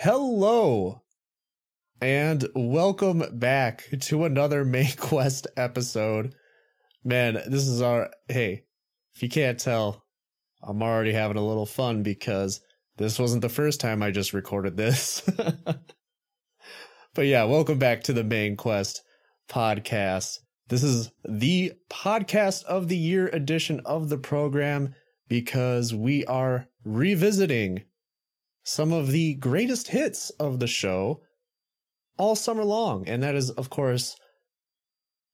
Hello, and welcome back to another Main Quest episode. Man, this is our. Hey, if you can't tell, I'm already having a little fun because this wasn't the first time I just recorded this. but yeah, welcome back to the Main Quest podcast. This is the podcast of the year edition of the program because we are revisiting some of the greatest hits of the show all summer long. And that is, of course,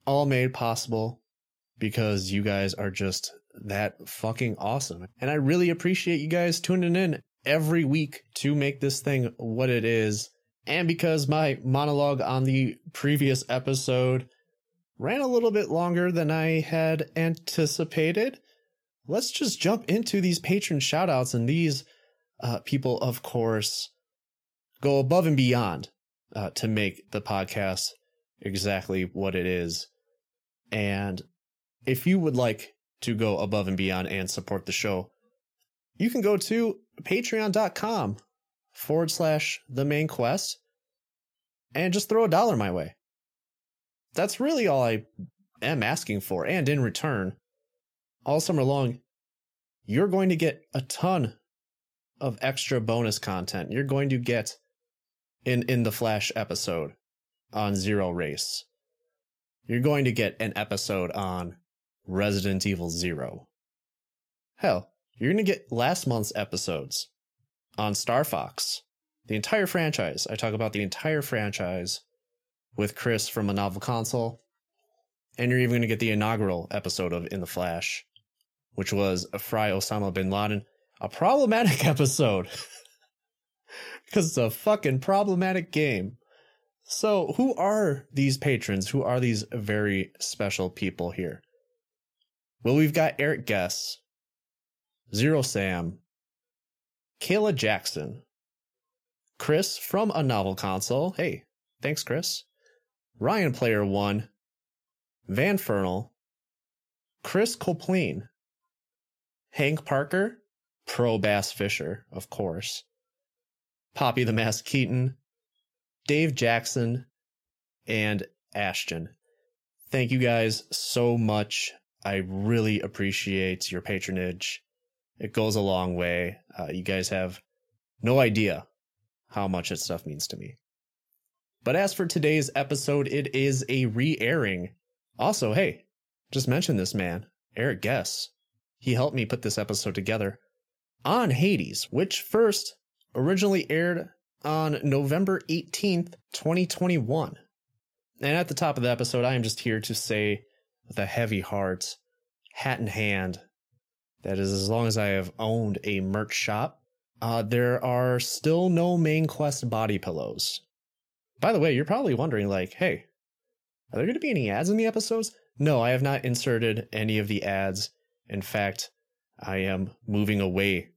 all made possible because you guys are just that fucking awesome. And I really appreciate you guys tuning in every week to make this thing what it is. And because my monologue on the previous episode ran a little bit longer than I had anticipated, let's just jump into these patron shoutouts. And these uh, people, of course, go above and beyond uh, to make the podcast exactly what it is. And if you would like to go above and beyond and support the show, you can go to patreon.com forward slash the main quest and just throw a dollar my way. That's really all I am asking for. And in return, all summer long, you're going to get a ton of extra bonus content. You're going to get in in the Flash episode on Zero Race. You're going to get an episode on Resident Evil Zero. Hell, you're going to get last month's episodes on Star Fox, the entire franchise. I talk about the entire franchise with Chris from a novel console. And you're even going to get the inaugural episode of In the Flash, which was a Fry Osama bin Laden, a problematic episode. because it's a fucking problematic game. So, who are these patrons? Who are these very special people here? Well, we've got Eric Gess, Zero Sam, Kayla Jackson, Chris from a novel console. Hey, thanks, Chris. Ryan Player One, Van Fernal, Chris Copleen, Hank Parker, Pro Bass Fisher, of course, Poppy the Mask Keaton, Dave Jackson, and Ashton. Thank you guys so much. I really appreciate your patronage. It goes a long way. Uh, you guys have no idea how much that stuff means to me. But as for today's episode, it is a re airing. Also, hey, just mention this man, Eric Gess. He helped me put this episode together on Hades, which first originally aired on November 18th, 2021. And at the top of the episode, I am just here to say with a heavy heart, hat in hand, that is as long as I have owned a merch shop, uh, there are still no main quest body pillows. By the way, you're probably wondering, like, hey, are there going to be any ads in the episodes? No, I have not inserted any of the ads. In fact, I am moving away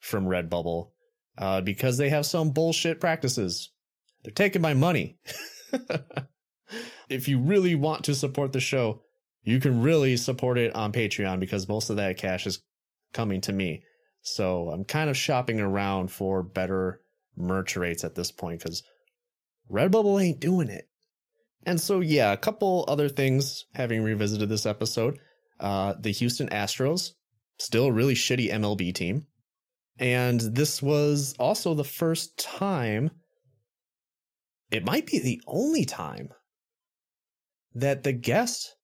from Redbubble uh, because they have some bullshit practices. They're taking my money. if you really want to support the show, you can really support it on Patreon because most of that cash is coming to me. So I'm kind of shopping around for better merch rates at this point because Redbubble ain't doing it. And so, yeah, a couple other things having revisited this episode. Uh, the Houston Astros, still a really shitty MLB team. And this was also the first time, it might be the only time, that the guest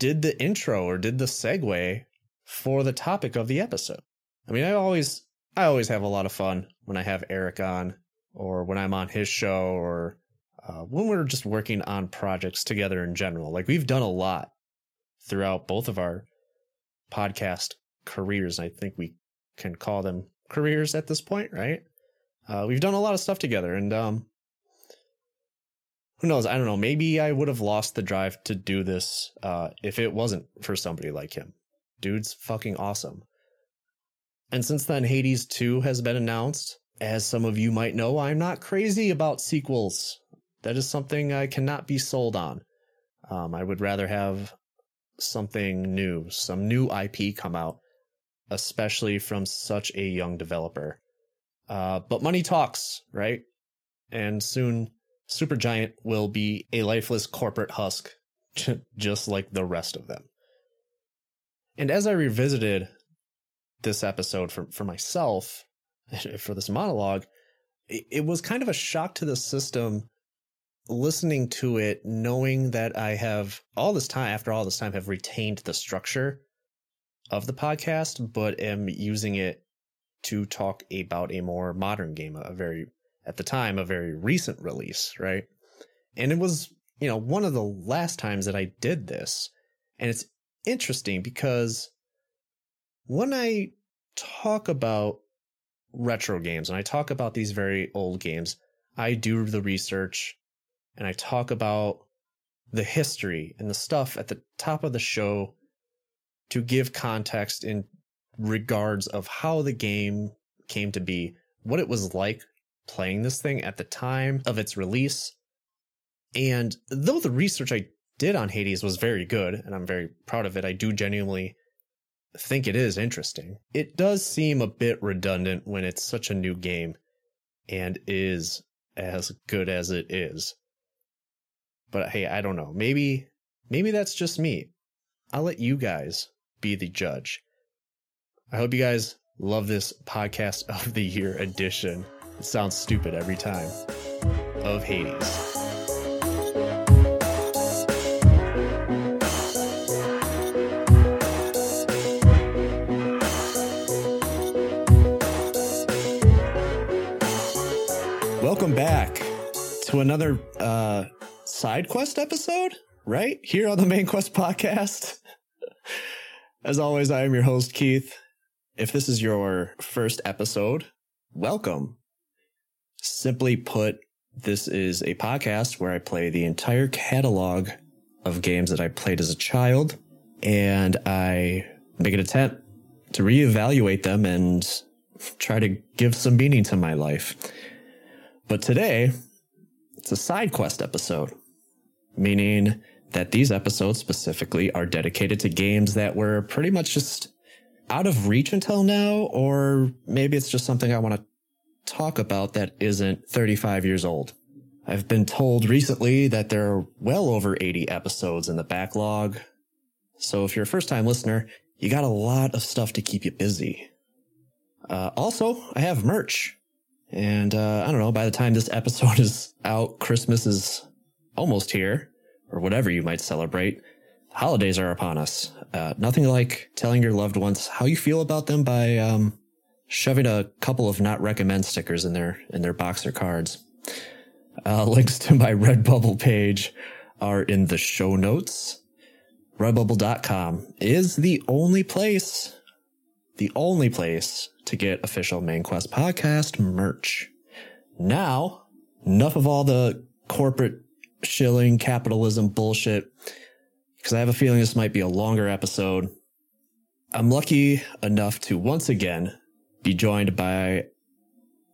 did the intro or did the segue for the topic of the episode. I mean, I always, I always have a lot of fun when I have Eric on or when I'm on his show or uh, when we're just working on projects together in general. Like we've done a lot throughout both of our podcast careers. And I think we can call them careers at this point, right? Uh, we've done a lot of stuff together, and um, who knows? I don't know. Maybe I would have lost the drive to do this uh, if it wasn't for somebody like him. Dude's fucking awesome. And since then, Hades 2 has been announced. As some of you might know, I'm not crazy about sequels. That is something I cannot be sold on. Um, I would rather have something new, some new IP come out especially from such a young developer. Uh, but money talks, right? and soon Supergiant will be a lifeless corporate husk, just like the rest of them. And as I revisited this episode for, for myself, for this monologue, it, it was kind of a shock to the system listening to it, knowing that I have all this time, after all this time, have retained the structure of the podcast, but am using it to talk about a more modern game, a very, at the time, a very recent release, right? And it was, you know, one of the last times that I did this. And it's interesting because when I talk about retro games and I talk about these very old games, I do the research and I talk about the history and the stuff at the top of the show to give context in regards of how the game came to be, what it was like playing this thing at the time of its release. And though the research I did on Hades was very good, and I'm very proud of it, I do genuinely think it is interesting. It does seem a bit redundant when it's such a new game and is as good as it is. But hey, I don't know. Maybe maybe that's just me. I'll let you guys be the judge. I hope you guys love this podcast of the year edition. It sounds stupid every time. Of Hades. Welcome back to another uh, side quest episode, right? Here on the Main Quest podcast. As always, I am your host, Keith. If this is your first episode, welcome. Simply put, this is a podcast where I play the entire catalog of games that I played as a child, and I make an attempt to reevaluate them and try to give some meaning to my life. But today, it's a side quest episode, meaning that these episodes specifically are dedicated to games that were pretty much just out of reach until now, or maybe it's just something I want to talk about that isn't 35 years old. I've been told recently that there are well over 80 episodes in the backlog. So if you're a first time listener, you got a lot of stuff to keep you busy. Uh, also, I have merch. And uh, I don't know, by the time this episode is out, Christmas is almost here, or whatever you might celebrate. Holidays are upon us. Uh, nothing like telling your loved ones how you feel about them by um, shoving a couple of not recommend stickers in their in their boxer cards. Uh, links to my Redbubble page are in the show notes. Redbubble.com is the only place, the only place to get official Main Quest podcast merch. Now, enough of all the corporate shilling capitalism bullshit because I have a feeling this might be a longer episode. I'm lucky enough to once again be joined by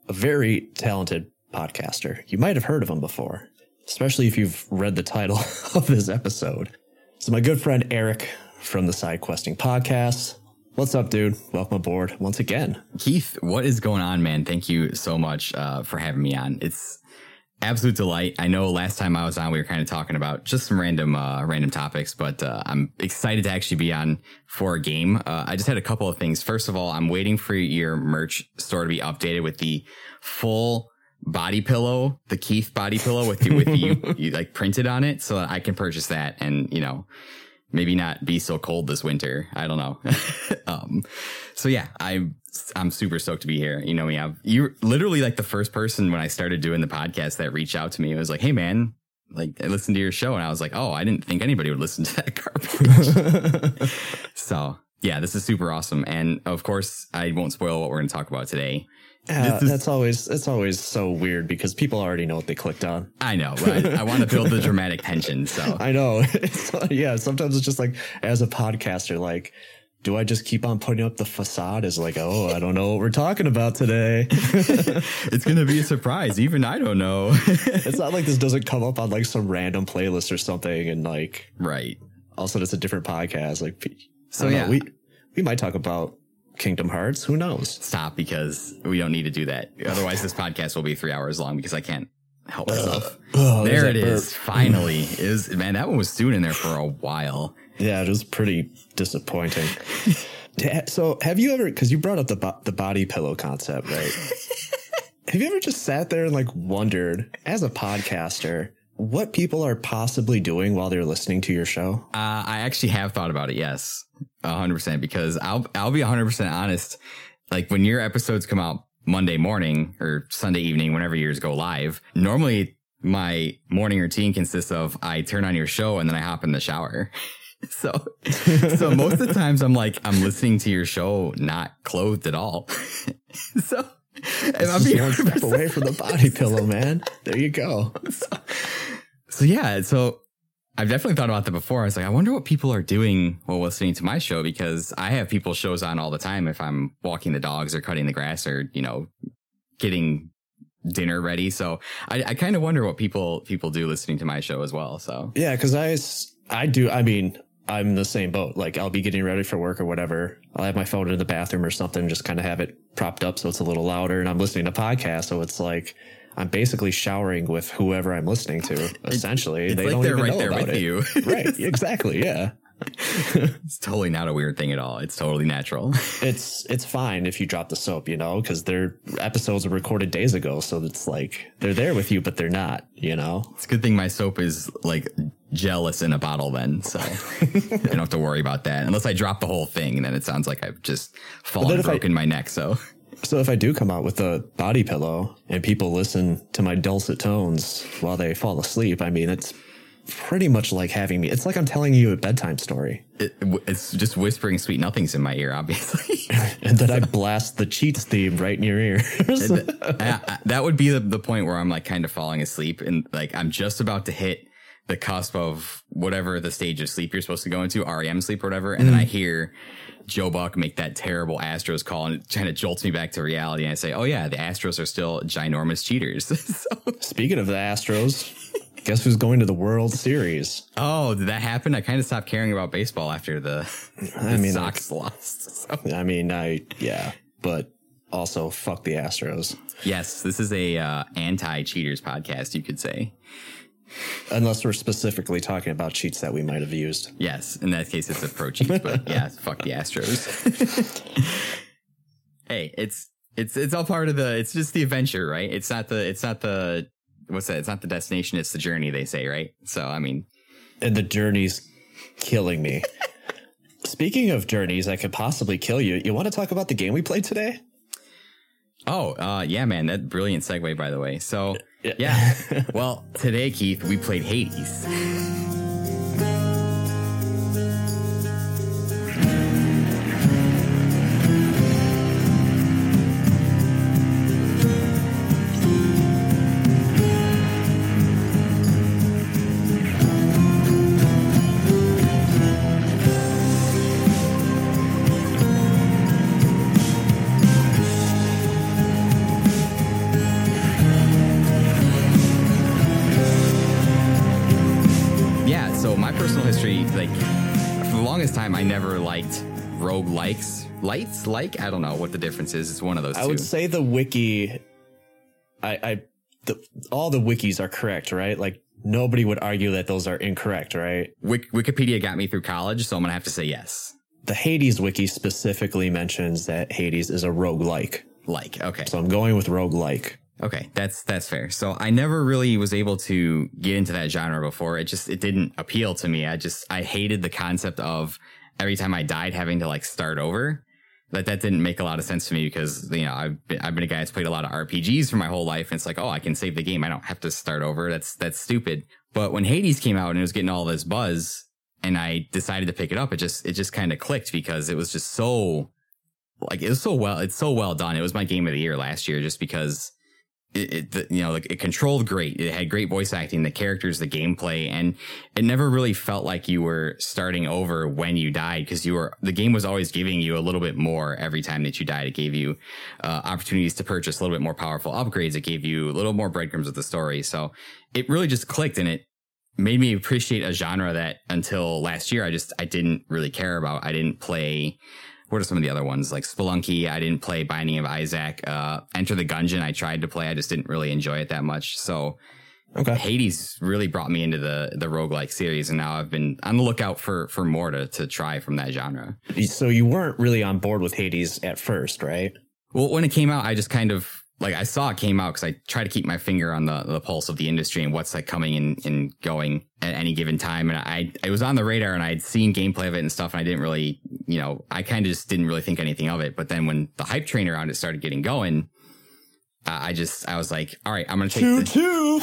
a very talented podcaster. You might have heard of him before, especially if you've read the title of this episode. So, my good friend Eric from the Side Questing Podcast. What's up, dude? Welcome aboard once again. Keith, what is going on, man? Thank you so much uh, for having me on. It's absolute delight. I know last time I was on, we were kind of talking about just some random, uh, random topics, but uh, I'm excited to actually be on for a game. Uh, I just had a couple of things. First of all, I'm waiting for your merch store to be updated with the full body pillow, the Keith body pillow with the, with you, you like printed on it, so that I can purchase that and you know maybe not be so cold this winter. I don't know. um, so yeah, I I'm super stoked to be here. You know, we have you're literally like the first person when I started doing the podcast that reached out to me. It was like, hey man, like I listened to your show, and I was like, oh, I didn't think anybody would listen to that garbage. so yeah, this is super awesome, and of course, I won't spoil what we're going to talk about today. Uh, is, that's always that's always so weird because people already know what they clicked on. I know, I, want to build the dramatic tension. So I know, it's, yeah. Sometimes it's just like as a podcaster, like do I just keep on putting up the facade as like, oh, I don't know what we're talking about today? it's going to be a surprise. Even I don't know. it's not like this doesn't come up on like some random playlist or something and like, right. Also, it's a different podcast. Like, so yeah, know, we, we might talk about Kingdom Hearts. Who knows? Stop because we don't need to do that. Otherwise, this podcast will be three hours long because I can't help myself. Oh, there it is. Finally, is man that one was stewing in there for a while. Yeah, it was pretty disappointing. So, have you ever? Because you brought up the bo- the body pillow concept, right? have you ever just sat there and like wondered, as a podcaster, what people are possibly doing while they're listening to your show? Uh, I actually have thought about it. Yes, hundred percent. Because I'll I'll be hundred percent honest. Like when your episodes come out Monday morning or Sunday evening, whenever yours go live, normally my morning routine consists of I turn on your show and then I hop in the shower. So, so most of the times I'm like I'm listening to your show not clothed at all. so, if I'm one step away from the body pillow, man. There you go. So yeah, so I've definitely thought about that before. I was like, I wonder what people are doing while listening to my show because I have people shows on all the time if I'm walking the dogs or cutting the grass or, you know, getting dinner ready. So I, I kind of wonder what people people do listening to my show as well. So Yeah, because I I do. I mean, I'm in the same boat. Like, I'll be getting ready for work or whatever. I'll have my phone in the bathroom or something, just kind of have it propped up so it's a little louder. And I'm listening to podcasts, so it's like I'm basically showering with whoever I'm listening to. Essentially, it's they like don't they're even right know there about with it. you. right? Exactly. Yeah. it's totally not a weird thing at all. It's totally natural. It's it's fine if you drop the soap, you know, because their episodes were recorded days ago, so it's like they're there with you, but they're not. You know. It's a good thing my soap is like jealous in a bottle then. So I don't have to worry about that unless I drop the whole thing. And then it sounds like I've just fallen and if I- broken my neck. So So if I do come out with a body pillow and people listen to my dulcet tones while they fall asleep, I mean, it's pretty much like having me. It's like I'm telling you a bedtime story. it, it's just whispering sweet nothings in my ear, obviously. And then I blast the cheats theme right in your ear. That would be the, the point where I'm like kind of falling asleep and like I'm just about to hit the cusp of whatever the stage of sleep you're supposed to go into, REM sleep or whatever. And then I hear Joe Buck make that terrible Astros call and it kind of jolts me back to reality. And I say, oh yeah, the Astros are still ginormous cheaters. so, Speaking of the Astros, guess who's going to the World Series? oh, did that happen? I kind of stopped caring about baseball after the, I mean, Sox lost. So. I mean, I, yeah, but also fuck the Astros. Yes, this is a uh, anti-cheaters podcast, you could say. Unless we're specifically talking about cheats that we might have used. Yes, in that case, it's a pro cheats, but yeah, fuck the Astros. hey, it's it's it's all part of the. It's just the adventure, right? It's not the. It's not the. What's that? It's not the destination. It's the journey. They say, right? So, I mean, and the journey's killing me. Speaking of journeys that could possibly kill you, you want to talk about the game we played today? oh, uh, yeah, man, that brilliant segue, by the way. So, Yeah. yeah. well, today, Keith, we played Hades. time, I never liked rogue likes. Lights, like I don't know what the difference is. It's one of those I two. would say the wiki, I, I, the, all the wikis are correct, right? Like nobody would argue that those are incorrect, right? Wik- Wikipedia got me through college, so I'm gonna have to say yes. The Hades wiki specifically mentions that Hades is a roguelike. Like, Like, okay, So I'm going with roguelike. okay, that's that's fair. So I never really was able to get into that genre before. It just it didn't appeal to me. I just I hated the concept of every time I died having to like start over. That that didn't make a lot of sense to me because you know I've been, I've been a guy that's played a lot of RPGs for my whole life and it's like oh I can save the game. I don't have to start over. That's that's stupid. But when Hades came out and it was getting all this buzz and I decided to pick it up it just it just kind of clicked because it was just so like it was so well it's so well done. It was my game of the year last year just because it, it you know like it controlled great. It had great voice acting the characters the gameplay and it never really felt like you were starting over when you died because you were the game was always giving you a little bit more every time that you died. It gave you uh, opportunities to purchase a little bit more powerful upgrades. It gave you a little more breadcrumbs of the story. So it really just clicked and it made me appreciate a genre that until last year I just I didn't really care about. I didn't play what are some of the other ones like Spelunky? I didn't play Binding of Isaac. Uh, Enter the Gungeon. I tried to play. I just didn't really enjoy it that much. So Okay. Hades really brought me into the the roguelike series, and now I've been on the lookout for for more to to try from that genre. So you weren't really on board with Hades at first, right? Well, when it came out, I just kind of like I saw it came out because I try to keep my finger on the the pulse of the industry and what's like coming and, and going at any given time. And I it was on the radar, and I'd seen gameplay of it and stuff, and I didn't really, you know, I kind of just didn't really think anything of it. But then when the hype train around it started getting going. Uh, I just, I was like, all right, I'm going to take Two, this. two.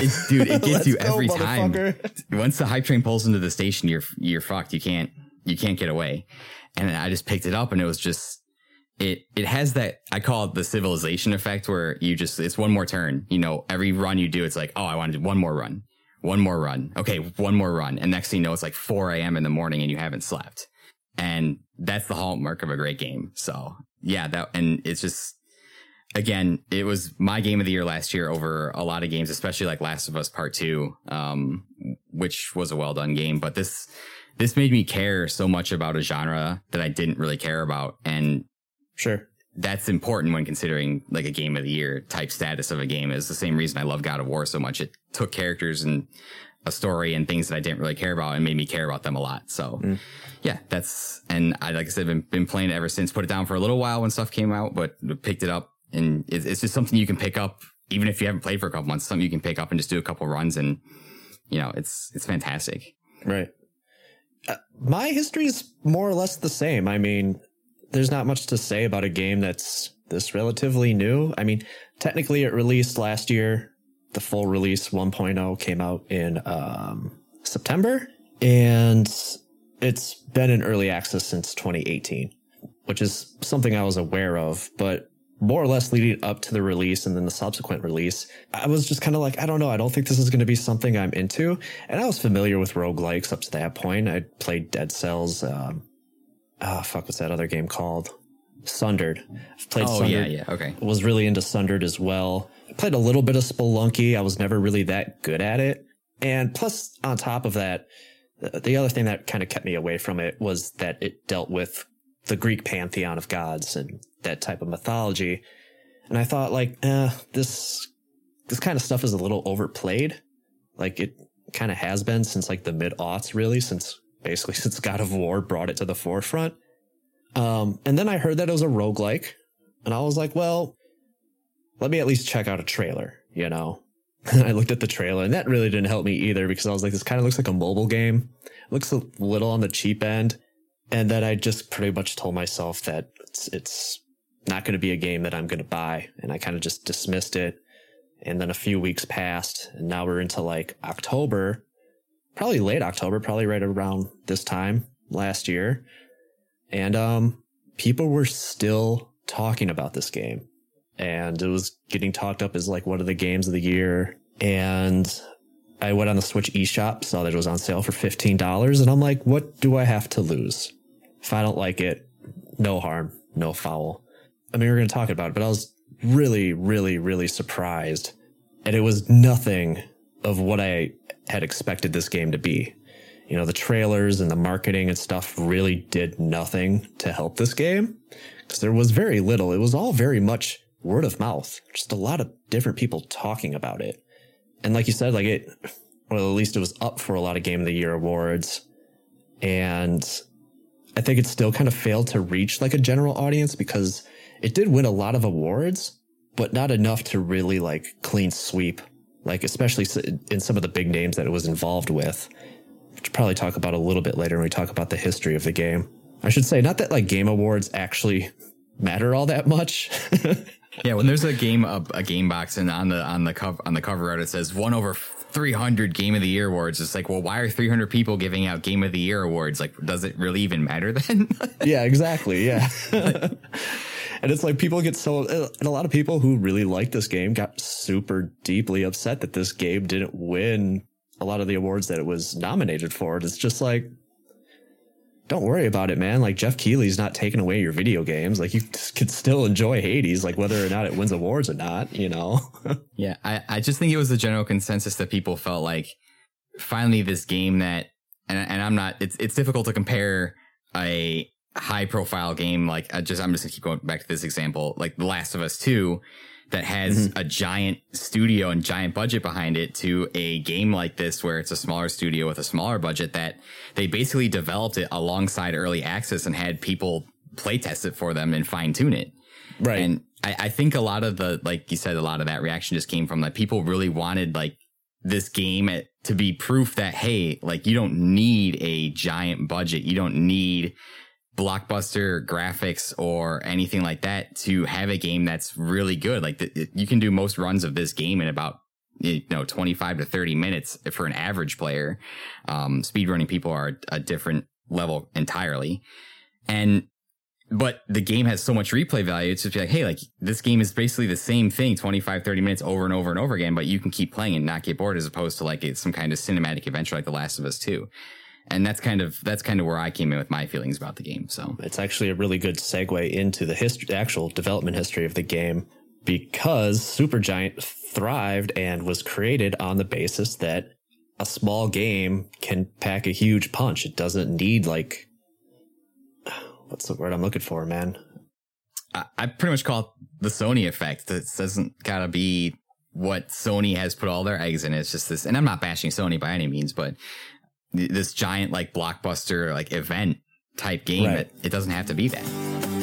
It, dude, it gets you go, every time. Once the hype train pulls into the station, you're you're fucked. You can't you can't get away. And I just picked it up, and it was just it. It has that I call it the civilization effect, where you just it's one more turn. You know, every run you do, it's like, oh, I want to do one more run, one more run. Okay, one more run, and next thing you know, it's like 4 a.m. in the morning, and you haven't slept. And that's the hallmark of a great game. So yeah, that and it's just again, it was my game of the year last year over a lot of games, especially like Last of Us Part Two, um, which was a well done game. But this this made me care so much about a genre that I didn't really care about, and Sure. that's important when considering like a game of the year type status of a game. Is the same reason I love God of War so much. It took characters and a story and things that I didn't really care about and made me care about them a lot. So mm. yeah, that's, and I, like I said, been, been playing it ever since, put it down for a little while when stuff came out, but picked it up and it's, it's just something you can pick up, even if you haven't played for a couple months, something you can pick up and just do a couple runs and, you know, it's, it's fantastic. Right. My history is more or less the same. I mean, there's not much to say about a game that's this relatively new. I mean, technically it released last year. The full release 1.0 came out in um, September and it's been in early access since 2018, which is something I was aware of, but more or less leading up to the release and then the subsequent release, I was just kind of like, I don't know. I don't think this is going to be something I'm into. And I was familiar with roguelikes up to that point. I played Dead Cells. Um, ah, fuck, what's that other game called? Sundered. I've played Oh Sundered. yeah, yeah. Okay. Was really into Sundered as well. I played a little bit of Spelunky. I was never really that good at it. And plus, on top of that, the other thing that kind of kept me away from it was that it dealt with the Greek pantheon of gods and that type of mythology. And I thought like, eh, this, this kind of stuff is a little overplayed. Like it kind of has been since like the mid aughts, really, since basically since God of War brought it to the forefront. Um, and then I heard that it was a roguelike and I was like, well, let me at least check out a trailer, you know? I looked at the trailer and that really didn't help me either because I was like, this kind of looks like a mobile game. It looks a little on the cheap end. And then I just pretty much told myself that it's, it's not going to be a game that I'm going to buy. And I kind of just dismissed it. And then a few weeks passed and now we're into like October, probably late October, probably right around this time last year. And, um, people were still talking about this game and it was getting talked up as like one of the games of the year. And I went on the Switch eShop, saw that it was on sale for $15. And I'm like, what do I have to lose? If I don't like it, no harm, no foul. I mean, we're going to talk about it, but I was really, really, really surprised. And it was nothing of what I had expected this game to be. You know, the trailers and the marketing and stuff really did nothing to help this game because there was very little. It was all very much word of mouth, just a lot of different people talking about it. And like you said, like it, well, at least it was up for a lot of Game of the Year awards. And I think it still kind of failed to reach like a general audience because it did win a lot of awards, but not enough to really like clean sweep, like especially in some of the big names that it was involved with. Which probably talk about a little bit later when we talk about the history of the game. I should say, not that like game awards actually matter all that much. Yeah, when there's a game a, a game box and on the on the cover on the cover art it says one over 300 game of the year awards. It's like, well, why are 300 people giving out game of the year awards? Like, does it really even matter then? yeah, exactly. Yeah. and it's like people get so, and a lot of people who really like this game got super deeply upset that this game didn't win a lot of the awards that it was nominated for. And it's just like, don't worry about it, man. Like Geoff Keighley's not taking away your video games. Like you could still enjoy Hades, like whether or not it wins awards or not, you know? yeah, I, I just think it was the general consensus that people felt like finally this game that and, and I'm not. It's it's difficult to compare a high profile game like I just I'm just gonna keep going back to this example, like The Last of Us Two, that has mm-hmm. a giant studio and giant budget behind it, to a game like this where it's a smaller studio with a smaller budget that they basically developed it alongside early access and had people play test it for them and fine tune it. Right. And I, I think a lot of the like you said, a lot of that reaction just came from like people really wanted like this game to be proof that hey, like you don't need a giant budget, you don't need blockbuster graphics or anything like that to have a game that's really good. Like the, you can do most runs of this game in about you know 25 to 30 minutes for an average player. Um, speedrunning people are a different level entirely, and but the game has so much replay value. It's just like, hey, like this game is basically the same thing 25, 30 minutes over and over and over again, but you can keep playing and not get bored as opposed to like some kind of cinematic adventure like The Last of Us 2 and that's kind of that's kind of where I came in with my feelings about the game. So it's actually a really good segue into the history, actual development history of the game, because Supergiant thrived and was created on the basis that a small game can pack a huge punch. It doesn't need like what's the word I'm looking for, man. I, I pretty much call it the Sony effect. It doesn't gotta be what Sony has put all their eggs in. It's just this, and I'm not bashing Sony by any means, but this giant like blockbuster like event type game. Right. It, it doesn't have to be that.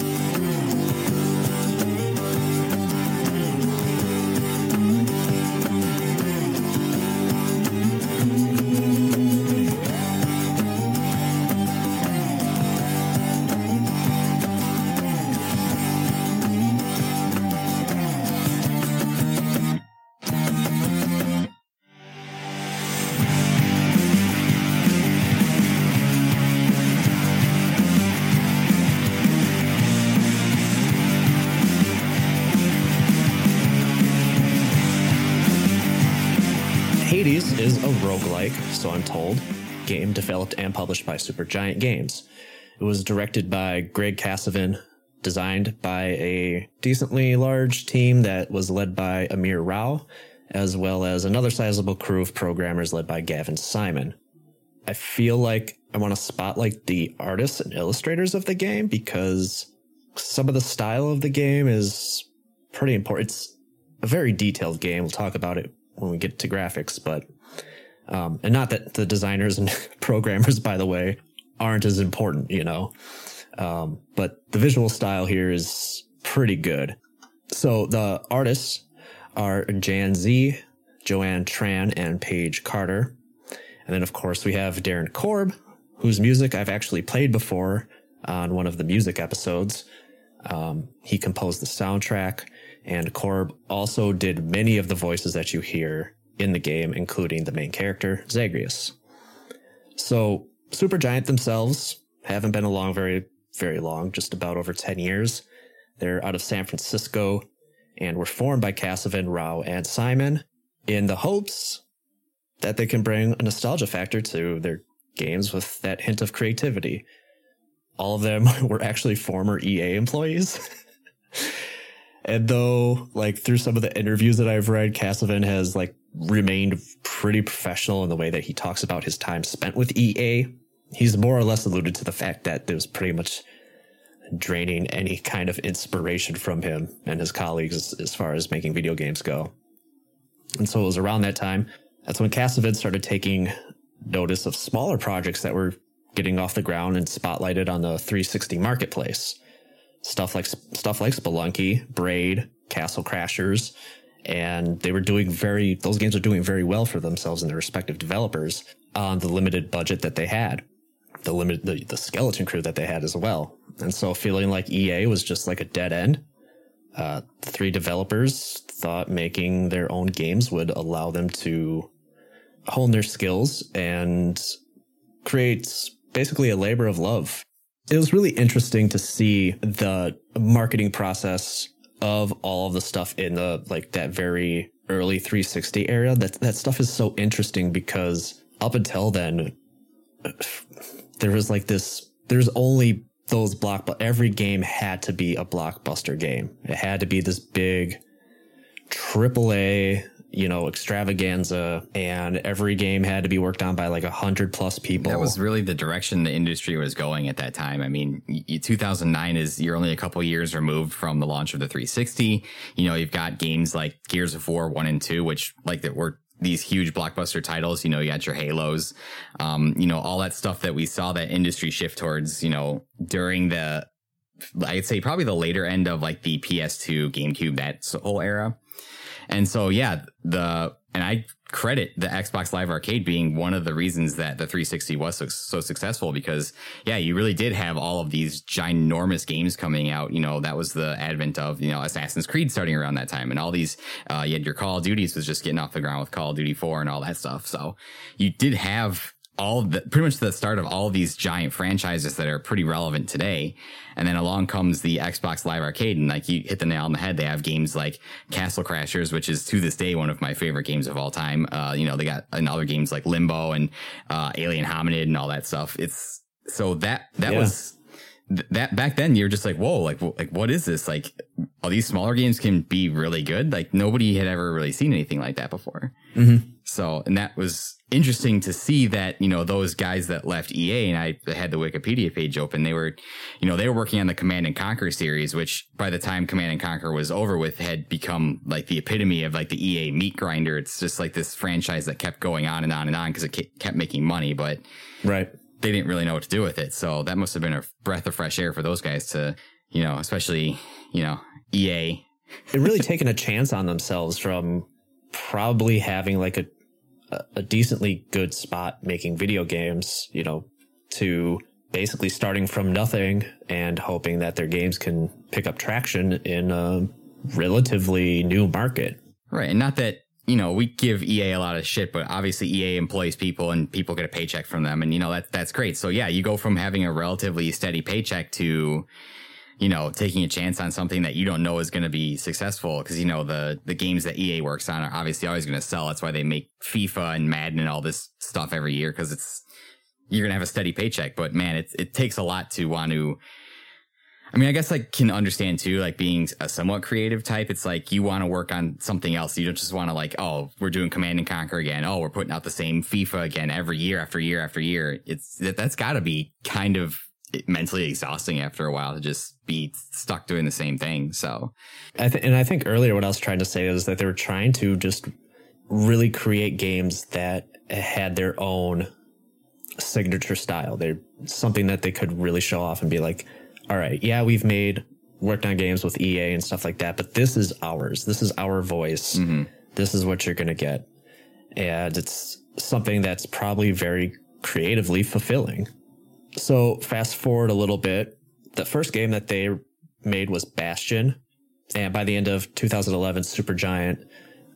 So I'm told, game developed and published by Supergiant Games. It was directed by Greg Kasavin, designed by a decently large team that was led by Amir Rao, as well as another sizable crew of programmers led by Gavin Simon. I feel like I want to spotlight the artists and illustrators of the game because some of the style of the game is pretty important. It's a very detailed game. We'll talk about it when we get to graphics, but um, and not that the designers and programmers, by the way, aren't as important, you know. Um, but the visual style here is pretty good. So the artists are Jan Z, Joanne Tran, and Paige Carter. And then, of course, we have Darren Korb, whose music I've actually played before on one of the music episodes. Um, he composed the soundtrack, and Korb also did many of the voices that you hear in the game, including the main character, Zagreus. So, Supergiant themselves haven't been along very, very long, just about over 10 years. They're out of San Francisco and were formed by Kasavin, Rao, and Simon in the hopes that they can bring a nostalgia factor to their games with that hint of creativity. All of them were actually former EA employees. and though, like, through some of the interviews that I've read, Kasavin has, like, remained pretty professional in the way that he talks about his time spent with EA. He's more or less alluded to the fact that it was pretty much draining any kind of inspiration from him and his colleagues as, far as making video games go. And so it was around that time that's when Kasavin started taking notice of smaller projects that were getting off the ground and spotlighted on the 360 marketplace. Stuff like stuff like Spelunky, Braid, Castle Crashers, and they were doing very those games are doing very well for themselves and their respective developers on the limited budget that they had. The limit the, the skeleton crew that they had as well. And so feeling like ea was just like a dead end. Uh, three developers thought making their own games would allow them to hone their skills and create basically a labor of love it was really interesting to see the marketing process of all of the stuff in the like that very early 360 era. That that stuff is so interesting because up until then, there was like this. There's only those block, every game had to be a blockbuster game. It had to be this big triple A, you know, extravaganza and every game had to be worked on by like a hundred plus people. That was really the direction the industry was going at that time. I mean, 2009 is you're only a couple years removed from the launch of the 360. You know, you've got games like Gears of War 1 and 2, which like that were these huge blockbuster titles. You know, you got your Halos, um, you know, all that stuff that we saw that industry shift towards, you know, during the, I'd say probably the later end of like the PS2, GameCube, that whole era. And so, yeah, the, and I credit the Xbox Live Arcade being one of the reasons that the 360 was so, so, successful because, yeah, you really did have all of these ginormous games coming out. You know, that was the advent of, you know, Assassin's Creed starting around that time and all these, uh, you had your Call of Duties was just getting off the ground with Call of Duty 4 and all that stuff. So you did have all the pretty much the start of all these giant franchises that are pretty relevant today. And then along comes the Xbox Live Arcade, and like you hit the nail on the head. They have games like Castle Crashers, which is to this day one of my favorite games of all time. Uh, you know, they got and other games like Limbo and uh, Alien Hominid and all that stuff. It's so that that yeah. was that back then you're just like whoa like like what is this like all these smaller games can be really good like nobody had ever really seen anything like that before mm-hmm. So and that was interesting to see that you know those guys that left ea and i had the wikipedia page open they were you know they were working on the command and conquer series which by the time command and conquer was over with had become like the epitome of like the ea meat grinder it's just like this franchise that kept going on and on and on because it kept making money but right they didn't really know what to do with it. So that must have been a breath of fresh air for those guys to, you know, especially, you know, EA. They're really taking a chance on themselves from probably having like a a decently good spot making video games, you know, to basically starting from nothing and hoping that their games can pick up traction in a relatively new market. Right. And not that you know, we give EA a lot of shit, but obviously EA employs people and people get a paycheck from them. And, you know, that, that's great. So yeah, you go from having a relatively steady paycheck to, you know, taking a chance on something that you don't know is going to be successful. Cause, you know, the, the games that EA works on are obviously always going to sell. That's why they make FIFA and Madden and all this stuff every year. Cause it's, you're going to have a steady paycheck. But man, it, it takes a lot to want to, I mean, I guess I can understand too, like being a somewhat creative type. It's like you want to work on something else. You don't just want to like, oh, we're doing Command and Conquer again. Oh, we're putting out the same FIFA again every year after year after year. It's that that's got to be kind of mentally exhausting after a while to just be stuck doing the same thing. So, I th- and I think earlier what I was trying to say is that they were trying to just really create games that had their own signature style. They're something that they could really show off and be like all right, yeah, we've made worked on games with EA and stuff like that, but this is ours. This is our voice. Mm-hmm. This is what you're going to get. And it's something that's probably very creatively fulfilling. So fast forward a little bit. The first game that they made was Bastion. And by the end of 2011, Supergiant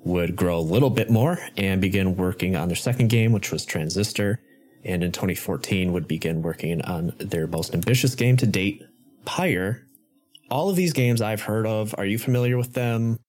would grow a little bit more and begin working on their second game, which was Transistor. And in 2014 would begin working on their most ambitious game to date, Pyre. All of these games I've heard of. Are you familiar with them?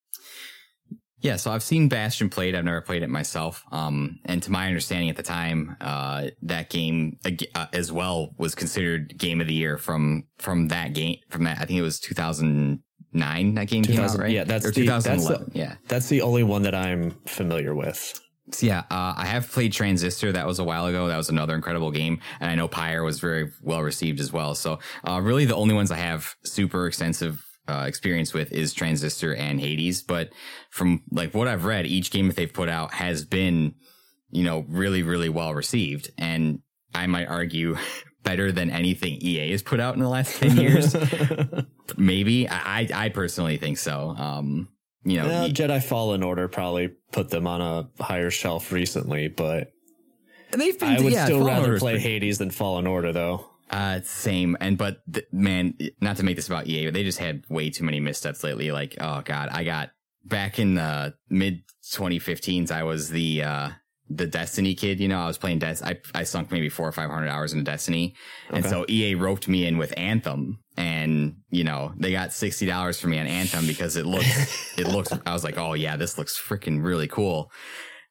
Yeah, so I've seen Bastion played. I've never played it myself. Um, and to my understanding at the time, uh, that game uh, as well was considered game of the year from from that game. From that, I think it was 2009. That game came out, right? Yeah, that's or the, 2011. That's the, yeah, that's the only one that I'm familiar with. So yeah, uh, I have played Transistor. That was a while ago. That was another incredible game, and I know Pyre was very well received as well. So uh, really, the only ones I have super extensive uh, experience with is Transistor and Hades. But from like what I've read, each game that they've put out has been, you know, really really well received, and I might argue better than anything EA has put out in the last ten years. Maybe I I personally think so. Um, you know, yeah, Jedi Fallen Order probably put them on a higher shelf recently, but they've been, I would yeah, still Fallen rather Order's play pretty... Hades than Fallen Order, though. Uh, same. And but th- man, not to make this about EA, but they just had way too many missteps lately. Like, oh god, I got back in the mid 2015s. I was the uh the Destiny kid, you know, I was playing Des. I, I sunk maybe four or 500 hours into Destiny. Okay. And so EA roped me in with Anthem and, you know, they got $60 for me on Anthem because it looks, it looks, I was like, oh yeah, this looks freaking really cool.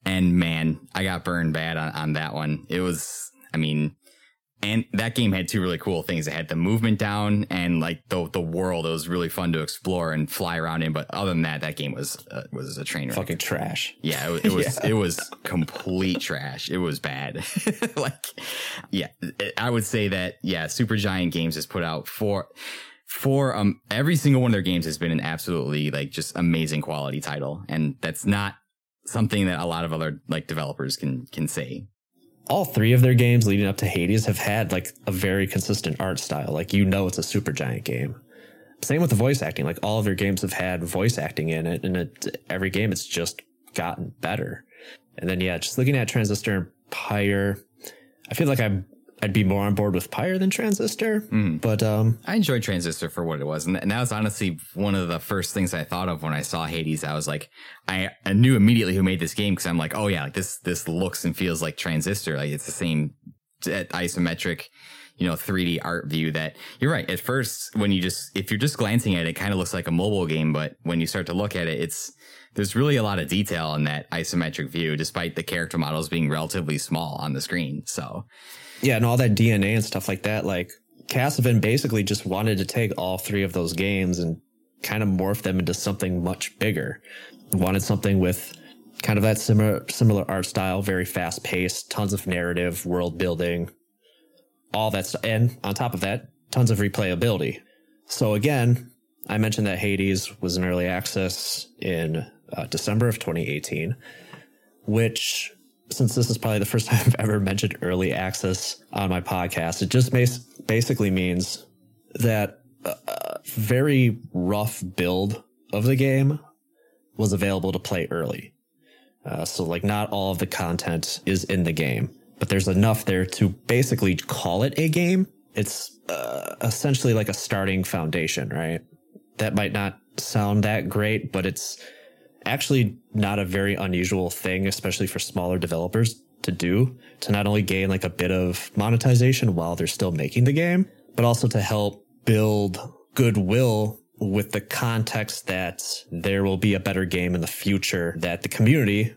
And man, I got burned bad on, on that one. It was, I mean, and that game had two really cool things. It had the movement down and like the the world. It was really fun to explore and fly around in. But other than that, that game was uh, was a train wreck. Fucking trash. Yeah, it, it was yeah. it was complete trash. It was bad. like, yeah, I would say that yeah, Supergiant Games has put out four for um every single one of their games has been an absolutely like just amazing quality title, and that's not something that a lot of other like developers can can say all three of their games leading up to Hades have had like a very consistent art style. Like you know, it's a Supergiant game. Same with the voice acting. Like all of their games have had voice acting in it, and it, every game it's just gotten better. And then yeah, just looking at Transistor Pyre, I feel like I'm I'd be more on board with Pyre than Transistor. Mm. But um, I enjoyed Transistor for what it was, and, and that was honestly one of the first things I thought of when I saw Hades. I was like, I, I knew immediately who made this game because I'm like, oh yeah, like this this looks and feels like Transistor. Like it's the same isometric, you know, 3D art view. That you're right. At first, when you just if you're just glancing at it, it kind of looks like a mobile game, but when you start to look at it, it's there's really a lot of detail in that isometric view, despite the character models being relatively small on the screen. So yeah, and all that DNA and stuff like that. Like Kasavin basically just wanted to take all three of those games and kind of morph them into something much bigger. Wanted something with kind of that similar similar art style, very fast paced, tons of narrative, world building, all that stuff, and on top of that, tons of replayability. So again, I mentioned that Hades was in early access in uh, December of 2018, which since this is probably the first time I've ever mentioned early access on my podcast, it just basically means that a very rough build of the game was available to play early. Uh, so like not all of the content is in the game, but there's enough there to basically call it a game. It's uh, essentially like a starting foundation, right? That might not sound that great, but it's actually not a very unusual thing, especially for smaller developers to do to not only gain like a bit of monetization while they're still making the game, but also to help build goodwill with the context that there will be a better game in the future that the community,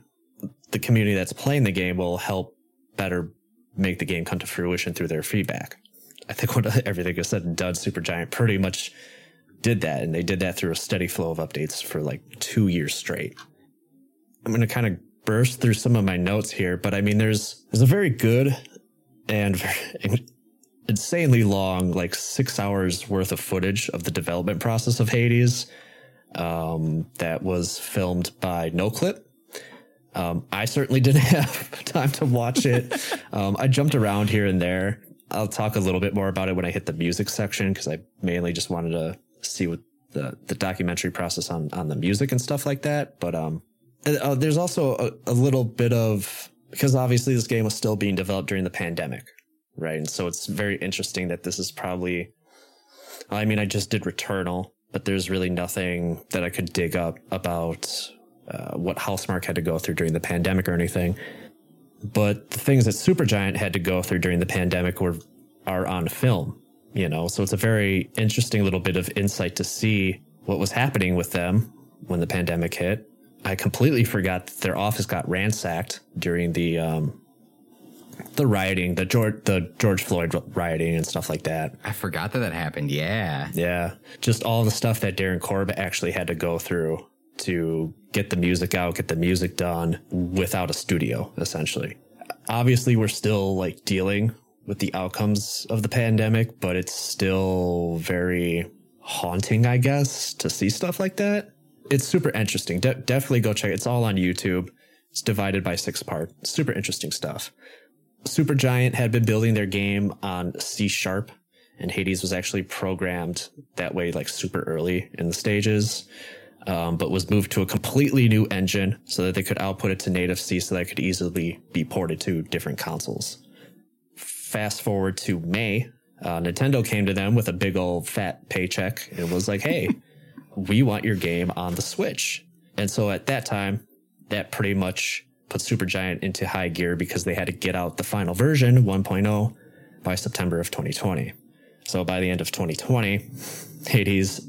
the community that's playing the game will help better make the game come to fruition through their feedback. I think when everything is said and done, Supergiant pretty much did that, and they did that through a steady flow of updates for like two years straight. I'm going to kind of burst through some of my notes here, but I mean, there's there's a very good and very, insanely long, like six hours worth of footage of the development process of Hades um, that was filmed by NoClip. Um, I certainly didn't have time to watch it. um, I jumped around here and there. I'll talk a little bit more about it when I hit the music section because I mainly just wanted to see what the the documentary process on on the music and stuff like that. But um, uh, there's also a, a little bit of because obviously this game was still being developed during the pandemic, right? And so it's very interesting that this is probably. I mean, I just did Returnal, but there's really nothing that I could dig up about uh, what Housemarque had to go through during the pandemic or anything. But the things that Supergiant had to go through during the pandemic were are on film you know, so it's a very interesting little bit of insight to see what was happening with them when the pandemic hit. I completely forgot that their office got ransacked during the um, the rioting, the George the George Floyd rioting and stuff like that. I forgot that that happened. Yeah, yeah, just all the stuff that Darren Korb actually had to go through to get the music out, get the music done without a studio, essentially. Obviously, we're still like dealing with the outcomes of the pandemic, but it's still very haunting, I guess, to see stuff like that. It's super interesting. De- definitely go check it. It's all on YouTube. It's divided by six parts. Super interesting stuff. Supergiant had been building their game on C sharp, and Hades was actually programmed that way, like super early in the stages, um, but was moved to a completely new engine so that they could output it to native C so that it could easily be ported to different consoles fast forward to May, uh, Nintendo came to them with a big old fat paycheck and was like, "Hey, we want your game on the Switch." And so at that time, that pretty much put Supergiant into high gear because they had to get out the final version 1.0 by September of 2020. So by the end of 2020, Hades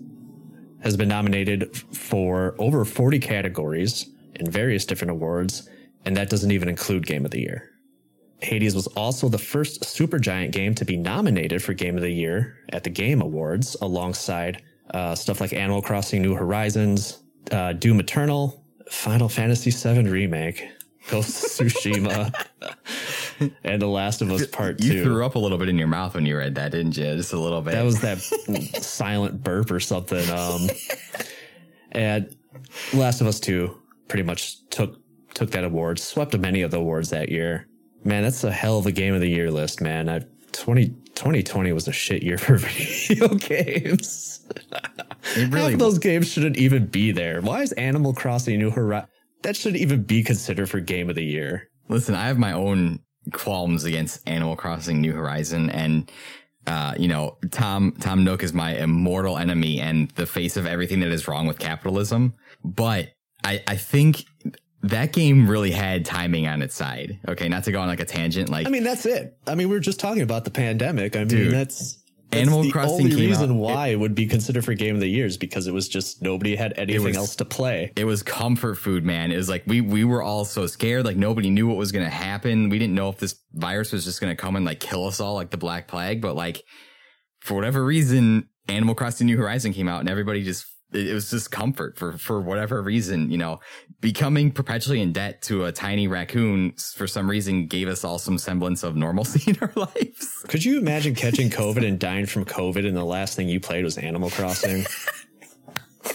has been nominated for over 40 categories in various different awards, and that doesn't even include Game of the Year Hades was also the first Supergiant game to be nominated for Game of the Year at the Game Awards, alongside uh, stuff like Animal Crossing New Horizons, uh, Doom Eternal, Final Fantasy VII Remake, Ghost of Tsushima, and The Last of Us Part You 2. threw up a little bit in your mouth when you read that, didn't you? Just a little bit. That was that silent burp or something. Um, and Last of Us Two pretty much took took that award, swept many of the awards that year. Man, that's a hell of a game of the year list, man. I, 20, 2020 was a shit year for video games. it Half really of those games shouldn't even be there. Why is Animal Crossing New Horizons? That shouldn't even be considered for game of the year. Listen, I have my own qualms against Animal Crossing New Horizon and uh, you know, Tom Tom Nook is my immortal enemy and the face of everything that is wrong with capitalism. But I, I think that game really had timing on its side. Okay, not to go on like a tangent. Like I mean, that's it. I mean, we are just talking about the pandemic. I mean, Dude, that's, that's Animal the Crossing only reason out- why it, would be considered for game of the year is because it was just nobody had anything was- else to play. it was comfort food, man. It was like we we were all so scared, like nobody knew what was gonna happen. We didn't know if this virus was just gonna come and like kill us all, like the Black Plague. But like for whatever reason, Animal Crossing New Horizon came out, and everybody just it, it was just comfort for for whatever reason. You know, becoming perpetually in debt to a tiny raccoon for some reason gave us all some semblance of normalcy in our lives. Could you imagine catching COVID and dying from COVID and the last thing you played was Animal Crossing?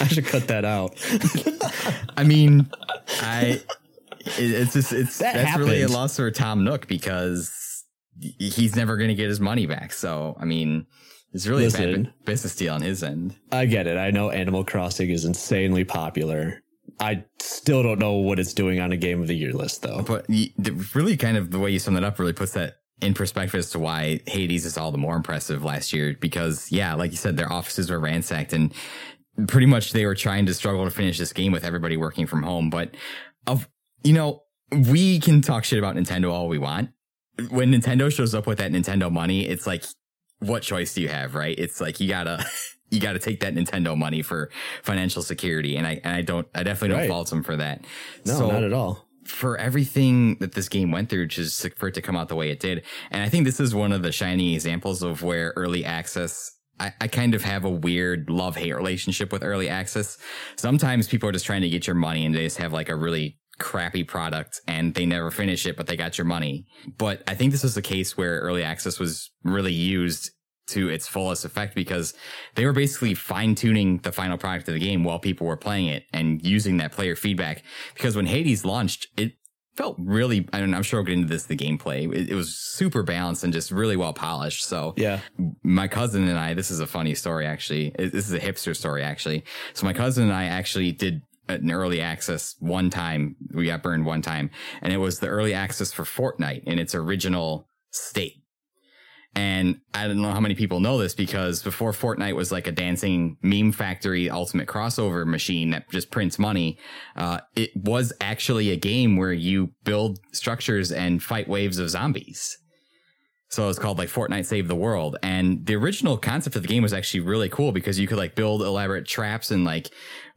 I should cut that out. I mean, I it's just it's That that's really a loss for Tom Nook because he's never going to get his money back. So I mean, it's really a bad business deal on his end. I get it. I know Animal Crossing is insanely popular. I still don't know what it's doing on a game of the year list, though. But really, kind of the way you sum it up really puts that in perspective as to why Hades is all the more impressive last year. Because yeah, like you said, their offices were ransacked and pretty much they were trying to struggle to finish this game with everybody working from home. But of you know, we can talk shit about Nintendo all we want. When Nintendo shows up with that Nintendo money, it's like, what choice do you have, right? It's like you gotta you gotta take that Nintendo money for financial security. And I and I don't I definitely don't Right. fault them for that. No, So- not at all. for everything that this game went through just for it to come out the way it did. And I think this is one of the shining examples of where early access I, I kind of have a weird love hate relationship with early access. Sometimes people are just trying to get your money and they just have like a really crappy product and they never finish it, but they got your money. But I think this was a case where early access was really used to its fullest effect because they were basically fine tuning the final product of the game while people were playing it and using that player feedback. Because when Hades launched, it felt really, I mean, I'm sure we'll get into this, the gameplay. It, it was super balanced and just really well polished. So Yeah. my cousin and I, this is a funny story actually. This is a hipster story actually. So my cousin and I actually did an early access one time. We got burned one time and it was the early access for Fortnite in its original state. And I don't know how many people know this because before Fortnite was like a dancing meme factory ultimate crossover machine that just prints money, uh, it was actually a game where you build structures and fight waves of zombies. So it's called like Fortnite Save the World. And the original concept of the game was actually really cool because you could like build elaborate traps and like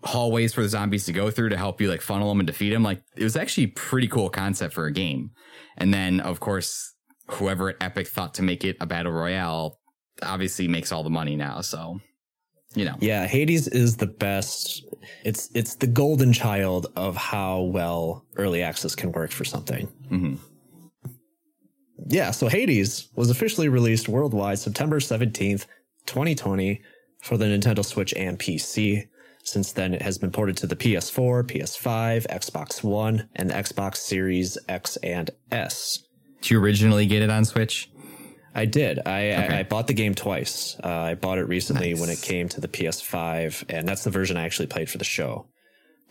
hallways for the zombies to go through to help you like funnel them and defeat them. Like it was actually a pretty cool concept for a game. And then of course, whoever at Epic thought to make it a battle royale obviously makes all the money now. So, you know, Yeah, Hades is the best. It's it's the golden child of how well early access can work for something. Mhm. Yeah, so Hades was officially released worldwide September 17th, 2020 for the Nintendo Switch and PC. Since then, it has been ported to the PS4, PS5, Xbox One, and the Xbox Series X and S. did you originally get it on Switch? I did. I, Okay. I, I bought the game twice. Uh, I bought it recently when it came to the PS5, and that's the version I actually played for the show.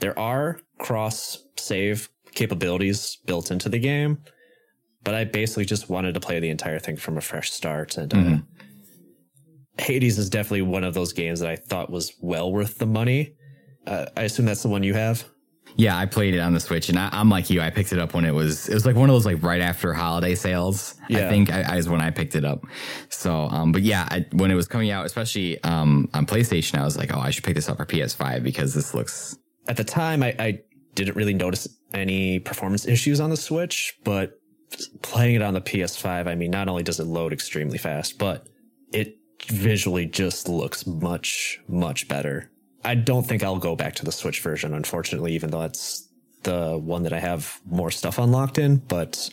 There are cross save capabilities built into the game, but I basically just wanted to play the entire thing from a fresh start. And uh, Mhm. Hades is definitely one of those games that I thought was well worth the money. Uh, I assume that's the one you have. Yeah, I played it on the Switch, and I, I'm like you. I picked it up when it was it was like one of those like right after holiday sales. I think I, I is when I picked it up. So, um, but yeah, I, when it was coming out, especially um on PlayStation, I was like, oh, I should pick this up for PS5 because this looks At the time, I, I didn't really notice any performance issues on the Switch, but playing it on the PS5, I mean, not only does it load extremely fast, but it visually just looks much, much better. I don't think I'll go back to the Switch version, unfortunately, even though that's the one that I have more stuff unlocked in, but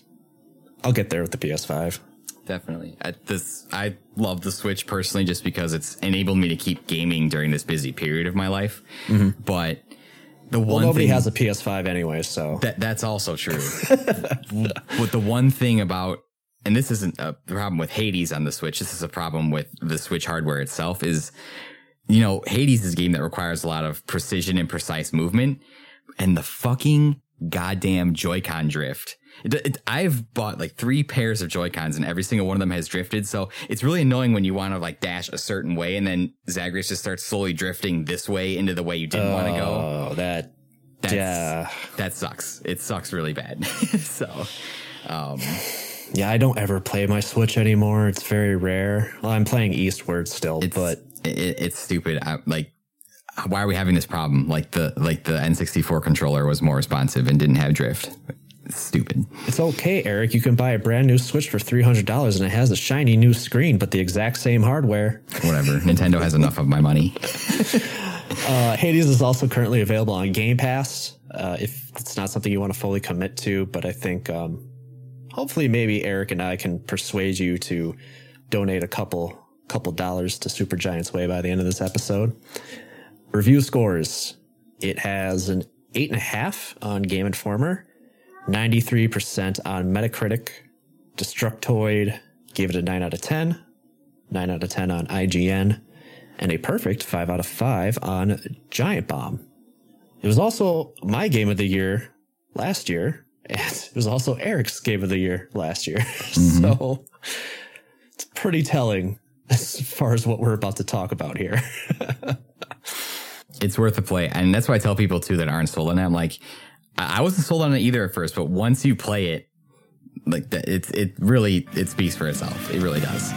I'll get there with the PS5. Definitely. At this, I love the Switch personally just because it's enabled me to keep gaming during this busy period of my life. Mm-hmm. But the well, one nobody has a PS5 anyway, so that that's also true. but the one thing about and this isn't a problem with Hades on the Switch. This is a problem with the Switch hardware itself. Is you know Hades is a game that requires a lot of precision and precise movement, and the fucking goddamn Joy-Con drift it, it, I've bought like three pairs of Joy Cons and every single one of them has drifted. So it's really annoying when you want to like dash a certain way and then Zagreus just starts slowly drifting this way into the way you didn't want to go. Oh, that. That's, yeah. That sucks. It sucks really bad. so, um, yeah, I don't ever play my Switch anymore. It's very rare. Well, I'm playing Eastward still, but it, it's stupid. I, like, why are we having this problem? Like the like the N64 controller was more responsive and didn't have drift. Stupid. It's okay, Eric. You can buy a brand new Switch for three hundred dollars, and it has a shiny new screen, but the exact same hardware. Whatever. Nintendo has enough of my money. uh, Hades is also currently available on Game Pass. Uh, if it's not something you want to fully commit to, but I think um, hopefully maybe Eric and I can persuade you to donate a couple couple dollars to Supergiant's Way by the end of this episode. Review scores. It has an eight and a half on Game Informer 93% on Metacritic. Destructoid gave it a 9 out of 10, 9 out of 10 on IGN, and a perfect 5 out of 5 on Giant Bomb. It was also my game of the year last year, and it was also Eric's game of the year last year. Mm-hmm. so it's pretty telling as far as what we're about to talk about here. it's worth a play. And that's why I tell people too that aren't sold on it. I'm like, I wasn't sold on it either at first, but once you play it, like it's it really it speaks for itself. It really does.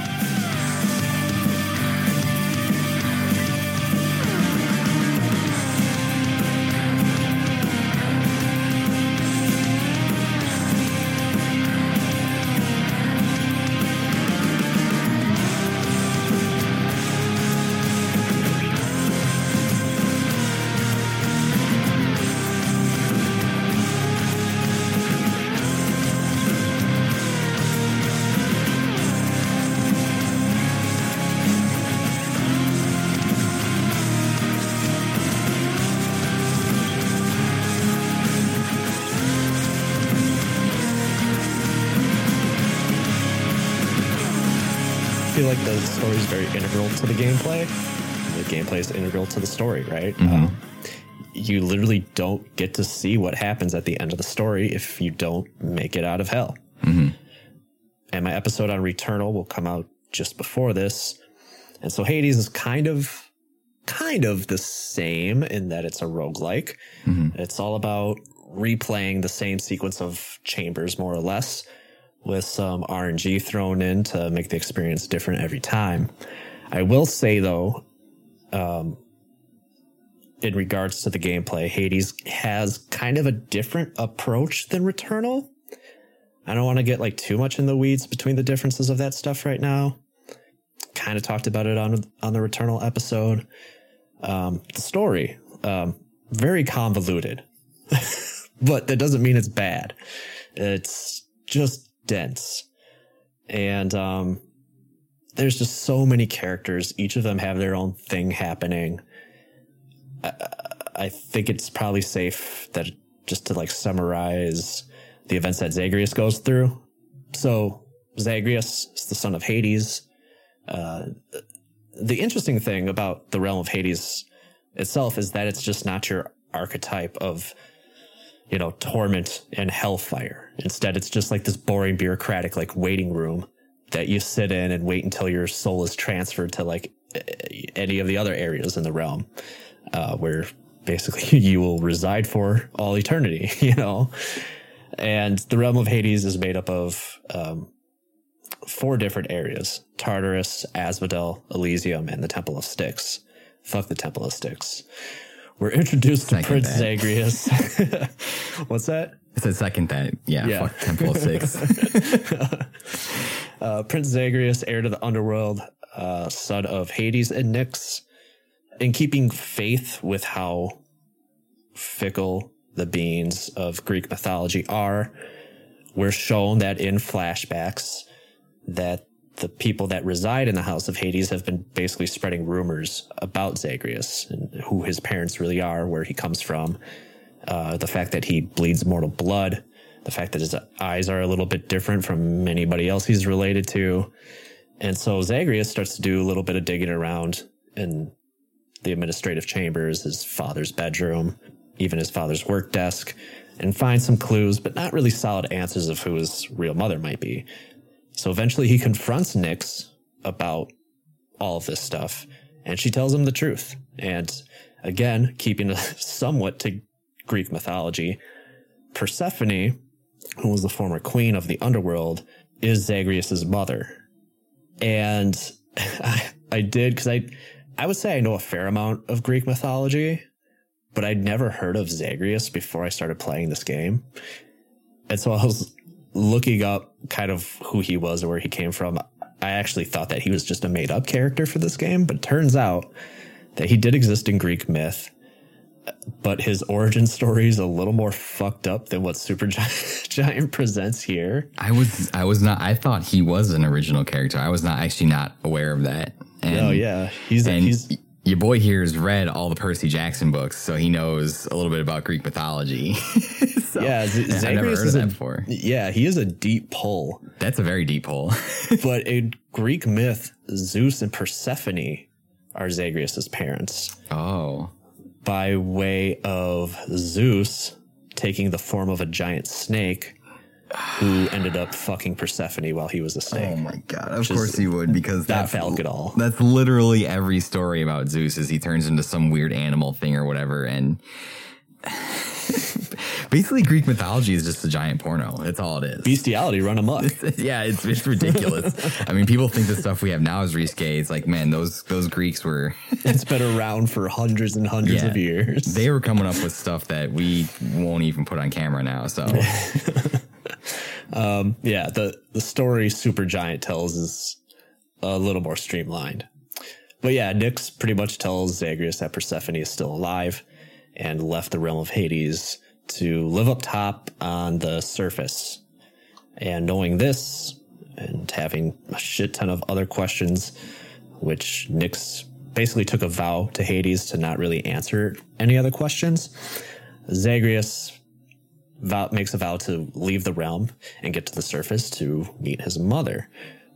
Is very integral to the gameplay. The gameplay is integral to the story, right? Mm-hmm. Um, you literally don't get to see what happens at the end of the story if you don't make it out of hell. Mm-hmm. And my episode on Returnal will come out just before this. And so Hades is kind of kind of the same in that it's a roguelike. Mm-hmm. It's all about replaying the same sequence of chambers more or less with some RNG thrown in to make the experience different every time. I will say though, um, in regards to the gameplay, Hades has kind of a different approach than Returnal. I don't want to get like too much in the weeds between the differences of that stuff right now. Kind of talked about it on on the Returnal episode. Um, the story, um, very convoluted, but that doesn't mean it's bad. It's just dense. And um, there's just so many characters. Each of them have their own thing happening. I, I think it's probably safe that just to like summarize the events that Zagreus goes through. So Zagreus is the son of Hades. Uh, the interesting thing about the realm of Hades itself is that it's just not your archetype of you know, torment and hellfire. Instead, it's just like this boring bureaucratic like waiting room that you sit in and wait until your soul is transferred to like any of the other areas in the realm, uh, where basically you will reside for all eternity, you know? And the realm of Hades is made up of, um, four different areas Tartarus, Asphodel, Elysium, and the Temple of Styx. Fuck the Temple of Styx. We're introduced to Prince that. Zagreus. What's that? It's a second that. Yeah. Yeah. Fuck Temple Styx. Uh, Prince Zagreus, heir to the underworld, uh, son of Hades and Nyx. In keeping faith with how fickle the beings of Greek mythology are, we're shown that in flashbacks that the people that reside in the House of Hades have been basically spreading rumors about Zagreus and who his parents really are, where he comes from, uh, the fact that he bleeds mortal blood, the fact that his eyes are a little bit different from anybody else he's related to. And so Zagreus starts to do a little bit of digging around in the administrative chambers, his father's bedroom, even his father's work desk, and finds some clues, but not really solid answers of who his real mother might be. So eventually he confronts Nyx about all of this stuff, and she tells him the truth. And again, keeping somewhat to Greek mythology, Persephone, who was the former queen of the underworld, is Zagreus's mother. And I, I did because I, I would say I know a fair amount of Greek mythology, but I'd never heard of Zagreus before I started playing this game. And so I was looking up kind of who he was or where he came from. I actually thought that he was just a made up character for this game, but turns out that he did exist in Greek myth. But his origin story is a little more fucked up than what Super Giant presents here. I was I was not I thought he was an original character. I was not actually not aware of that. And, oh yeah, he's and he's your boy here has read all the Percy Jackson books, so he knows a little bit about Greek mythology. so, yeah. Z- I've never Zagreus heard is of a, that before. yeah, he is a deep pull. That's a very deep hole. but in Greek myth, Zeus and Persephone are Zagreus's parents oh. by way of Zeus taking the form of a giant snake who ended up fucking Persephone while he was a snake. Oh my god! Of course he would, because not that's at all. That's literally every story about Zeus is he turns into some weird animal thing or whatever, and basically Greek mythology is just a giant porno. That's all it is. Bestiality run amok. yeah, it's it's ridiculous. I mean, people think the stuff we have now is risque. It's like, man, those those Greeks were it's been around for hundreds and hundreds Yeah. of years. they were coming up with stuff that we won't even put on camera now. So um, yeah, the the story Supergiant tells is a little more streamlined. But yeah, Nyx pretty much tells Zagreus that Persephone is still alive and left the realm of Hades to live up top on the surface. And knowing this and having a shit ton of other questions, which Nyx basically took a vow to Hades to not really answer any other questions, Zagreus vow, makes a vow to leave the realm and get to the surface to meet his mother,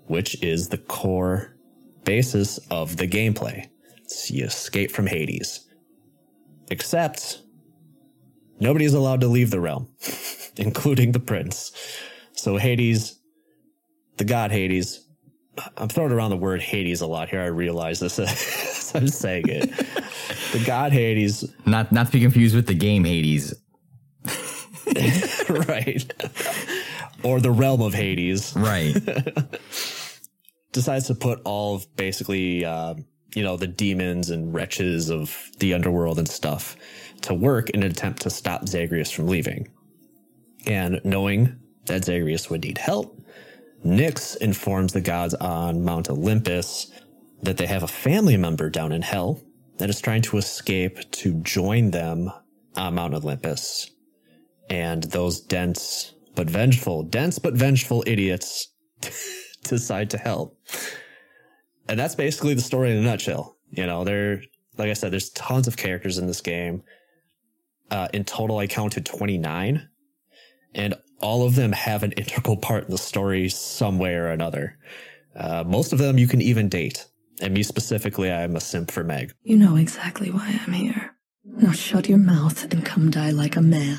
which is the core basis of the gameplay. It's you escape from Hades. Except nobody is allowed to leave the realm, including the prince. So Hades, the god Hades, I'm throwing around the word Hades a lot here. I realize this as I'm saying it. the god Hades not not to be confused with the game Hades. right? or the realm of Hades Right. decides to put all of basically, uh, you know, the demons and wretches of the underworld and stuff to work in an attempt to stop Zagreus from leaving. And knowing that Zagreus would need help, Nyx informs the gods on Mount Olympus that they have a family member down in hell that is trying to escape to join them on Mount Olympus. And those dense but vengeful, dense but vengeful idiots decide to help. And that's basically the story in a nutshell. You know, there, like I said, there's tons of characters in this game. Uh, in total, I counted 29 and all of them have an integral part in the story some way or another. Uh, most of them you can even date. And me specifically, I'm a simp for Meg. You know exactly why I'm here. Now shut your mouth and come die like a man.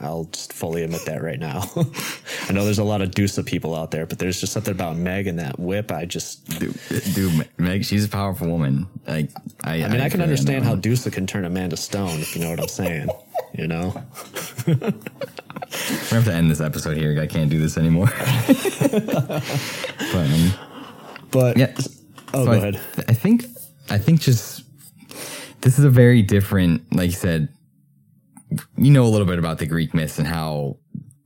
I'll just fully admit that right now. I know there's a lot of Dusa people out there, but there's just something about Meg and that whip. I just, dude, dude, Meg, she's a powerful woman. Like, I, I mean, I, can understand how Dusa can turn a man to stone, if you know what I'm saying. You know? We're gonna have to end this episode here. I can't do this anymore. but um, But, yeah, oh, so go I, ahead. I think I think just this is a very different, like you said, you know a little bit about the Greek myths and how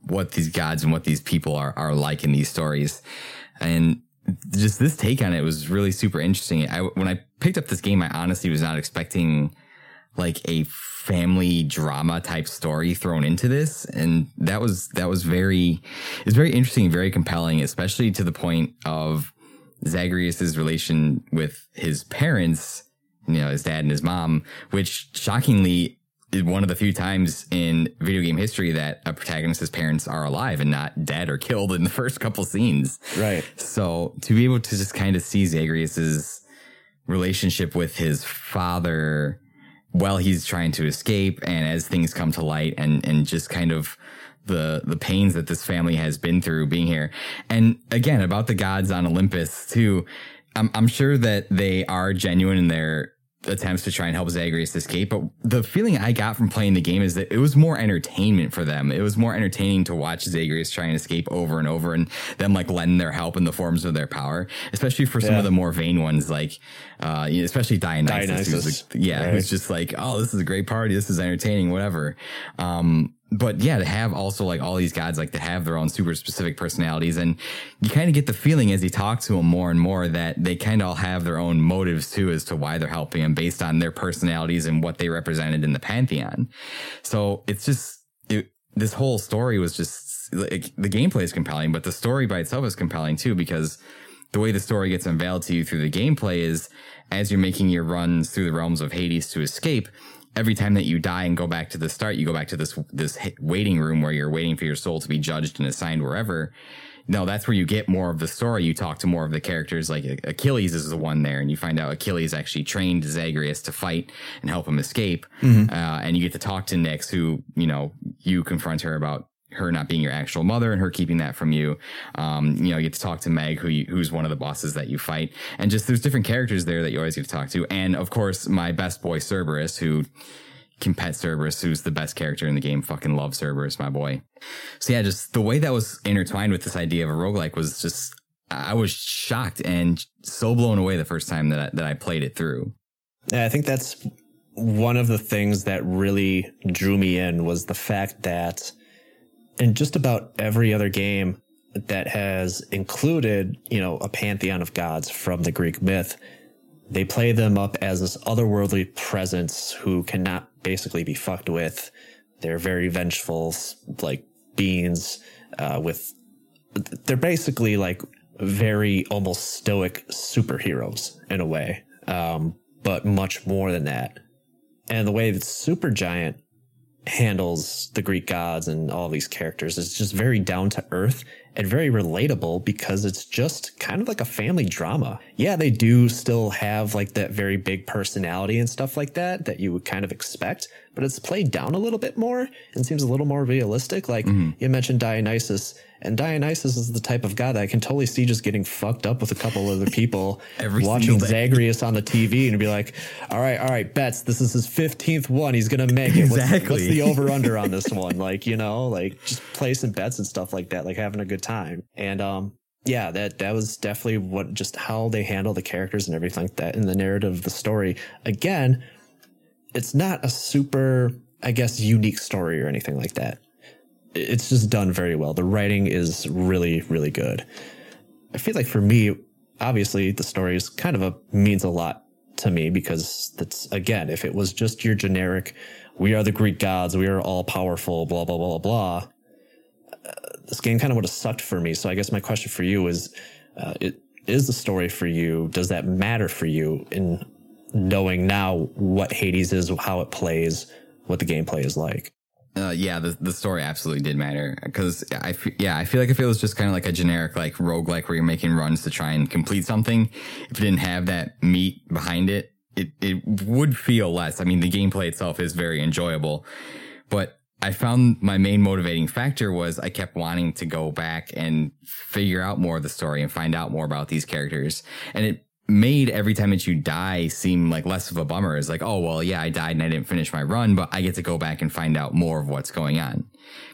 what these gods and what these people are are like in these stories, and just this take on it was really super interesting. I when I picked up this game, I honestly was not expecting like a family drama type story thrown into this and that was that was very it's very interesting very compelling especially to the point of zagreus's relation with his parents you know his dad and his mom which shockingly one of the few times in video game history that a protagonist's parents are alive and not dead or killed in the first couple scenes Right. so to be able to just kind of see Zagreus's relationship with his father while he's trying to escape and as things come to light and, and just kind of the, the pains that this family has been through being here. And again, about the gods on Olympus too, I'm, I'm sure that they are genuine in their attempts to try and help Zagreus escape. But the feeling I got from playing the game is that it was more entertainment for them. It was more entertaining to watch Zagreus try and escape over and over and them like lend their help in the forms of their power, especially for some Yeah. of the more vain ones, like, uh, you know, especially Dionysus. Dionysus, who's like- yeah. right. Who's just like, oh, this is a great party. This is entertaining, whatever. Um, but yeah, to have also like all these gods like to have their own super specific personalities, and you kind of get the feeling as you talk to them more and more that they kind of all have their own motives too as to why they're helping them based on their personalities and what they represented in the pantheon. So it's just it, this whole story was just like the gameplay is compelling, but the story by itself is compelling too because the way the story gets unveiled to you through the gameplay is as you're making your runs through the realms of Hades to escape. Every time that you die and go back to the start, you go back to this this hi- waiting room where you're waiting for your soul to be judged and assigned wherever. No, that's where you get more of the story. You talk to more of the characters. Like Achilles is the one there, and you find out Achilles actually trained Zagreus to fight and help him escape. Uh, and you get to talk to Nyx, who you know you confront her about her not being your actual mother and her keeping that from you. Um, you know, you get to talk to Meg, who you, who's one of the bosses that you fight, and just there's different characters there that you always get to talk to, and of course my best boy Cerberus, who can pet Cerberus, who's the best character in the game. Fucking love Cerberus, my boy. So yeah, just the way that was intertwined with this idea of a roguelike was just I was shocked and so blown away the first time that I, that I played it through. Yeah, I think that's one of the things that really drew me in was the fact that in just about every other game that has included, you know, a pantheon of gods from the Greek myth, they play them up as this otherworldly presence who cannot basically be fucked with. They're very vengeful, like beings, uh, with, they're basically like very almost stoic superheroes in a way. Um, but much more than that. And the way that Supergiant handles the Greek gods and all these characters is just very down to earth and very relatable because it's just kind of like a family drama. Yeah, they do still have like that very big personality and stuff like that that you would kind of expect, but it's played down a little bit more and seems a little more realistic. Like you mentioned Dionysus, and Dionysus is the type of guy that I can totally see just getting fucked up with a couple other people Every watching. Zagreus on the TV and be like, all right, all right, bets, this is his 15th one. He's going to make it. What's, what's the over under on this one? Like, you know, like just placing bets and stuff like that, like having a good time. And, um, yeah, that, that was definitely what just how they handle the characters and everything like that in the narrative of the story. Again, it's not a super, I guess, unique story or anything like that. It's just done very well. The writing is really, really good. I feel like for me, obviously the story is kind of a means a lot to me because that's again, if it was just your generic, we are the Greek gods, we are all powerful, blah blah blah blah blah. uh, This game kind of would have sucked for me. So I guess my question for you is, uh, it is the story for you? Does that matter for you in knowing now what Hades is, how it plays, what the gameplay is like? Uh, yeah, the, the story absolutely did matter because I, yeah, I feel like if it was just kind of like a generic like roguelike where you're making runs to try and complete something, if it didn't have that meat behind it, it, it would feel less. I mean, the gameplay itself is very enjoyable, but I found my main motivating factor was I kept wanting to go back and figure out more of the story and find out more about these characters. And it made every time that you die seem like less of a bummer. is like, oh, well, yeah, I died and I didn't finish my run, but I get to go back and find out more of what's going on.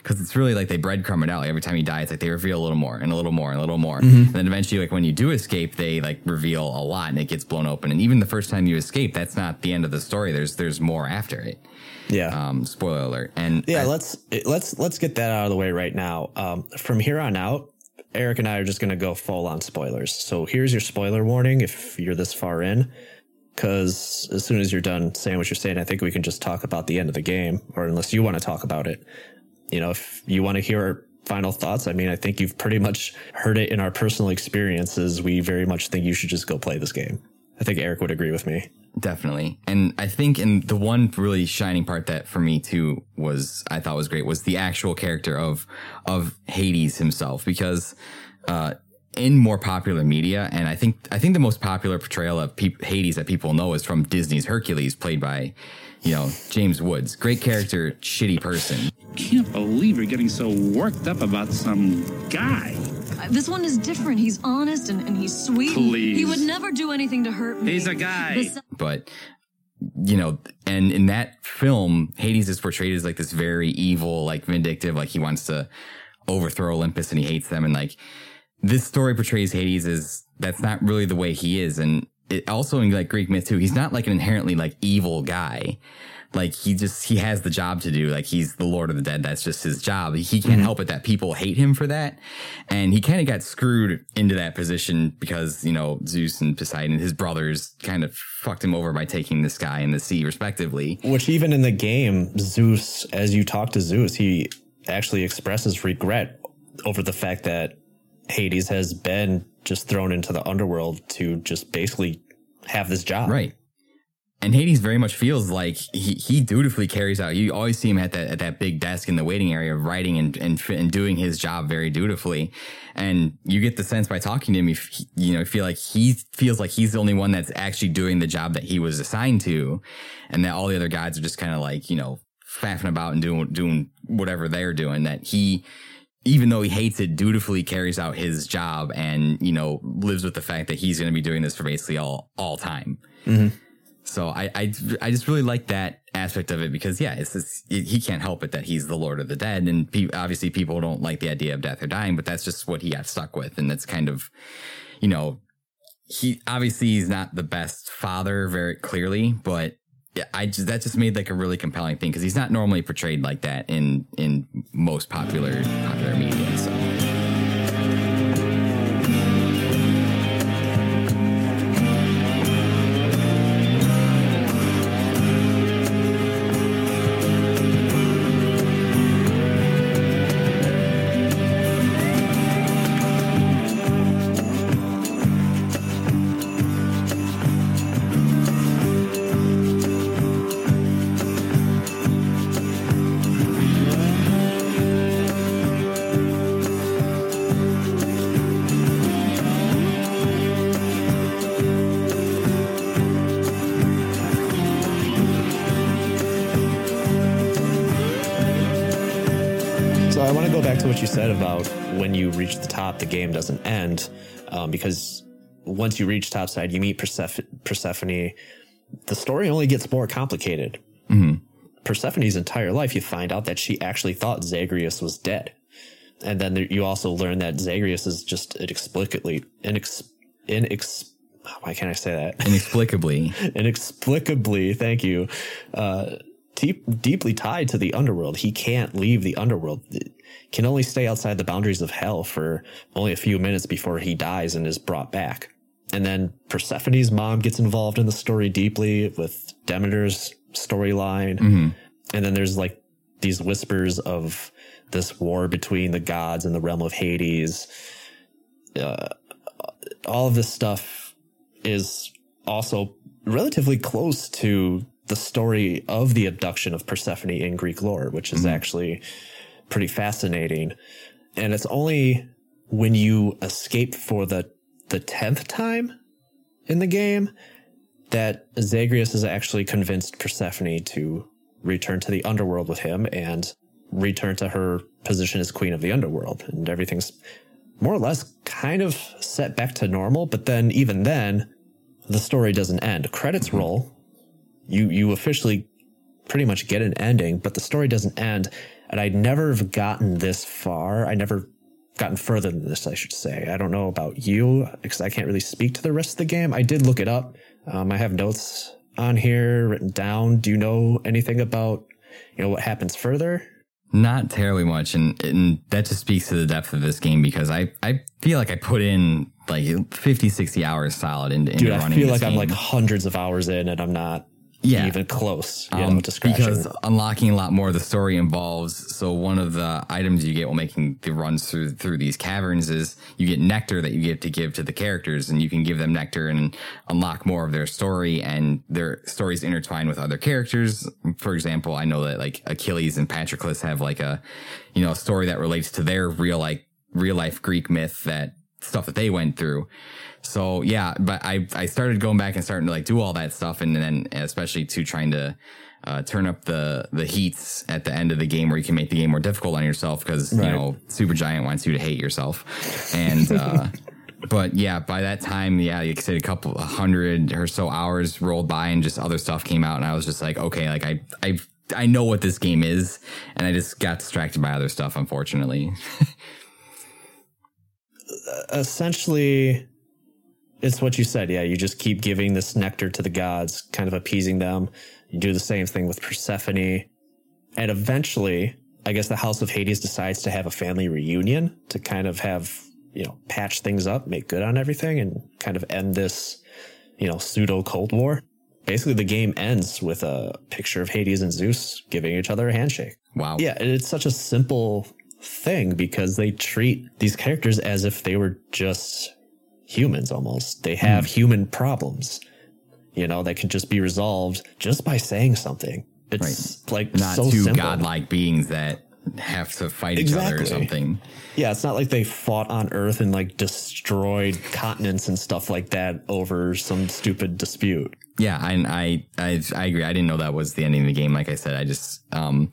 Cause it's really like they breadcrumb it out. Like every time you die, it's like they reveal a little more and a little more and a little more. Mm-hmm. And then eventually, like when you do escape, they like reveal a lot and it gets blown open. And even the first time you escape, that's not the end of the story. There's, there's more after it. Yeah. Um, spoiler alert. And yeah, I- let's let's let's get that out of the way right now. Um, from here on out, Eric and I are just going to go full on spoilers. So here's your spoiler warning if you're this far in, because as soon as you're done saying what you're saying, I think we can just talk about the end of the game, or unless you want to talk about it. You know, if you want to hear our final thoughts, I mean, I think you've pretty much heard it in our personal experiences. We very much think you should just go play this game. I think Eric would agree with me. Definitely. And I think, and the one really shining part that for me too was, I thought was great was the actual character of, of Hades himself because, uh, in more popular media, and I think, I think the most popular portrayal of peop Hades that people know is from Disney's Hercules played by, you know, James Woods. Great character, shitty person. Can't believe you're getting so worked up about some guy. This one is different. He's honest and, and he's sweet. Please. He would never do anything to hurt me. He's a guy. Besi- but you know and in that film hades is portrayed as like this very evil like vindictive like he wants to overthrow olympus and he hates them and like this story portrays hades as that's not really the way he is and it also in like greek myth too he's not like an inherently like evil guy like he just he has the job to do. Like he's the lord of the dead. That's just his job. He can't mm-hmm. help it that people hate him for that. And he kind of got screwed into that position because you know zeus and poseidon his brothers kind of fucked him over by taking the sky and the sea respectively. Which even in the game, Zeus, as you talk to Zeus, he actually expresses regret over the fact that Hades has been just thrown into the underworld to just basically have this job. right and Hades very much feels like he, he dutifully carries out. You always see him at that at that big desk in the waiting area, writing and and, and doing his job very dutifully. And you get the sense by talking to him, you, you know, feel like he feels like he's the only one that's actually doing the job that he was assigned to, and that all the other guys are just kind of like you know faffing about and doing doing whatever they're doing. That he even though he hates it, dutifully carries out his job and, you know, lives with the fact that he's going to be doing this for basically all, all time. Mm-hmm. So I, I, I just really like that aspect of it because yeah, it's it, he can't help it that he's the Lord of the Dead. And pe- obviously people don't like the idea of death or dying, but that's just what he got stuck with. And that's kind of, you know, he obviously he's not the best father very clearly, but I just, that just made like a really compelling thing because he's not normally portrayed like that in, in most popular, popular media. So what you said about when you reach the top, the game doesn't end, um, because once you reach topside, you meet Perseph- Persephone. The story only gets more complicated. Persephone's entire life, you find out that she actually thought Zagreus was dead, and then there, you also learn that Zagreus is just inexplicably inex, inex. Why can't I say that? Inexplicably, inexplicably, thank you, uh, deep, deeply tied to the underworld. He can't leave the underworld. Can only stay outside the boundaries of hell for only a few minutes before he dies and is brought back. And then Persephone's mom gets involved in the story deeply with Demeter's storyline. And then there's like these whispers of this war between the gods and the realm of Hades. Uh, all of this stuff is also relatively close to the story of the abduction of Persephone in Greek lore, which is mm-hmm. actually pretty fascinating. And it's only when you escape for the the tenth time in the game that Zagreus is actually convinced Persephone to return to the underworld with him and return to her position as queen of the underworld. And everything's more or less kind of set back to normal. But then, even then, the story doesn't end. Credits mm-hmm. roll. You you officially pretty much get an ending, but the story doesn't end. And I'd never have gotten this far. I never gotten further than this, I should say. I don't know about you because I can't really speak to the rest of the game. I did look it up. Um, I have notes on here written down. Do you know anything about you know what happens further? Not terribly much, and, and that just speaks to the depth of this game because I, I feel like I put in like 50, 60 hours solid into, into Dude, I running feel this like I'm like hundreds of hours in and I'm not Yeah. even close, you Um, know, to scratching. because unlocking a lot more of the story involves. So one of the items you get while making the runs through through these caverns is you get nectar that you get to give to the characters, and you can give them nectar and unlock more of their story, and their stories intertwine with other characters. For example, I know that like Achilles and Patroclus have like a you know a story that relates to their real like real life Greek myth that stuff that they went through. So yeah, but I I started going back and starting to like do all that stuff, and then especially to trying to uh, turn up the the heats at the end of the game where you can make the game more difficult on yourself because you know Supergiant wants you to hate yourself, and. uh But yeah, by that time, yeah, like I said, a couple a hundred or so hours rolled by, and just other stuff came out, and I was just like, okay, like I, I, I know what this game is, and I just got distracted by other stuff, unfortunately. essentially it's what you said yeah. You just keep giving this nectar to the gods kind of appeasing them. You do the same thing with persephone. And eventually i guess the house of hades decides to have a family reunion to kind of have you know patch things up make good on everything and kind of end this you know pseudo cold war. Basically the game ends with a picture of hades and zeus giving each other a handshake. Wow. yeah, and it's such a simple thing because they treat these characters as if they were just humans almost. They have human problems, you know, that can just be resolved just by saying something. It's like not so two simple. godlike beings that have to fight each other or something. Yeah, it's not like they fought on Earth and like destroyed continents and stuff like that over some stupid dispute. Yeah, I, I I I agree. I didn't know that was the ending of the game. Like I said, I just um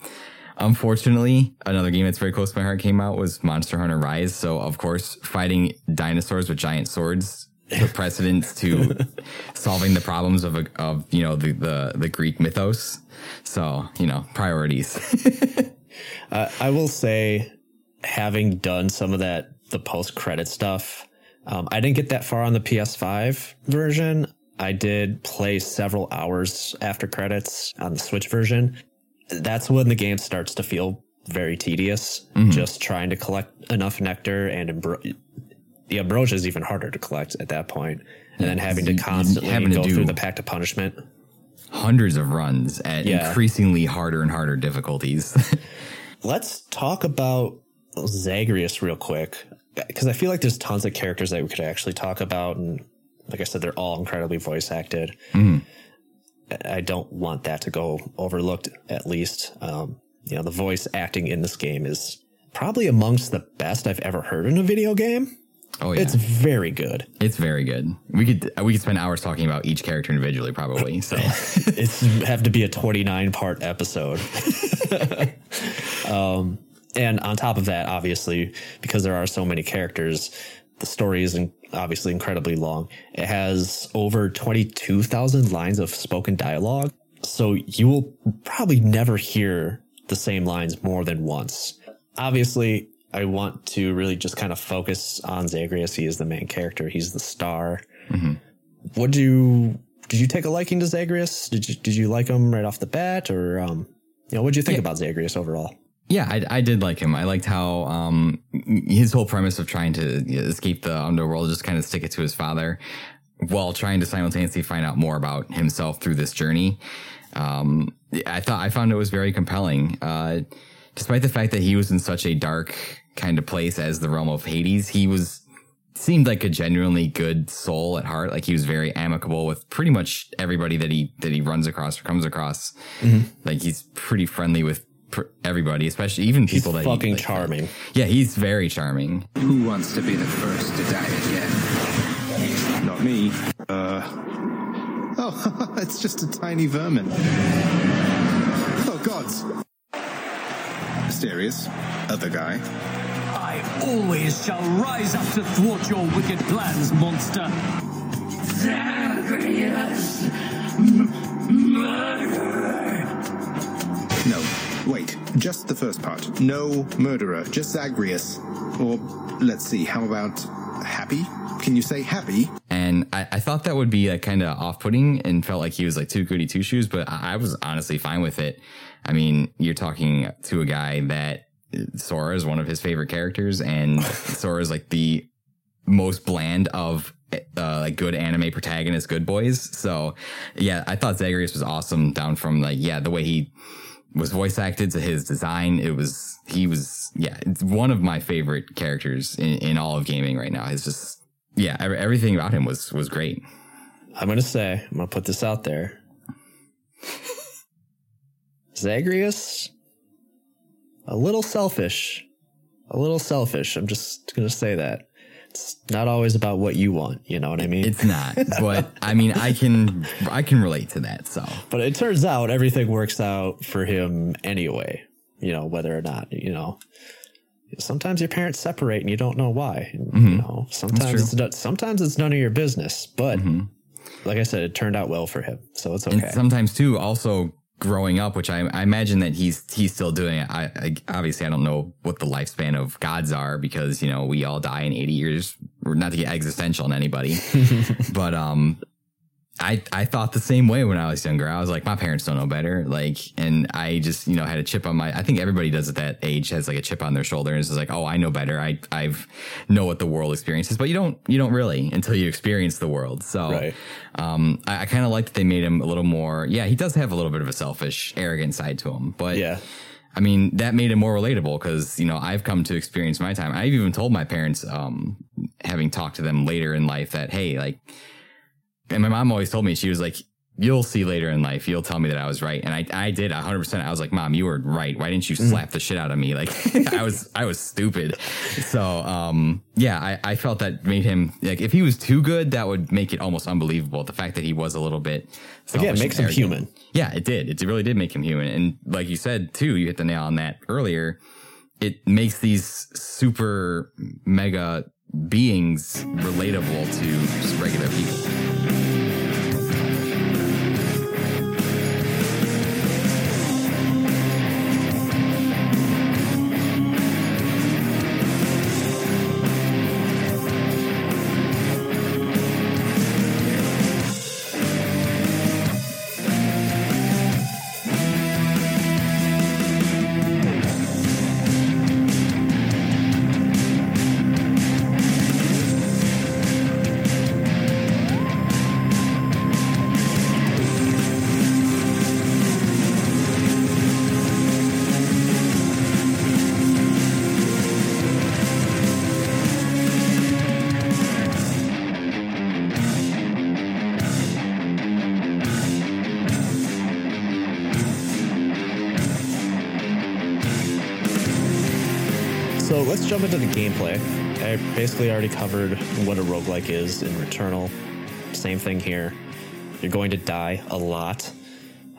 unfortunately another game that's very close to my heart came out was Monster Hunter Rise. So of course, fighting dinosaurs with giant swords took precedence to solving the problems of a, of you know the, the the Greek mythos. So you know priorities. Uh, I will say, having done some of that, the post credit stuff, um, I didn't get that far on the PS5 version. I did play several hours after credits on the Switch version. That's when the game starts to feel very tedious, mm-hmm. just trying to collect enough nectar and ambro- the ambrosia is even harder to collect at that point, and then having to constantly having to go do- through the pact of punishment. Hundreds of runs at Yeah. increasingly harder and harder difficulties. Let's talk about Zagreus real quick because I feel like there's tons of characters that we could actually talk about, and like I said, they're all incredibly voice acted. Mm-hmm. I don't want that to go overlooked. At least, um, you know, the voice acting in this game is probably amongst the best I've ever heard in a video game. oh yeah, It's very good. it's very good. We could we could spend hours talking about each character individually, probably. So. it's have to be a 29 part episode. um, and on top of that, obviously, because there are so many characters, the story is in, obviously incredibly long. It has over 22,000 lines of spoken dialogue. So you will probably never hear the same lines more than once. Obviously, I want to really just kind of focus on Zagreus. He is the main character. He's the star. What do you did you take a liking to Zagreus? Did you did you like him right off the bat, or um, you know, what did you think about Zagreus overall? Yeah, I, I did like him. I liked how um his whole premise of trying to escape the underworld, just kind of stick it to his father, while trying to simultaneously find out more about himself through this journey. Um, I thought I found it was very compelling. Uh, despite the fact that he was in such a dark kind of place as the realm of Hades, he was seemed like a genuinely good soul at heart. Like he was very amicable with pretty much everybody that he that he runs across or comes across. Like he's pretty friendly with everybody, especially even people that Fucking he, like, charming. Yeah, he's very charming. Who wants to be the first to die again? Not me. Uh. Oh, it's just a tiny vermin. Oh, gods. Mysterious. Other guy. I always shall rise up to thwart your wicked plans, monster. Zagreus! No, wait, just the first part. No murderer, just Zagreus. Or, let's see, how about happy? Can you say happy? And I, I thought that would be like kind of off putting and felt like he was like too goody two shoes, but I, was honestly fine with it. I mean, you're talking to a guy that Sora is one of his favorite characters, and Sora is like the most bland of uh, like good anime protagonist, good boys. So yeah, I thought Zagreus was awesome. Down from like yeah, the way he was voice acted to his design, it was he was yeah, it's one of my favorite characters in, in all of gaming right now. It's just yeah, ev- everything about him was was great. I'm gonna say, I'm gonna put this out there. Zagreus, a little selfish, a little selfish. I'm just gonna say that it's not always about what you want. You know what I mean? It's not, but I mean, I can I can relate to that. So but it turns out everything works out for him anyway. You know, whether or not you know. Sometimes your parents separate and you don't know why. You mm-hmm. know, sometimes it's not, sometimes it's none of your business. But mm-hmm. like I said, it turned out well for him, so it's okay. and sometimes too, also growing up, which I, I imagine that he's he's still doing it. I, I obviously I don't know what the lifespan of gods are because you know we all die in eighty years. Not to get existential on anybody, but um, I I thought the same way when I was younger. I was like, my parents don't know better. Like, and I just you know had a chip on my. I think everybody does at that age has like a chip on their shoulder and is like, oh, I know better. I I've know what the world experiences, but you don't you don't really until you experience the world. So Right. um, I, I kind of like that they made him a little more. Yeah, he does have a little bit of a selfish, arrogant side to him, but yeah. I mean, that made it more relatable because, you know, I've come to experience my time. I've even told my parents, um, having talked to them later in life that, hey, like, and my mom always told me, she was like, you'll see later in life, you'll tell me that I was right. And I, I did 100%. I was like, mom, you were right. Why didn't you slap the shit out of me? Like, I was, I was stupid. So, um, yeah, I, I felt that made him, like, if he was too good, that would make it almost unbelievable. The fact that he was a little bit, Again, makes him human. Yeah, it did. It really did make him human. And like you said too, you hit the nail on that earlier. It makes these super mega beings relatable to just regular people. Into the gameplay. I basically already covered what a roguelike is in Returnal. Same thing here. You're going to die a lot.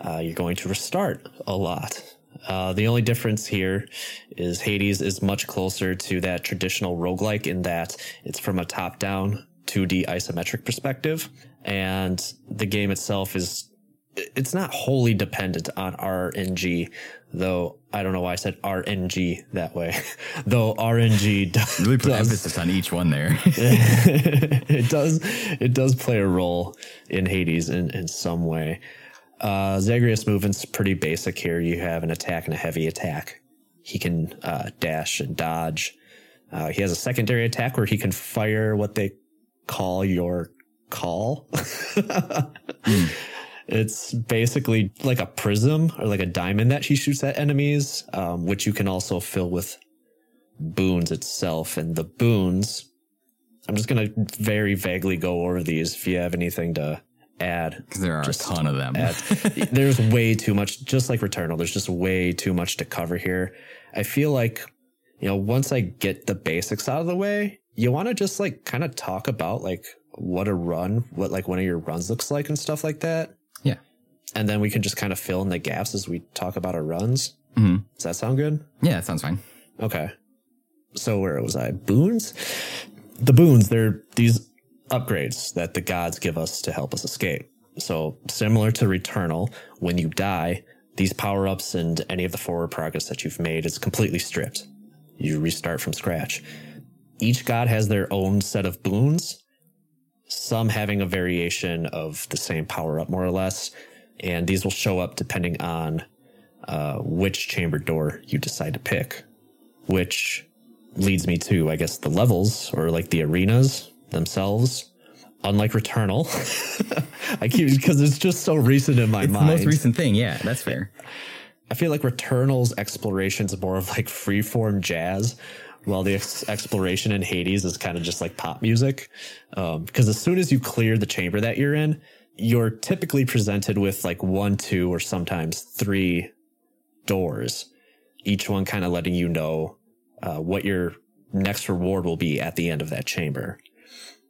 Uh, you're going to restart a lot. Uh, the only difference here is Hades is much closer to that traditional roguelike in that it's from a top down 2D isometric perspective. And the game itself is it's not wholly dependent on RNG, though I don't know why I said RNG that way. though RNG does, Really put does- emphasis on each one there. it does it does play a role in Hades in, in some way. Uh, Zagreus movement's pretty basic here. You have an attack and a heavy attack. He can uh, dash and dodge. Uh, he has a secondary attack where he can fire what they call your call. It's basically like a prism or like a diamond that she shoots at enemies, um, which you can also fill with boons itself. And the boons, I'm just going to very vaguely go over these if you have anything to add. Because there are a ton of them. there's way too much, just like Returnal, there's just way too much to cover here. I feel like, you know, once I get the basics out of the way, you want to just like kind of talk about like what a run, what like one of your runs looks like and stuff like that. And then we can just kind of fill in the gaps as we talk about our runs. Mhm. Does that sound good? Yeah, that sounds fine. Okay. So where was I? Boons? The boons, they're these upgrades that the gods give us to help us escape. So similar to Returnal, when you die, these power ups and any of the forward progress that you've made is completely stripped. You restart from scratch. Each god has their own set of boons, some having a variation of the same power up, more or less. And these will show up depending on uh, which chamber door you decide to pick, which leads me to, I guess, the levels or like the arenas themselves. Unlike Returnal, I keep because it's just so recent in my It's mind. the most recent thing. Yeah, that's fair. I feel like Returnal's exploration is more of like freeform jazz, while the ex- exploration in Hades is kind of just like pop music. Because as soon as you clear the chamber that you're in, you're typically presented with like one, two, or sometimes three doors, each one kind of letting you know uh, what your next reward will be at the end of that chamber.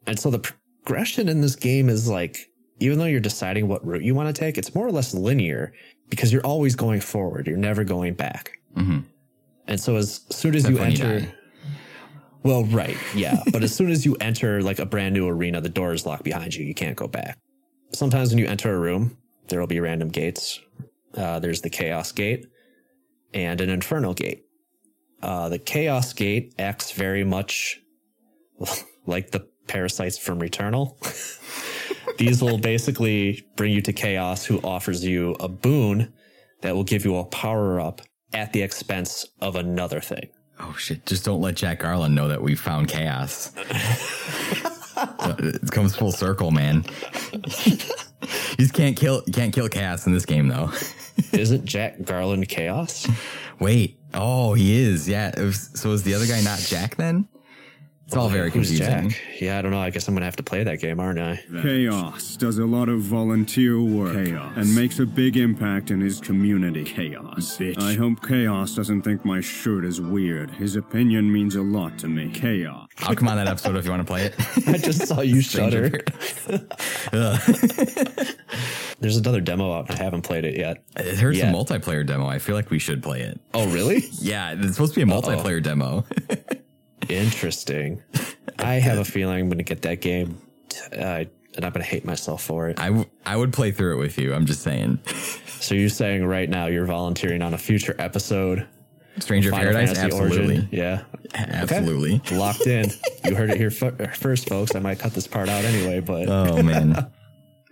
And so the progression in this game is like, even though you're deciding what route you want to take, it's more or less linear because you're always going forward. You're never going back. Mhm. And so as soon as Except you when you enter, well, right. Yeah. but as soon as you enter like a brand new arena, the door is locked behind you. You can't go back. Sometimes when you enter a room, there will be random gates. Uh, there's the chaos gate and an infernal gate. Uh, the chaos gate acts very much like the parasites from Returnal. These will basically bring you to chaos, who offers you a boon that will give you a power up at the expense of another thing. Oh shit! Just don't let Jack Garland know that we found chaos. it comes full circle, man. you just can't kill you can't kill chaos in this game though. Isn't Jack Garland chaos? Wait, oh he is. Yeah. Was, so is the other guy not Jack then? It's all very Who's confusing. Jack? Yeah, I don't know. I guess I'm gonna have to play that game, aren't I? Chaos does a lot of volunteer work Chaos. and makes a big impact in his community. Chaos. Bitch. I hope Chaos doesn't think my shirt is weird. His opinion means a lot to me. Chaos. I'll come on that episode if you want to play it. I just saw you shudder. There's another demo out. I haven't played it yet. It heard Yeah. some multiplayer demo. I feel like we should play it. Oh, really? Yeah, it's supposed to be a multiplayer demo. Interesting. I have a feeling I'm gonna get that game, uh, and I'm gonna hate myself for it. I, w- I would play through it with you. I'm just saying. So you're saying right now you're volunteering on a future episode? Stranger Final Paradise? Fantasy Absolutely. Origin? Yeah. Absolutely. Locked in. You heard it here f- first, folks. I might cut this part out anyway, but Oh man.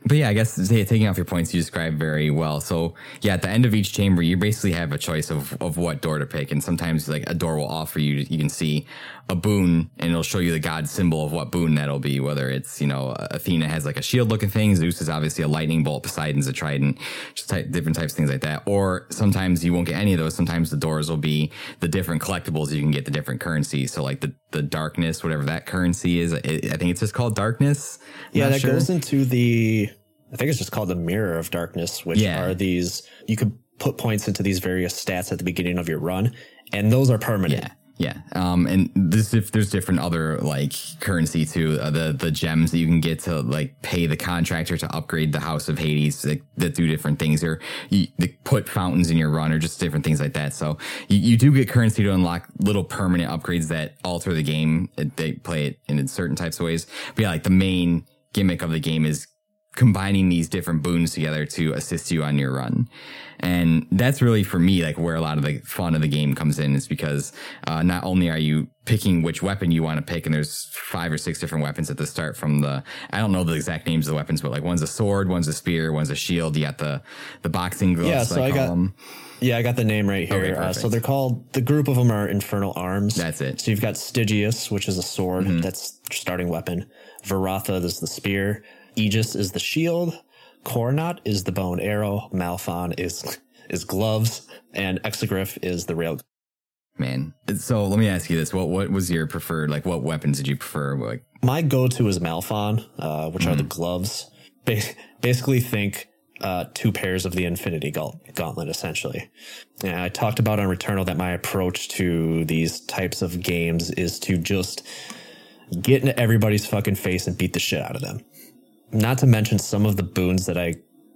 But yeah, I guess taking off your points, you described very well. So yeah, at the end of each chamber, you basically have a choice of, of what door to pick. And sometimes like a door will offer you, you can see a boon and it'll show you the god symbol of what boon that'll be. Whether it's, you know, Athena has like a shield looking thing. Zeus is obviously a lightning bolt. Poseidon's a trident, just type, different types of things like that. Or sometimes you won't get any of those. Sometimes the doors will be the different collectibles. You can get the different currencies. So like the, the darkness, whatever that currency is, I I think it's just called darkness. I'm yeah, that sure. goes into the. I think it's just called the Mirror of Darkness, which Yeah. are these. You could put points into these various stats at the beginning of your run, and those are permanent. Yeah. Yeah. Um, and there's, if there's different other like currency too, uh, the, the gems that you can get to like pay the contractor to upgrade the house of Hades like, that do different things or you put fountains in your run or just different things like that. So you, you do get currency to unlock little permanent upgrades that alter the game. They play it in certain types of ways. But yeah, like the main gimmick of the game is combining these different boons together to assist you on your run. And that's really for me, like where a lot of the fun of the game comes in is because, uh, not only are you picking which weapon you want to pick, and there's five or six different weapons at the start from the, I don't know the exact names of the weapons, but like one's a sword, one's a spear, one's a shield. You got the, the boxing gloves. Yeah, so I call got- them. Yeah, I got the name right here. Okay, uh, so they're called the group of them are Infernal Arms. That's it. So you've got Stygius, which is a sword. Mm-hmm. That's your starting weapon. Varatha is the spear. Aegis is the shield. Coronacht is the bow and arrow. Malphon is is gloves, and Exagryph is the rail. Man. So let me ask you this. What, what was your preferred, like what weapons did you prefer? Like, My go-to is Malphon, uh, which are the gloves. Ba- basically, think uh, two pairs of the Infinity Gauntlet, essentially. And I talked about on Returnal that my approach to these types of games is to just get into everybody's fucking face and beat the shit out of them. Not to mention some of the boons that I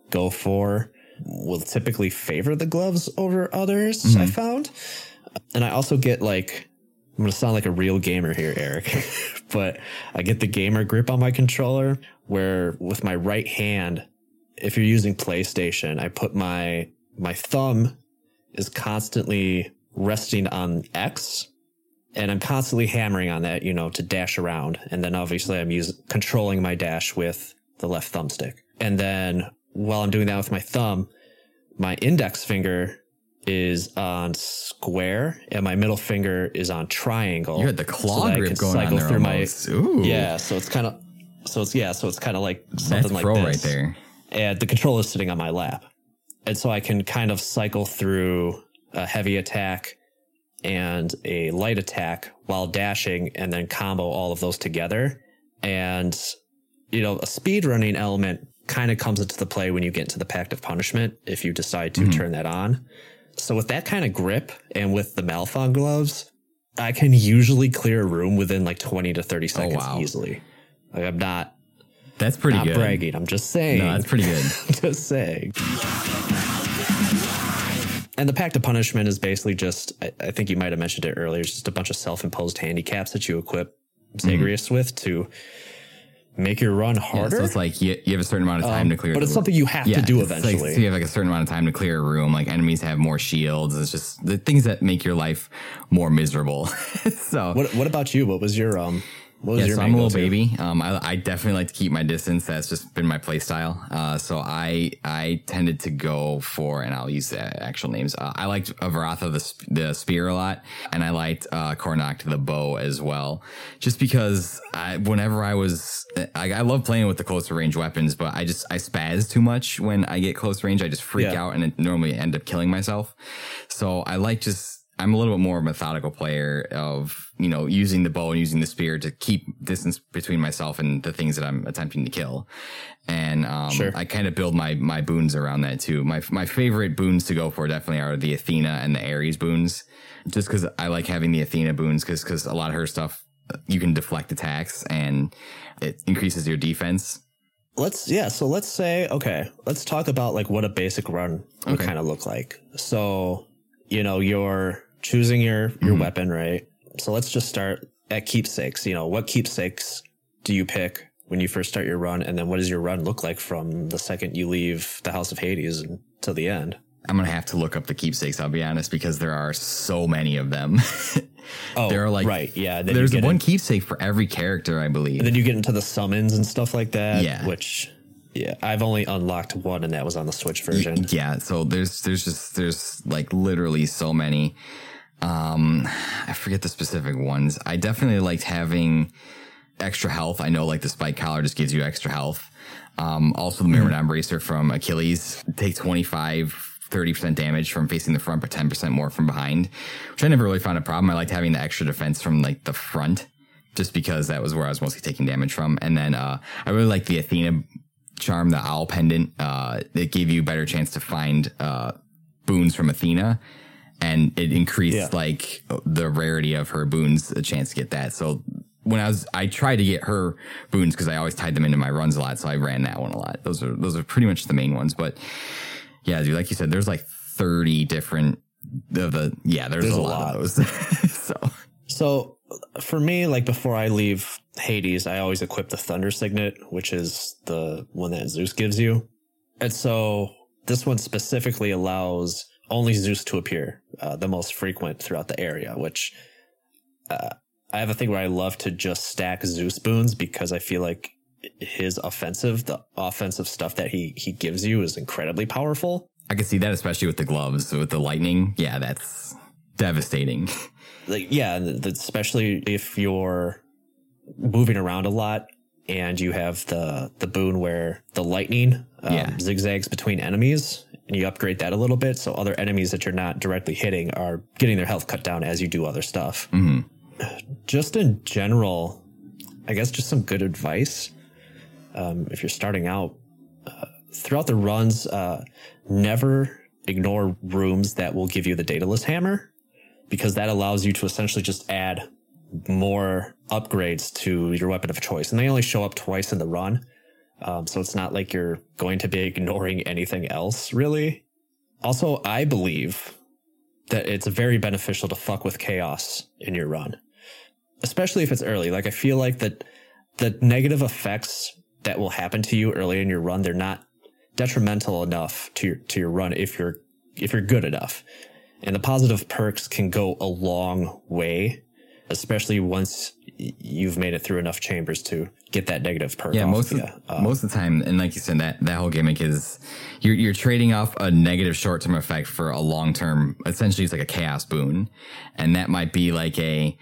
go for will typically favor the gloves over others, I mm-hmm. found. And I also get like I'm gonna sound like a real gamer here, Eric, but I get the gamer grip on my controller where with my right hand, if you're using PlayStation, I put my my thumb is constantly resting on X and I'm constantly hammering on that, you know, to dash around. And then obviously I'm using controlling my dash with the left thumbstick. And then while I'm doing that with my thumb, my index finger is on square and my middle finger is on triangle. You had the claw grip going on there almost. My, Ooh. Yeah, so it's kind of so it's yeah, so it's kind of like something That's like this. right there. And the controller is sitting on my lap. And so I can kind of cycle through a heavy attack and a light attack while dashing and then combo all of those together. And, you know, a speed running element kind of comes into the play when you get into the Pact of Punishment if you decide to mm-hmm. turn that on. So with that kind of grip and with the Malphon gloves, I can usually clear a room within like 20 to 30 seconds wow. easily. Like I'm not That's pretty not good. bragging. I'm just saying. No, that's pretty good. just saying. And the Pact of Punishment is basically just, I, I think you might have mentioned it earlier, it's just a bunch of self imposed handicaps that you equip mm-hmm. Zagreus with to make your run Yeah, harder. so it's like you, you have a certain amount of time Um, to clear. but it's something you have to do it's like- eventually. so you have like a certain amount of time to clear a room. Like enemies have more shields. It's just the things that make your life more miserable. so what What about you? What was your um? What was yeah, your so I'm a little baby. Um, I, I definitely like to keep my distance. That's just been my play style. Uh, so I I tended to go for, and I'll use the actual names. Uh, I liked Avaratha the sp- the spear a lot, and I liked uh, Kornak the bow as well. Just because I, whenever I was, I, I love playing with the closer range weapons, but I just I spaz too much when I get close range. I just freak Yeah. out and normally end up killing myself. So I like just I'm a little bit more methodical player of, you know, using the bow and using the spear to keep distance between myself and the things that I'm attempting to kill. And, um, Sure. I kind of build my, my boons around that too. My, my favorite boons to go for definitely are the Athena and the Ares boons, just cause I like having the Athena boons cause, cause a lot of her stuff, you can deflect attacks and it increases your defense. let's yeah so let's say okay let's talk about like what a basic run would Okay. kind of look like so you know you're choosing your your Mm-hmm. weapon right so let's just start at keepsakes you know what keepsakes do you pick when you first start your run and then what does your run look like from the second you leave the house of hades until the end I'm going to have to look up the keepsakes. I'll be honest, because there are so many of them. oh There are like right yeah There's one in- keepsake for every character, I believe. and then you get into the summons and stuff like that Yeah. which yeah i've only unlocked one and that was on the switch version yeah, so there's there's just there's like literally so many. Um, I forget the specific ones. I definitely liked having extra health. I know like the spike collar just gives you extra health. Um, also the Myrmidon Bracer from Achilles take 25 30% damage from facing the front, but 10% more from behind, which I never really found a problem. I liked having the extra defense from like the front just because that was where I was mostly taking damage from. And then, uh, I really like the Athena charm, the owl pendant. Uh, it gave you a better chance to find, uh, boons from Athena and it increased Yeah. like the rarity of her boons, a chance to get that. So when I was, I tried to get her boons because I always tied them into my runs a lot. So I ran that one a lot. Those are, those are pretty much the main ones. But yeah, dude, like you said, there's like 30 different of the, yeah, there's, There's a, a lot, lot. of those. so So for me, like before I leave Hades, I always equip the Thunder Signet, which is the one that Zeus gives you. And so this one specifically allows only Zeus to appear, uh, the most frequent throughout the area, which uh, I have a thing where I love to just stack Zeus boons because I feel like his offensive, the offensive stuff that he he gives you is incredibly powerful. I can see that, especially with the gloves, with the lightning. Yeah, that's devastating. like yeah especially if you're moving around a lot and you have the the boon where the lightning um, Yeah. zigzags between enemies and you upgrade that a little bit so other enemies that you're not directly hitting are getting their health cut down as you do other stuff. Hmm just in general i guess just some good advice um, if you're starting out uh, throughout the runs uh, never ignore rooms that will give you the daedalus hammer because that allows you to essentially just add more upgrades to your weapon of choice and they only show up twice in the run um, so it's not like you're going to be ignoring anything else really also i believe that it's very beneficial to fuck with chaos in your run especially if it's early. Like I feel like that the negative effects that will happen to you early in your run, they're not detrimental enough to your to your run if you're if you're good enough. And the positive perks can go a long way, especially once you've made it through enough chambers to get that negative perk. Yeah, most of, um, most of the time, and like you said, that that whole gimmick is you're you're trading off a negative short term effect for a long term. Essentially, it's like a chaos boon, and that might be like a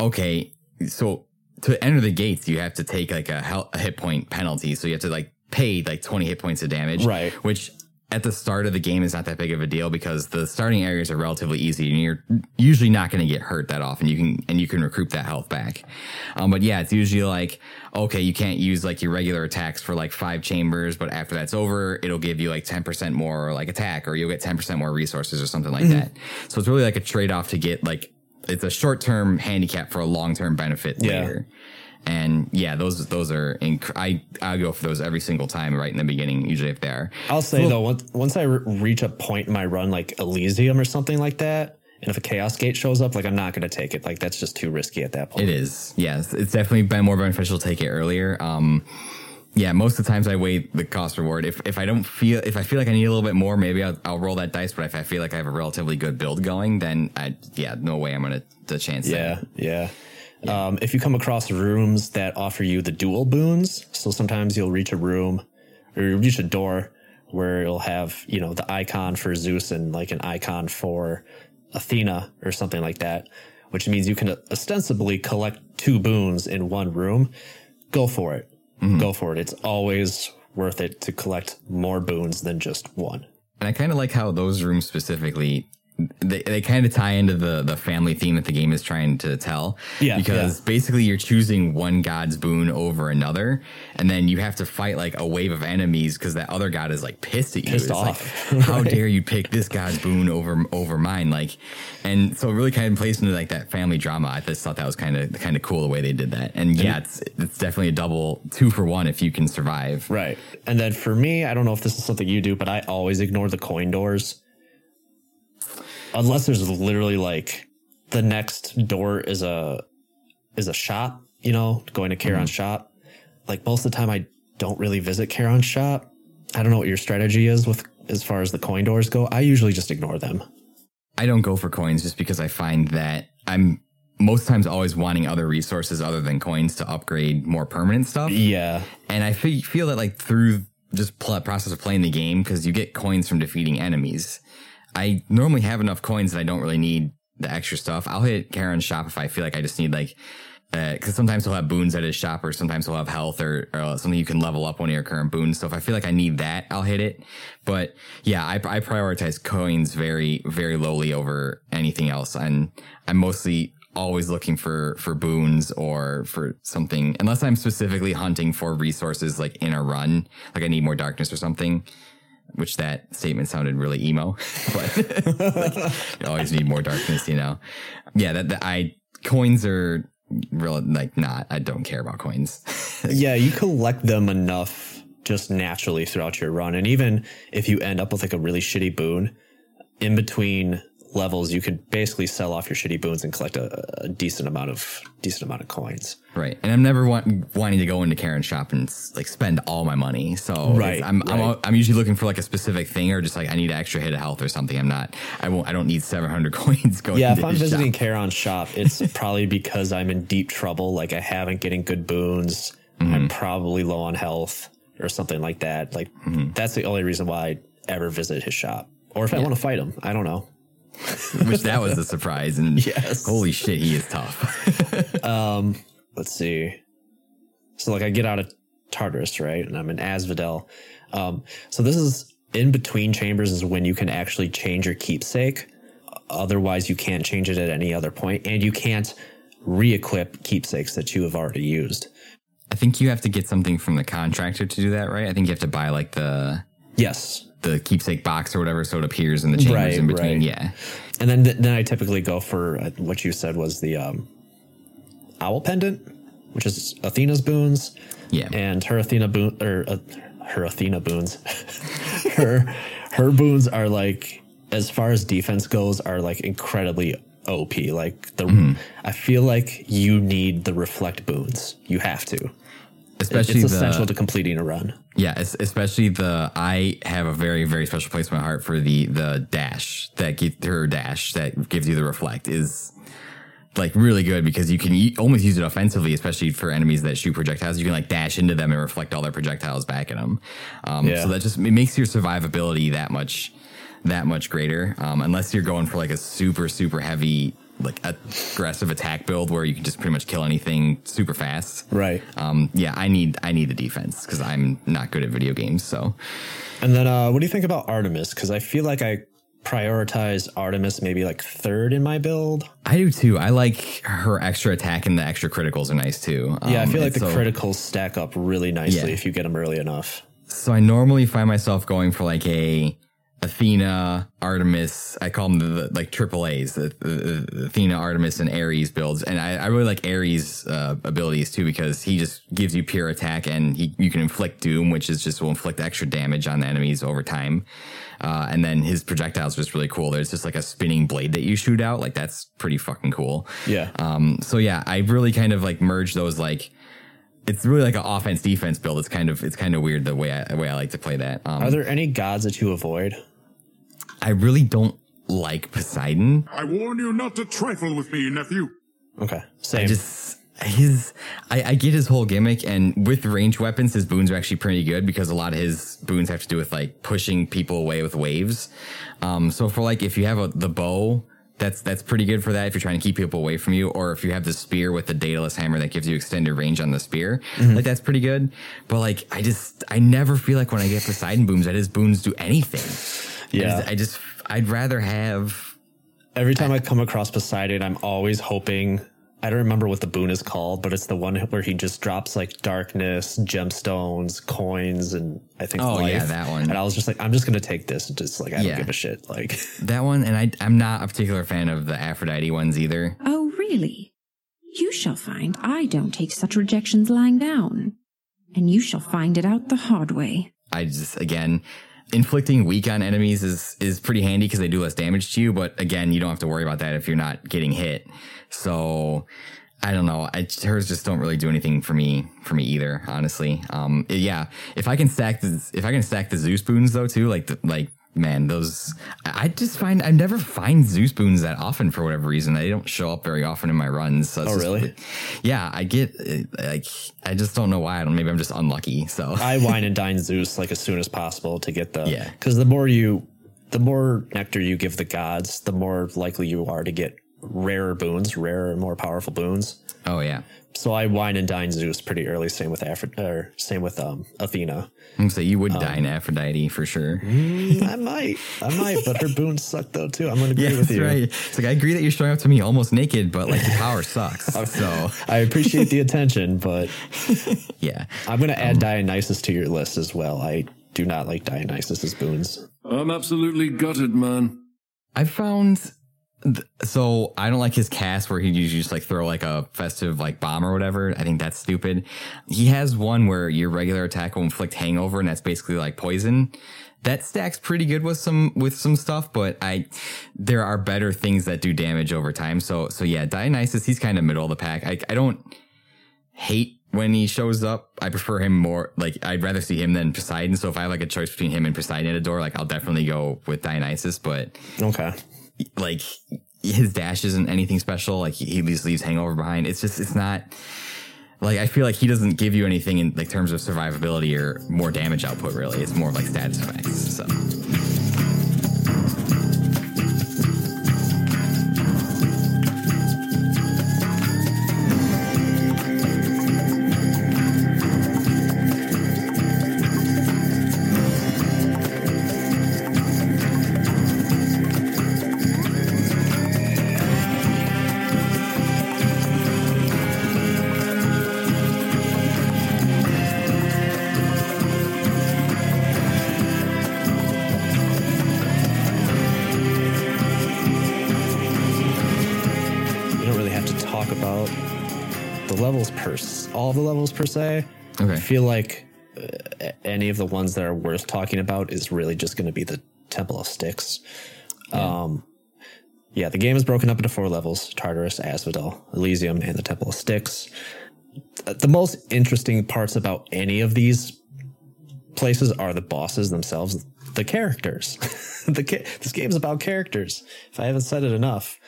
okay. So to enter the gates, you have to take like a, hel- a hit point penalty. So you have to like pay like twenty hit points of damage, Right. Which at the start of the game is not that big of a deal because the starting areas are relatively easy and you're usually not going to get hurt that often. You can, and you can recoup that health back. Um, but yeah, it's usually like, okay, you can't use like your regular attacks for like five chambers, but after that's over, it'll give you like 10% more like attack or you'll get 10% more resources or something like that. So it's really like a trade off to get like, it's a short term handicap for a long term benefit Yeah. later. And yeah, those those are inc- I I go for those every single time right in the beginning. Usually, if they are, I'll say though, once once I re- reach a point in my run, like Elysium or something like that, and if a Chaos Gate shows up, like I'm not going to take it. Like that's just too risky at that point. It is. Yes. It's definitely been more beneficial to take it earlier. Um, yeah, most of the times I weigh the cost reward. If, if I don't feel, if I feel like I need a little bit more, maybe I'll, I'll roll that dice. But if I feel like I have a relatively good build going, then I, yeah, no way I'm going to, the chance. Yeah, yeah. Um, if you come across rooms that offer you the dual boons, so sometimes you'll reach a room or you reach a door where you'll have, you know, the icon for Zeus and like an icon for Athena or something like that, which means you can ostensibly collect two boons in one room. Go for it. Go for it. It's always worth it to collect more boons than just one. And I kind of like how those rooms specifically, they, they kind of tie into the, the family theme that the game is trying to tell. Yeah, Because basically you're choosing one god's boon over another. And then you have to fight like a wave of enemies because that other god is like pissed at you. Pissed It's like, off. how dare you pick this god's boon over, over mine? Like, and so it really kind of plays into like that family drama. I just thought that was kind of, kind of cool the way they did that. And yeah, it's, it's definitely a double two for one if you can survive. Right. And then for me, I don't know if this is something you do, but I always ignore the coin doors. Unless there's literally like the next door is a is a shop, you know, going to Charon's mm-hmm. shop. Like most of the time I don't really visit Charon's shop. I don't know what your strategy is with as far as the coin doors go. I usually just ignore them. I don't go for coins just because I find that I'm most times always wanting other resources other than coins to upgrade more permanent stuff. Yeah. And I fe- feel that like through just process of playing the game, because you get coins from defeating enemies. I normally have enough coins that I don't really need the extra stuff. I'll hit Charon's shop if I feel like I just need like, uh, cause sometimes he'll have boons at his shop or sometimes he'll have health or, or something you can level up one of your current boons. So if I feel like I need that, I'll hit it. But yeah, I, I prioritize coins very, very lowly over anything else. And I'm mostly always looking for, for boons or for something, unless I'm specifically hunting for resources like in a run, like I need more darkness or something which that statement sounded really emo, but like, you always need more darkness, you know? Yeah, that, that I, coins are real, like not, I don't care about coins. yeah, you collect them enough just naturally throughout your run. And even if you end up with like a really shitty boon in between levels, you could basically sell off your shitty boons and collect a, a decent amount of decent amount of coins. right. And I'm never want, wanting to go into Charon's shop and like spend all my money. So Right, I'm, I'm. I'm usually looking for like a specific thing or just like I need an extra hit of health or something. I'm not, I won't, I don't need 700 coins going Yeah, if I'm visiting shop. Charon's shop, it's probably because I'm in deep trouble. Like I haven't getting good boons. Mm-hmm. I'm probably low on health or something like that. Like Mm-hmm. that's the only reason why I ever visit his shop. Or if I want to fight him, I don't know. Which that was a surprise. And Yes. holy shit, he is tough. um, let's see. So like I get out of Tartarus, right? And I'm in Asphodel. Um, so this is in between chambers is when you can actually change your keepsake. Otherwise you can't change it at any other point and you can't re-equip keepsakes that you have already used. I think you have to get something from the contractor to do that, right? I think you have to buy like the, Yes. the keepsake box or whatever, so it appears in the chambers Right, in between. right. Yeah, And then then I typically go for uh, what you said was the um, owl pendant, which is Athena's boons. Yeah. And her Athena boon or uh, her Athena boons. her her boons are like as far as defense goes are like incredibly OP. Like the, Mm-hmm. I feel like you need the reflect boons. You have to. Especially it's the- essential to completing a run. Yeah, es- especially the I have a very very special place in my heart for the the dash that gives her dash that gives you the reflect is like really good because you can y- almost use it offensively, especially for enemies that shoot projectiles. You can like dash into them and reflect all their projectiles back at them. Um, Yeah. So that just it makes your survivability that much that much greater. Um, unless you're going for like a super super heavy like aggressive attack build where you can just pretty much kill anything super fast. Right. Um, yeah, I need I need the defense because I'm not good at video games. So And then, uh, what do you think about Artemis? Because I feel like I prioritize Artemis maybe like third in my build. I do too. I like her extra attack and the extra criticals are nice too. yeah, I Um, feel like the so- criticals stack up really nicely Yeah. if you get them early enough. So I normally find myself going for like a Athena, Artemis. I call them the, the like triple A's, the, the, the Athena, Artemis, and Ares builds. And I, I really like Ares' uh, abilities too because he just gives you pure attack and he, you can inflict doom, which is just will inflict extra damage on the enemies over time. Uh, and then his projectiles just really cool. There's just like a spinning blade that you shoot out. Like that's pretty fucking cool. Yeah. Um, so yeah, I really kind of like merge those like it's really like an offense defense build. It's kind of it's kind of weird the way I, the way I like to play that. Um, Are there any gods that you avoid? I really don't like Poseidon. I warn you not to trifle with me, nephew. Okay. I Same. just his I, I get his whole gimmick and with range weapons his boons are actually pretty good because a lot of his boons have to do with like pushing people away with waves. Um so for like if you have a the bow that's that's pretty good for that if you're trying to keep people away from you, or if you have the spear with the daedalus hammer that gives you extended range on the spear, mm-hmm. like that's pretty good. But like I just I never feel like when I get Poseidon booms that his boons do anything. I Yeah. just, I just I'd rather have Every time I come across Poseidon, I'm always hoping. I don't remember what the boon is called, but it's the one where he just drops like darkness, gemstones, coins, and I think Oh, life. yeah, that one. And I was just like, I'm just gonna take this. and Just like I Yeah. don't give a shit. Like that one, and I I'm not a particular fan of the Aphrodite ones either. Oh, really? You shall find I don't take such rejections lying down. And you shall find it out the hard way. I just again inflicting weak on enemies is is pretty handy because they do less damage to you. But again, you don't have to worry about that if you're not getting hit. So I don't know. I, hers just don't really do anything for me for me either. Honestly, um, yeah. If I can stack the if I can stack the Zeus boons though too, like the, like man, those I just find I never find Zeus boons that often for whatever reason. They don't show up very often in my runs. So Oh, just- really? Yeah, I get like I just don't know why. I don't. Maybe I'm just unlucky. So I wine and dine Zeus like as soon as possible to get the Yeah. Because the more you, the more nectar you give the gods, the more likely you are to get rarer boons, rarer and more powerful boons. oh yeah. So I wine and dine Zeus pretty early. Same with Aphrodite, or same with um Athena. I'm say you would Um, die in Aphrodite for sure. I might, I might, but her boons suck though too. I'm gonna agree Yeah, with that's you. right. It's like I agree that you're showing up to me almost naked, but like the power sucks. So I appreciate the attention, but yeah, I'm gonna add Dionysus to your list as well. I do not like Dionysus's boons. I'm absolutely gutted, man. I found. So I don't like his cast where he usually just like throw like a festive like bomb or whatever. I think that's stupid. He has one where your regular attack will inflict hangover, and that's basically like poison. That stacks pretty good with some with some stuff, but I there are better things that do damage over time. So so yeah, Dionysus he's kind of middle of the pack. I I don't hate when he shows up. I prefer him more. Like I'd rather see him than Poseidon. So if I have like a choice between him and Poseidon at a door, like I'll definitely go with Dionysus. But Okay. Like his dash isn't anything special. Like he just leaves hangover behind. It's just it's not. Like I feel like he doesn't give you anything in like terms of survivability or more damage output. Really, it's more like status effects. So per se. Okay. I feel like uh, any of the ones that are worth talking about is really just going to be the Temple of Styx. Um, yeah, the game is broken up into four levels Tartarus, Asphodel, Elysium, and the Temple of Styx. Uh, The most interesting parts about any of these places are the bosses themselves, the characters. the ca- This game's about characters. If I haven't said it enough,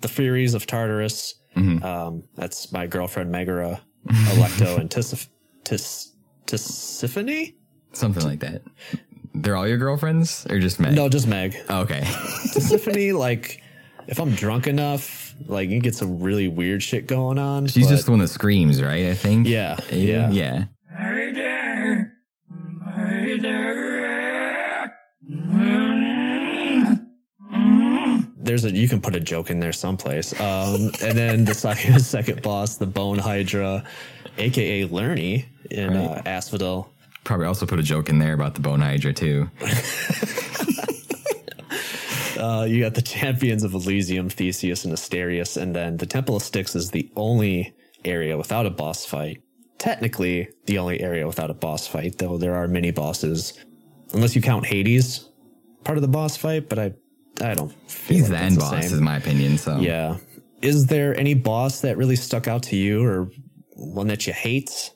the Furies of Tartarus, um, that's my girlfriend Megara, Alecto, and Tis- Tis- Tisiphone? Something like that. They're all your girlfriends or just Meg? No, just Meg. Oh, okay. Tisiphone, like, if I'm drunk enough, like, you get some really weird shit going on. She's but- just the one that screams, right? I think. Yeah, yeah. Yeah. There's a you can put a joke in there someplace. Um, and then the second second boss, the Bone Hydra, aka Lernie in uh, Asphodel. Probably also put a joke in there about the bone hydra too. Uh, you got the champions of Elysium, Theseus and Asterius, and then the Temple of Styx is the only area without a boss fight. Technically, the only area without a boss fight, though there are many bosses, unless you count Hades, part of the boss fight. But I, I don't. Feel He's like the end boss, same. in my opinion. So Yeah. Is there any boss that really stuck out to you, or one that you hate?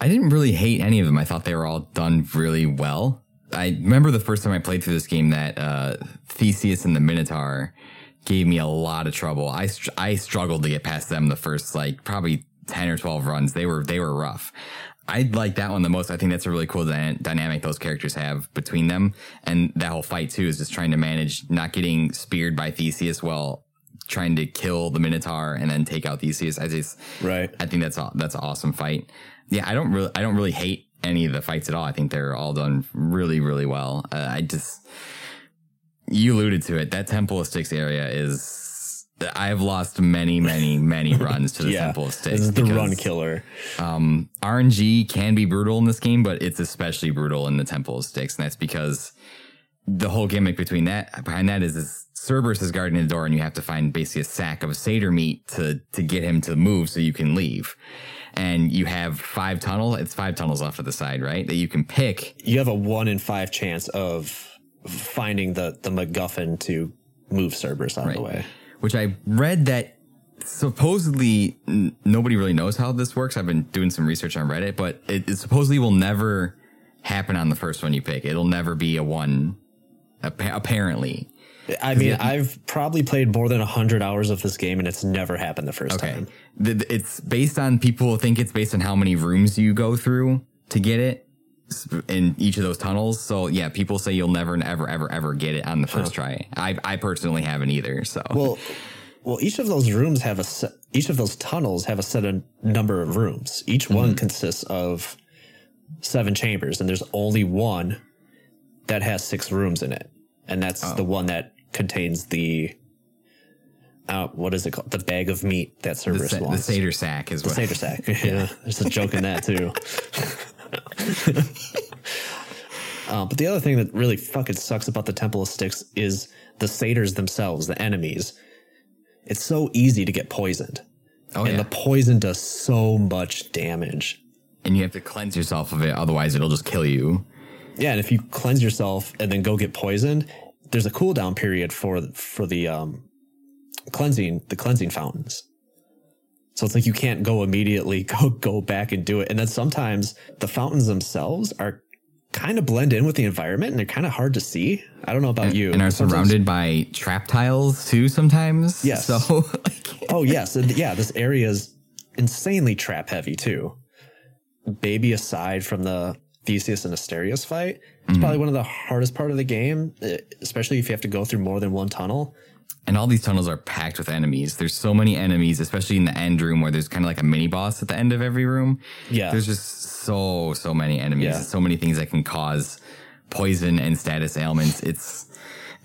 I didn't really hate any of them. I thought they were all done really well. I remember the first time I played through this game that uh, Theseus and the Minotaur gave me a lot of trouble. I I struggled to get past them the first like probably ten or twelve runs. They were they were rough. I like that one the most. I think that's a really cool dy- dynamic those characters have between them, and that whole fight too is just trying to manage not getting speared by Theseus while trying to kill the Minotaur and then take out Theseus. I just right. I think that's aw- that's an awesome fight. Yeah, I don't really I don't really hate any of the fights at all. I think they're all done really really well. Uh, I just you alluded to it. That Temple of Styx area is. I've lost many, many, many runs to the Yeah, Temple of Styx. this is the run killer. Um, RNG can be brutal in this game, but it's especially brutal in the Temple of Styx, and that's because the whole gimmick between that behind that is this Cerberus is guarding the door, and you have to find basically a sack of satyr meat to to get him to move so you can leave. And you have five tunnels. It's five tunnels off to the side, right? That you can pick. You have a one in five chance of finding the the MacGuffin to move Cerberus out of the way. Which I read that supposedly n- nobody really knows how this works. I've been doing some research on Reddit, but it, it supposedly will never happen on the first one you pick. It'll never be a one. appa- Apparently, I mean, I've probably played more than hundred hours of this game, and it's never happened the first Okay. time. It's based on people think it's based on how many rooms you go through to get it in each of those tunnels. So yeah, people say you'll never, ever, ever, ever get it on the first try. I, I personally haven't either. So Well, well, each of those rooms have a set, each of those tunnels have a set of number of rooms. Each one Mm-hmm. consists of seven chambers, and there's only one that has six rooms in it, and that's Oh. the one that contains the. Uh, what is it called? The bag of meat that the, Cerberus sa- the wants. satyr sack is The what satyr sack. yeah, there's a joke in that too. uh, but the other thing that really fucking sucks about the Temple of Styx is the satyrs themselves, the enemies. It's so easy to get poisoned. Oh, and yeah. the poison does so much damage. and you have to cleanse yourself of it, otherwise it'll just kill you. Yeah, and if you cleanse yourself and then go get poisoned, there's a cooldown period for for the um cleansing the cleansing fountains. So it's like you can't go immediately go go back and do it. And then sometimes the fountains themselves are kind of blend in with the environment and they're kind of hard to see. I don't know about you. and are Sometimes- surrounded by trap tiles too sometimes. Yes. So oh yes, and yeah. This area is insanely trap heavy too. Baby aside from the Theseus and Asterius fight, it's probably one of the hardest part of the game, eh, especially if you have to go through more than one tunnel. And all these tunnels are packed with enemies. There's so many enemies, especially in the end room where there's kind of like a mini boss at the end of every room. Yeah. There's just so so many enemies, Yeah. so many things that can cause poison and status ailments. It's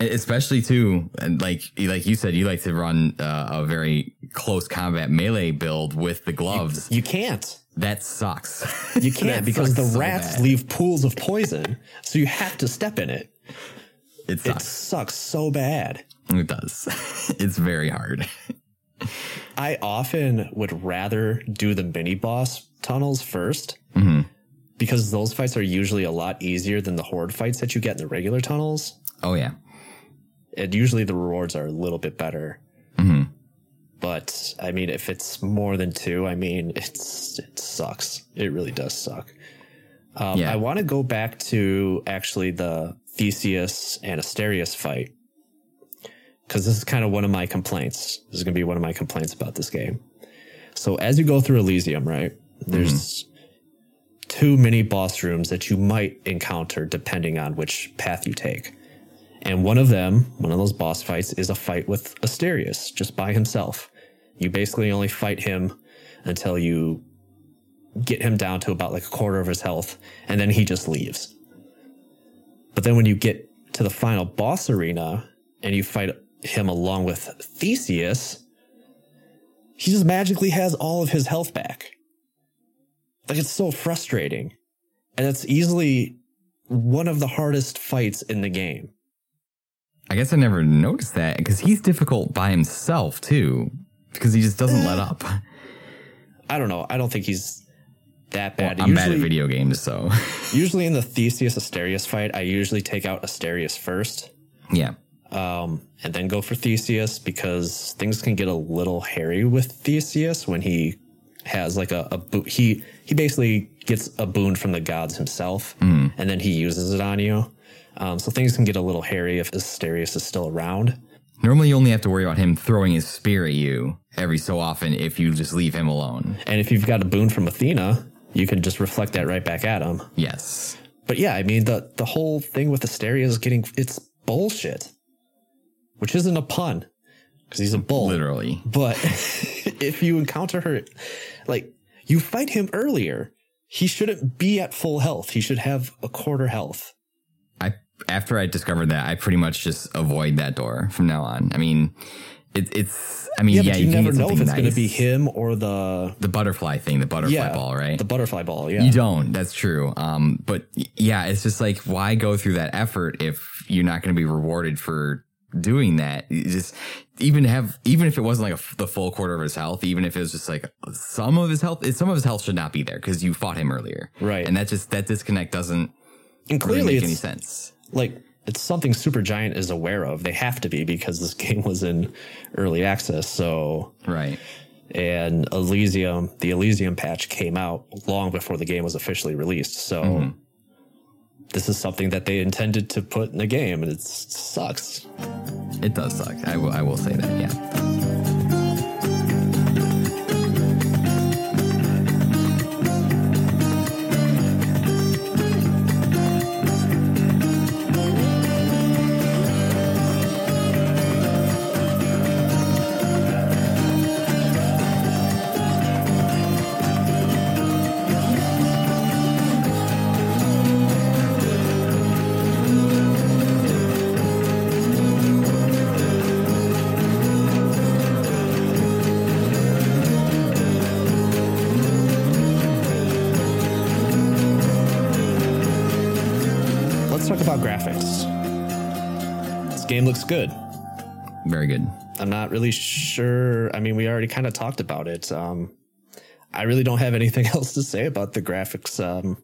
especially too like like you said you like to run uh, a very close combat melee build with the gloves. You can't. That sucks. You can't because the sucks so rats leave pools of poison, so you have to step in it. It It sucks. sucks so bad. It does. it's very hard. I often would rather do the mini boss tunnels 1st Mm-hmm. because those fights are usually a lot easier than the horde fights that you get in the regular tunnels. Oh yeah. And usually the rewards are a little bit better. hmm But I mean, if it's more than two, I mean, it's it sucks. It really does suck. Um, Yeah. I want to go back to actually the Theseus and Asterius fight because this is kind of one of my complaints. This is going to be one of my complaints about this game. So as you go through Elysium, right? There's mm-hmm. two mini boss rooms that you might encounter depending on which path you take. And one of them, one of those boss fights, is a fight with Asterius just by himself. You basically only fight him until you get him down to about like a quarter of his health, and then he just leaves. But then when you get to the final boss arena and you fight him along with Theseus, he just magically has all of his health back. Like it's so frustrating. And it's easily one of the hardest fights in the game. I guess I never noticed that because he's difficult by himself too, because he just doesn't let eh. up. I don't know. I don't think he's that bad. I'm bad at video games, so usually in the Theseus Asterius fight, I usually take out Asterius first. yeah. Um, and then go for Theseus because things can get a little hairy with Theseus when he has like a, a bo- he he basically gets a boon from the gods himself, and then he uses it on you. Um, so things can get a little hairy if Asterius is still around. Normally, you only have to worry about him throwing his spear at you every so often if you just leave him alone. And if you've got a boon from Athena, you can just reflect that right back at him. Yes. But yeah, I mean the the whole thing with Asterius is getting it's bullshit, which isn't a pun because he's a bull. Literally. But if you encounter her, like you fight him earlier, he shouldn't be at full health. He should have a quarter health. I after I discovered that, I pretty much just avoid that door from now on. I mean, it, it's. I mean, yeah, yeah, but you, can never know if it's going to be him or the the butterfly thing, the butterfly yeah, ball, right? The butterfly ball. Yeah, You don't. That's true. Um, but yeah, it's just like why go through that effort if you're not going to be rewarded for doing that? Just even have even if it wasn't like a the full quarter of his health, even if it was just like some of his health, some of his health should not be there because you fought him earlier, Right. And that just that disconnect doesn't And really clearly make any sense. like it's something Supergiant is aware of. They have to be because this game was in early access. So right. And Elysium, the Elysium patch came out long before the game was officially released. So Mm-hmm. This is something that they intended to put in the game, and it sucks. It does suck. I will. I will say that. Yeah. Looks good. Very good. I'm not really sure. I mean, we already kind of talked about it. Um, I really don't have anything else to say about the graphics. Um,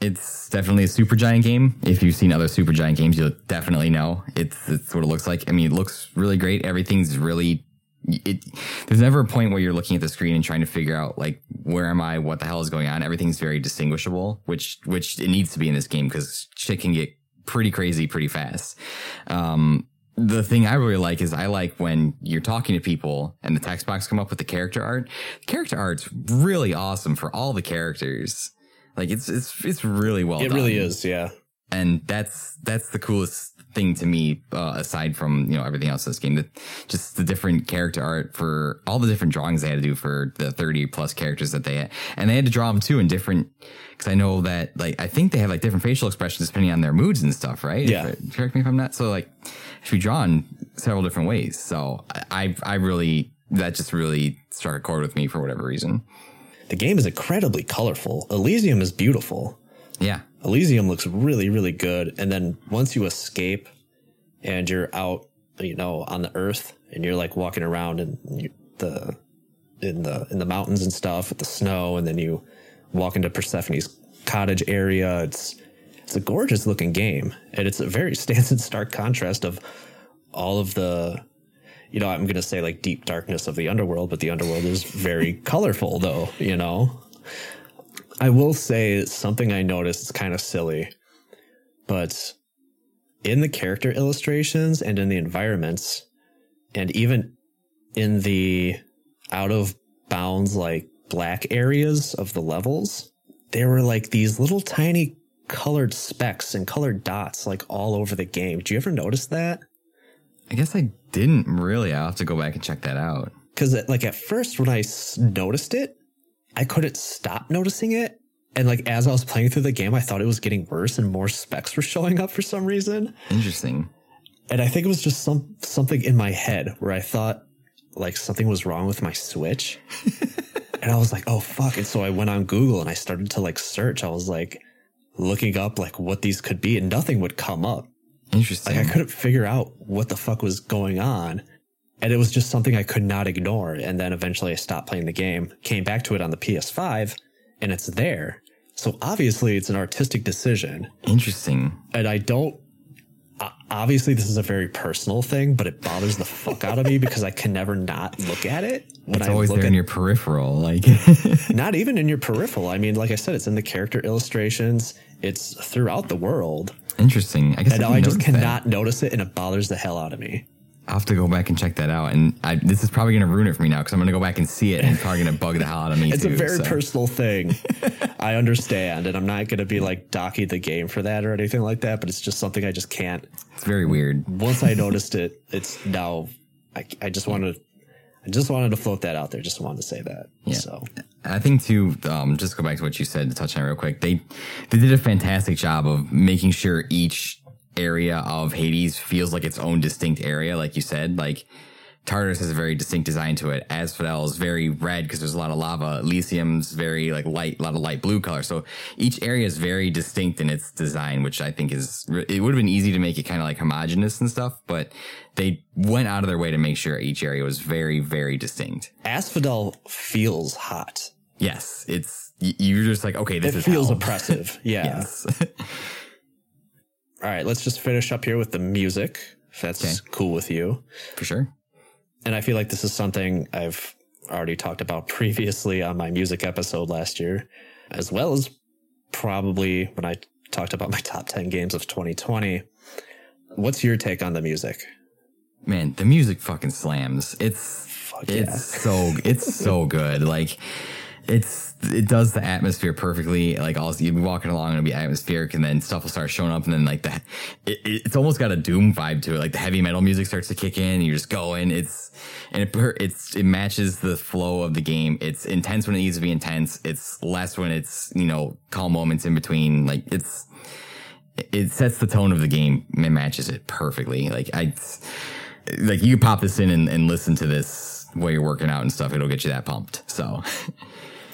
It's definitely a Supergiant game. If you've seen other Supergiant games, you'll definitely know it's it's what it looks like. I mean, it looks really great. Everything's really it. There's never a point where you're looking at the screen and trying to figure out like where am I, what the hell is going on. Everything's very distinguishable, which which it needs to be in this game because shit can get pretty crazy pretty fast. Um, the thing I really like is I like when you're talking to people and the text box come up with the character art. Character art's really awesome for all the characters. Like it's it's it's really well. it done. really is, yeah. and that's that's the coolest thing to me. Uh, aside from you know everything else in this game, that just the different character art for all the different drawings they had to do for the thirty plus characters that they had, and they had to draw them too in different. Because I know that like I think they have like different facial expressions depending on their moods and stuff, right? Yeah. Correct me if I'm not. So like, should be drawn several different ways. So I I, I really that just really struck a chord with me for whatever reason. The game is incredibly colorful. Elysium is beautiful. Yeah. Elysium looks really, really good. And then once you escape and you're out, you know, on the earth and you're like walking around in the in the in the mountains and stuff with the snow, and then you walk into Persephone's cottage area. It's it's a gorgeous looking game, and it's a very stands in stark contrast of all of the, you know, I'm gonna say like deep darkness of the underworld, but the underworld is very colorful, though. You know, I will say something I noticed. It's kind of silly, but in the character illustrations and in the environments, and even in the out of bounds like black areas of the levels, there were like these little tiny colored specks and colored dots like all over the game. Do you ever notice that? I guess I didn't really. I'll have to go back and check that out. Because like at first when I noticed it, I couldn't stop noticing it. And like as I was playing through the game, I thought it was getting worse and more specs were showing up for some reason. Interesting. And I think it was just some something in my head where I thought like something was wrong with my Switch. and I was like, oh fuck. And so I went on Google and I started to like search. I was like looking up like what these could be and nothing would come up. Interesting. Like I couldn't figure out what the fuck was going on. And it was just something I could not ignore. And then eventually I stopped playing the game, came back to it on the PS5, and it's there. So obviously it's an artistic decision. Interesting. And I don't obviously this is a very personal thing, but it bothers the fuck out of me because I can never not look at it. When it's I always there in your peripheral, like not even in your peripheral. I mean, like I said, it's in the character illustrations. It's throughout the world. Interesting. I guess and I, I just cannot that. notice it, and it bothers the hell out of me. I'll have to go back and check that out. And I, this is probably going to ruin it for me now because I'm going to go back and see it and it's probably going to bug the hell out of me. it's too, a very so. personal thing. I understand. And I'm not going to be like docking the game for that or anything like that, but it's just something I just can't. It's very weird. Once I noticed it, it's now, I, I just wanted, I just wanted to float that out there. Just wanted to say that. Yeah. So I think too, um, just go back to what you said to touch on real quick. They, they did a fantastic job of making sure each area of Hades feels like its own distinct area, like you said. Like Tartarus has a very distinct design to it. Asphodel is very red because there's a lot of lava. Elysium's very like light, a lot of light blue color. So each area is very distinct in its design, which I think is it would have been easy to make it kind of like homogenous and stuff, but they went out of their way to make sure each area was very, very distinct. Asphodel feels hot. Yes, it's you're just like okay, this it feels hell. oppressive. Yeah. yes. All right, let's just finish up here with the music, if that's okay. cool with you. For sure. And I feel like this is something I've already talked about previously on my music episode last year, as well as probably when I talked about my top 10 games of 2020. What's your take on the music? Man, the music fucking slams. It's Fuck it's yeah. so it's so good. Like it's it does the atmosphere perfectly. Like all you'll be walking along and it'll be atmospheric, and then stuff will start showing up, and then like that, it, it's almost got a doom vibe to it. Like the heavy metal music starts to kick in, and you're just going. It's and it it's it matches the flow of the game. It's intense when it needs to be intense. It's less when it's you know calm moments in between. Like it's it sets the tone of the game and matches it perfectly. Like I like you pop this in and, and listen to this while you're working out and stuff. It'll get you that pumped. So.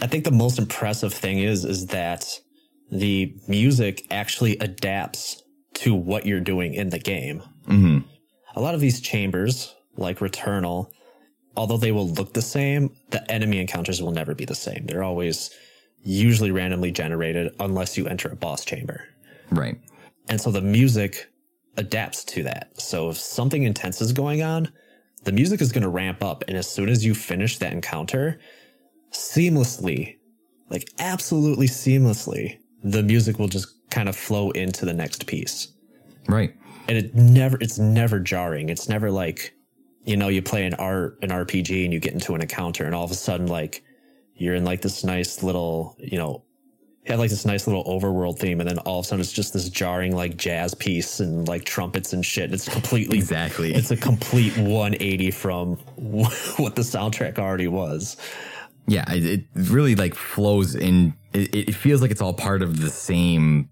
I think the most impressive thing is is that the music actually adapts to what you're doing in the game. Mm-hmm. A lot of these chambers, like Returnal, although they will look the same, the enemy encounters will never be the same. They're always usually randomly generated unless you enter a boss chamber. Right. And so the music adapts to that. So if something intense is going on, the music is going to ramp up. And as soon as you finish that encounter, seamlessly, like absolutely seamlessly, the music will just kind of flow into the next piece. Right. And it never, it's never jarring. It's never like, you know, you play an art, an RPG and you get into an encounter and all of a sudden, like, you're in like this nice little, you know, you have like this nice little overworld theme, and then all of a sudden it's just this jarring like jazz piece and like trumpets and shit. It's completely exactly. It's a complete 180 from what the soundtrack already was. Yeah, it really like flows in. It, it feels like it's all part of the same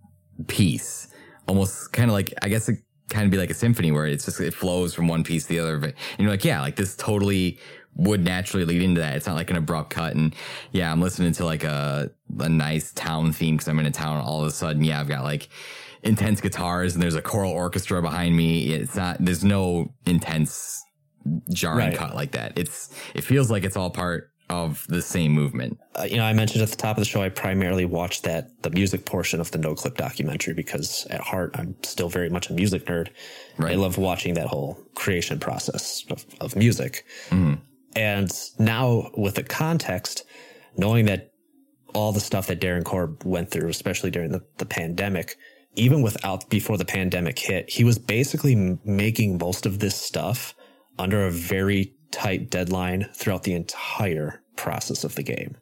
piece, almost kind of like I guess it kind of be like a symphony where it's just it flows from one piece to the other. And you're like, yeah, like this totally would naturally lead into that. It's not like an abrupt cut. And yeah, I'm listening to like a a nice town theme because I'm in a town. All of a sudden, yeah, I've got like intense guitars and there's a choral orchestra behind me. It's not. There's no intense jarring right. cut like that. It's it feels like it's all part of the same movement. Uh, you know, I mentioned at the top of the show, I primarily watched that the music portion of the Noclip documentary because at heart, I'm still very much a music nerd. Right. I love watching that whole creation process of, of music. Mm-hmm. And now with the context, knowing that all the stuff that Darren Korb went through, especially during the, the pandemic, even without before the pandemic hit, he was basically making most of this stuff under a very tight deadline throughout the entire process of the game.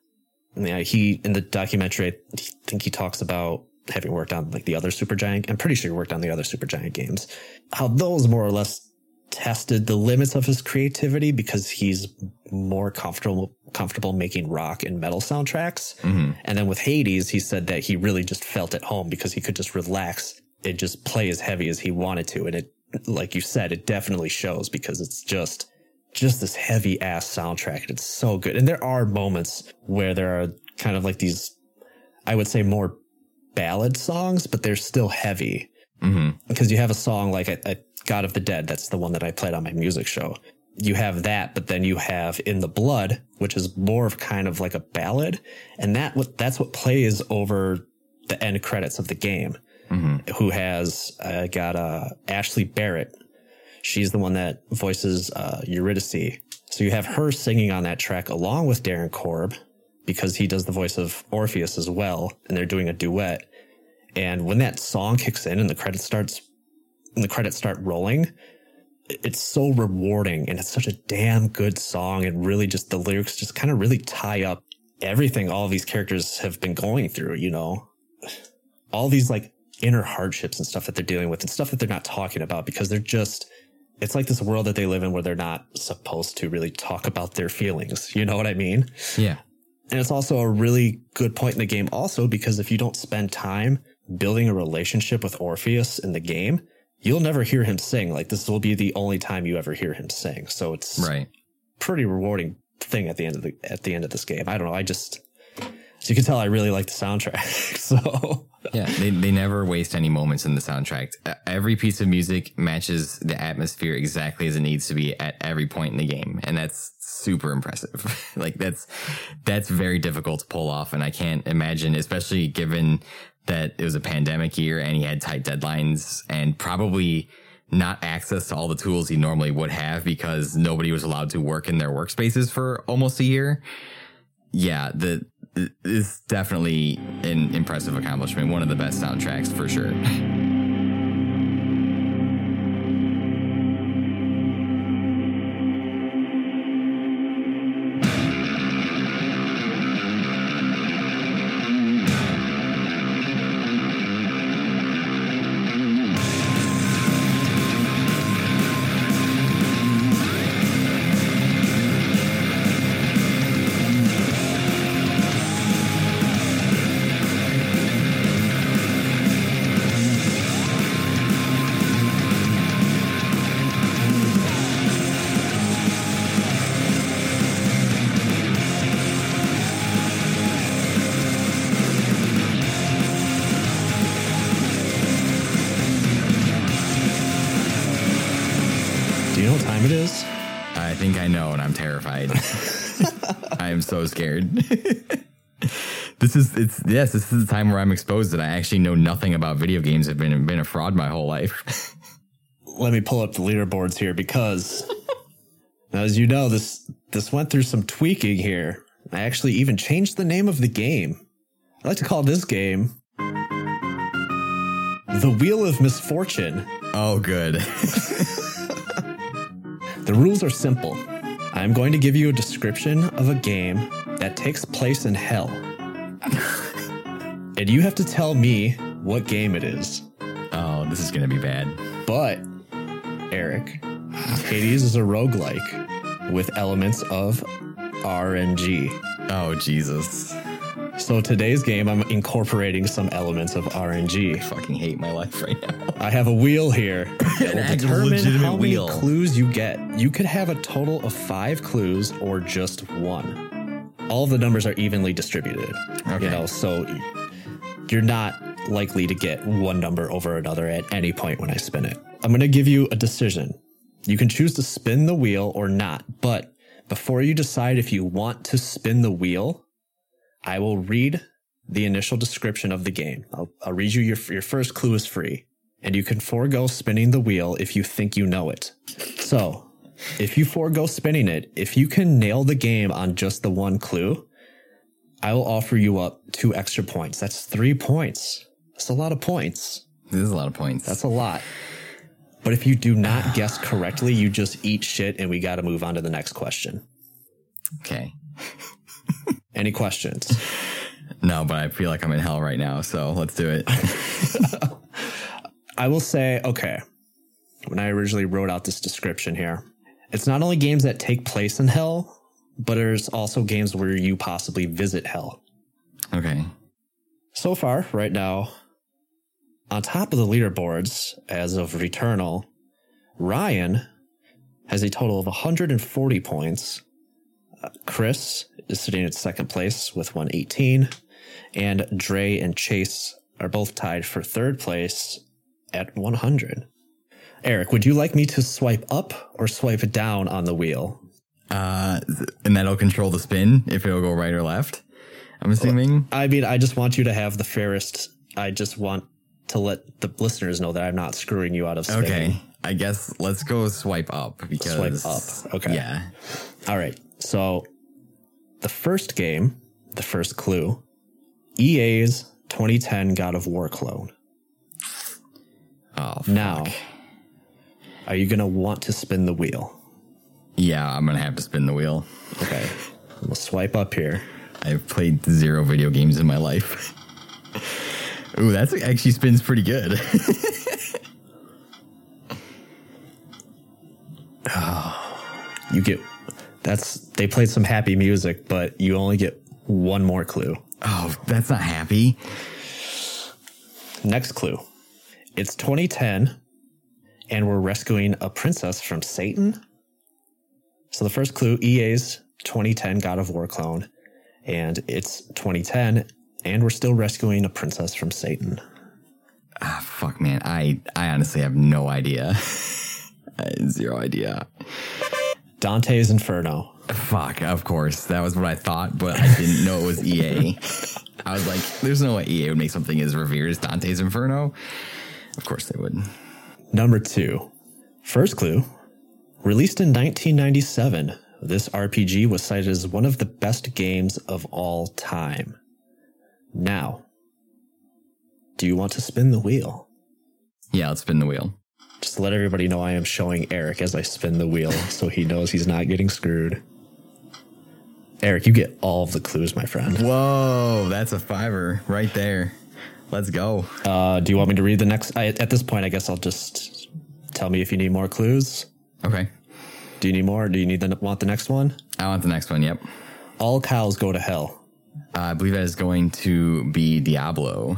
And yeah, he in the documentary, I think he talks about having worked on like the other Supergiant. Games. I'm pretty sure he worked on the other Supergiant games. How those more or less tested the limits of his creativity because he's more comfortable comfortable making rock and metal soundtracks. Mm-hmm. And then with Hades, he said that he really just felt at home because he could just relax and just play as heavy as he wanted to. And it, like you said, it definitely shows because it's just just this heavy ass soundtrack. It's so good. And there are moments where there are kind of like these, I would say more ballad songs, but they're still heavy. Mm-hmm. Because you have a song like a, a God of the Dead. That's the one that I played on my music show. You have that, but then you have In the Blood, which is more of kind of like a ballad. And that, what that's what plays over the end credits of the game. Mm-hmm. Who has uh, got uh, Ashley Barrett, She's the one that voices uh, Eurydice. So you have her singing on that track along with Darren Korb because he does the voice of Orpheus as well, and they're doing a duet. And when that song kicks in and the credits starts, and the credits start rolling, it's so rewarding and it's such a damn good song. And really, just the lyrics just kind of really tie up everything all these characters have been going through. You know, all these like inner hardships and stuff that they're dealing with and stuff that they're not talking about because they're just it's like this world that they live in where they're not supposed to really talk about their feelings. You know what I mean? Yeah. And it's also a really good point in the game also because if you don't spend time building a relationship with Orpheus in the game, you'll never hear him sing. Like this will be the only time you ever hear him sing. So it's right. pretty rewarding thing at the end of the at the end of this game. I don't know. I just you can tell I really like the soundtrack. so yeah, they, they never waste any moments in the soundtrack. Every piece of music matches the atmosphere exactly as it needs to be at every point in the game. And that's super impressive. like that's, that's very difficult to pull off. And I can't imagine, especially given that it was a pandemic year and he had tight deadlines and probably not access to all the tools he normally would have because nobody was allowed to work in their workspaces for almost a year. Yeah, the is definitely an impressive accomplishment. One of the best soundtracks for sure. this is it's yes, this is the time where I'm exposed that I actually know nothing about video games. I've been been a fraud my whole life. Let me pull up the leaderboards here because as you know, this this went through some tweaking here. I actually even changed the name of the game. I like to call this game The Wheel of Misfortune. Oh, good. the rules are simple. I'm going to give you a description of a game that takes place in hell. and you have to tell me what game it is. Oh, this is going to be bad. But, Eric, Hades is a roguelike with elements of RNG. Oh, Jesus. So today's game, I'm incorporating some elements of RNG. I fucking hate my life right now. I have a wheel here that will determine how many wheel. clues you get. You could have a total of five clues or just one. All the numbers are evenly distributed. Okay. You know, so you're not likely to get one number over another at any point when I spin it. I'm going to give you a decision. You can choose to spin the wheel or not, but Before you decide if you want to spin the wheel, I will read the initial description of the game. I'll, I'll read you your, your first clue is free, and you can forego spinning the wheel if you think you know it. So, if you forego spinning it, if you can nail the game on just the one clue, I will offer you up two extra points. That's three points. That's a lot of points. This is a lot of points. That's a lot. But if you do not guess correctly, you just eat shit and we got to move on to the next question. Okay. Any questions? No, but I feel like I'm in hell right now, so let's do it. I will say, okay, when I originally wrote out this description here, it's not only games that take place in hell, but there's also games where you possibly visit hell. Okay. So far, right now, on top of the leaderboards as of Returnal, Ryan has a total of 140 points. Chris is sitting at second place with 118, and Dre and Chase are both tied for third place at 100. Eric, would you like me to swipe up or swipe down on the wheel? Uh, and that'll control the spin if it'll go right or left. I'm assuming. I mean, I just want you to have the fairest. I just want to let the listeners know that I'm not screwing you out of spinning. Okay. I guess let's go swipe up because Swipe up. Okay. Yeah. All right. So the first game, the first clue, EA's 2010 God of War clone. Oh, fuck. Now, are you going to want to spin the wheel? Yeah, I'm gonna have to spin the wheel. Okay. We'll swipe up here. I've played zero video games in my life. Ooh, that's actually spins pretty good. You get that's they played some happy music, but you only get one more clue. oh, that's not happy. Next clue. It's 2010 and we're rescuing a princess from Satan. So the first clue EA's 2010 God of War clone and it's 2010 and we're still rescuing a princess from Satan. Ah, fuck, man. I I honestly have no idea. Zero idea. Dante's Inferno. Fuck, of course. That was what I thought, but I didn't know it was EA. I was like, there's no way EA would make something as revered as Dante's Inferno. Of course they would. Number two. First clue. Released in 1997, this RPG was cited as one of the best games of all time. Now, do you want to spin the wheel? Yeah, let's spin the wheel. Just let everybody know I am showing Eric as I spin the wheel so he knows he's not getting screwed. Eric, you get all of the clues, my friend. Whoa, that's a fiver right there. Let's go. Uh, do you want me to read the next? I, at this point, I guess I'll just tell me if you need more clues. Okay. Do you need more? Do you need the want the next one? I want the next one. Yep. All cows go to hell. Uh, I believe that is going to be Diablo.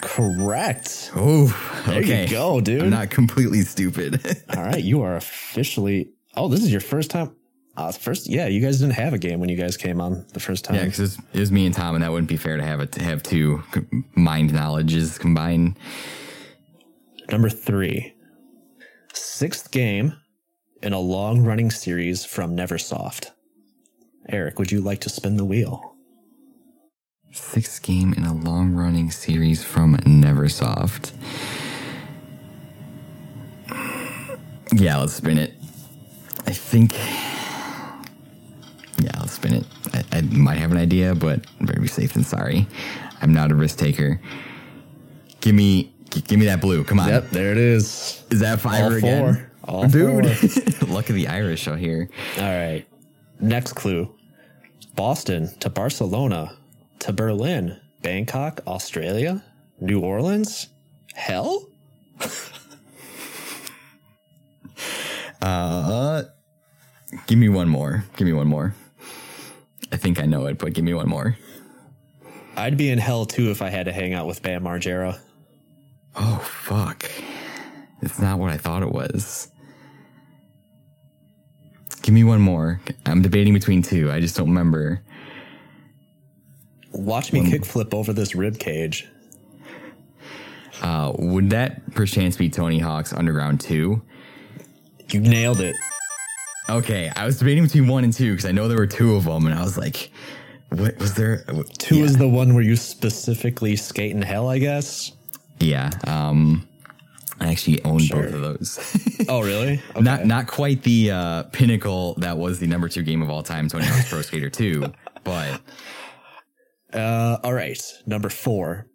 Correct. Oh, There okay. you go, dude. I'm not completely stupid. All right, you are officially. Oh, this is your first time. Uh, first, yeah, you guys didn't have a game when you guys came on the first time. yeah, because it, was- it was me and Tom, and that wouldn't be fair to have it to have two mind knowledges combined. Number three, sixth game in a long running series from Neversoft. Eric, would you like to spin the wheel? Sixth game in a long running series from Neversoft. Yeah, let's spin it. I think. Yeah, let's spin it. I, I might have an idea, but I'm better be safe than sorry. I'm not a risk taker. Give me, give me that blue. Come on. Yep, there it is. Is that five All again? four. All Dude, luck of the Irish out here. All right. Next clue Boston to Barcelona to Berlin, Bangkok, Australia, New Orleans, hell? Uh, give me one more. Give me one more. I think I know it, but give me one more. I'd be in hell too if I had to hang out with Bam Margera. Oh fuck! It's not what I thought it was. Give me one more. I'm debating between two. I just don't remember. Watch me kickflip over this rib cage. Uh, would that perchance be Tony Hawk's Underground 2? You nailed it. Okay, I was debating between one and two because I know there were two of them, and I was like, "What was there?" Two yeah. is the one where you specifically skate in hell, I guess. Yeah. Um, I actually own sure. both of those. oh, really? Okay. Not not quite the uh, pinnacle that was the number two game of all time, Tony Hawk's Pro Skater Two, but. Uh, all right, number four.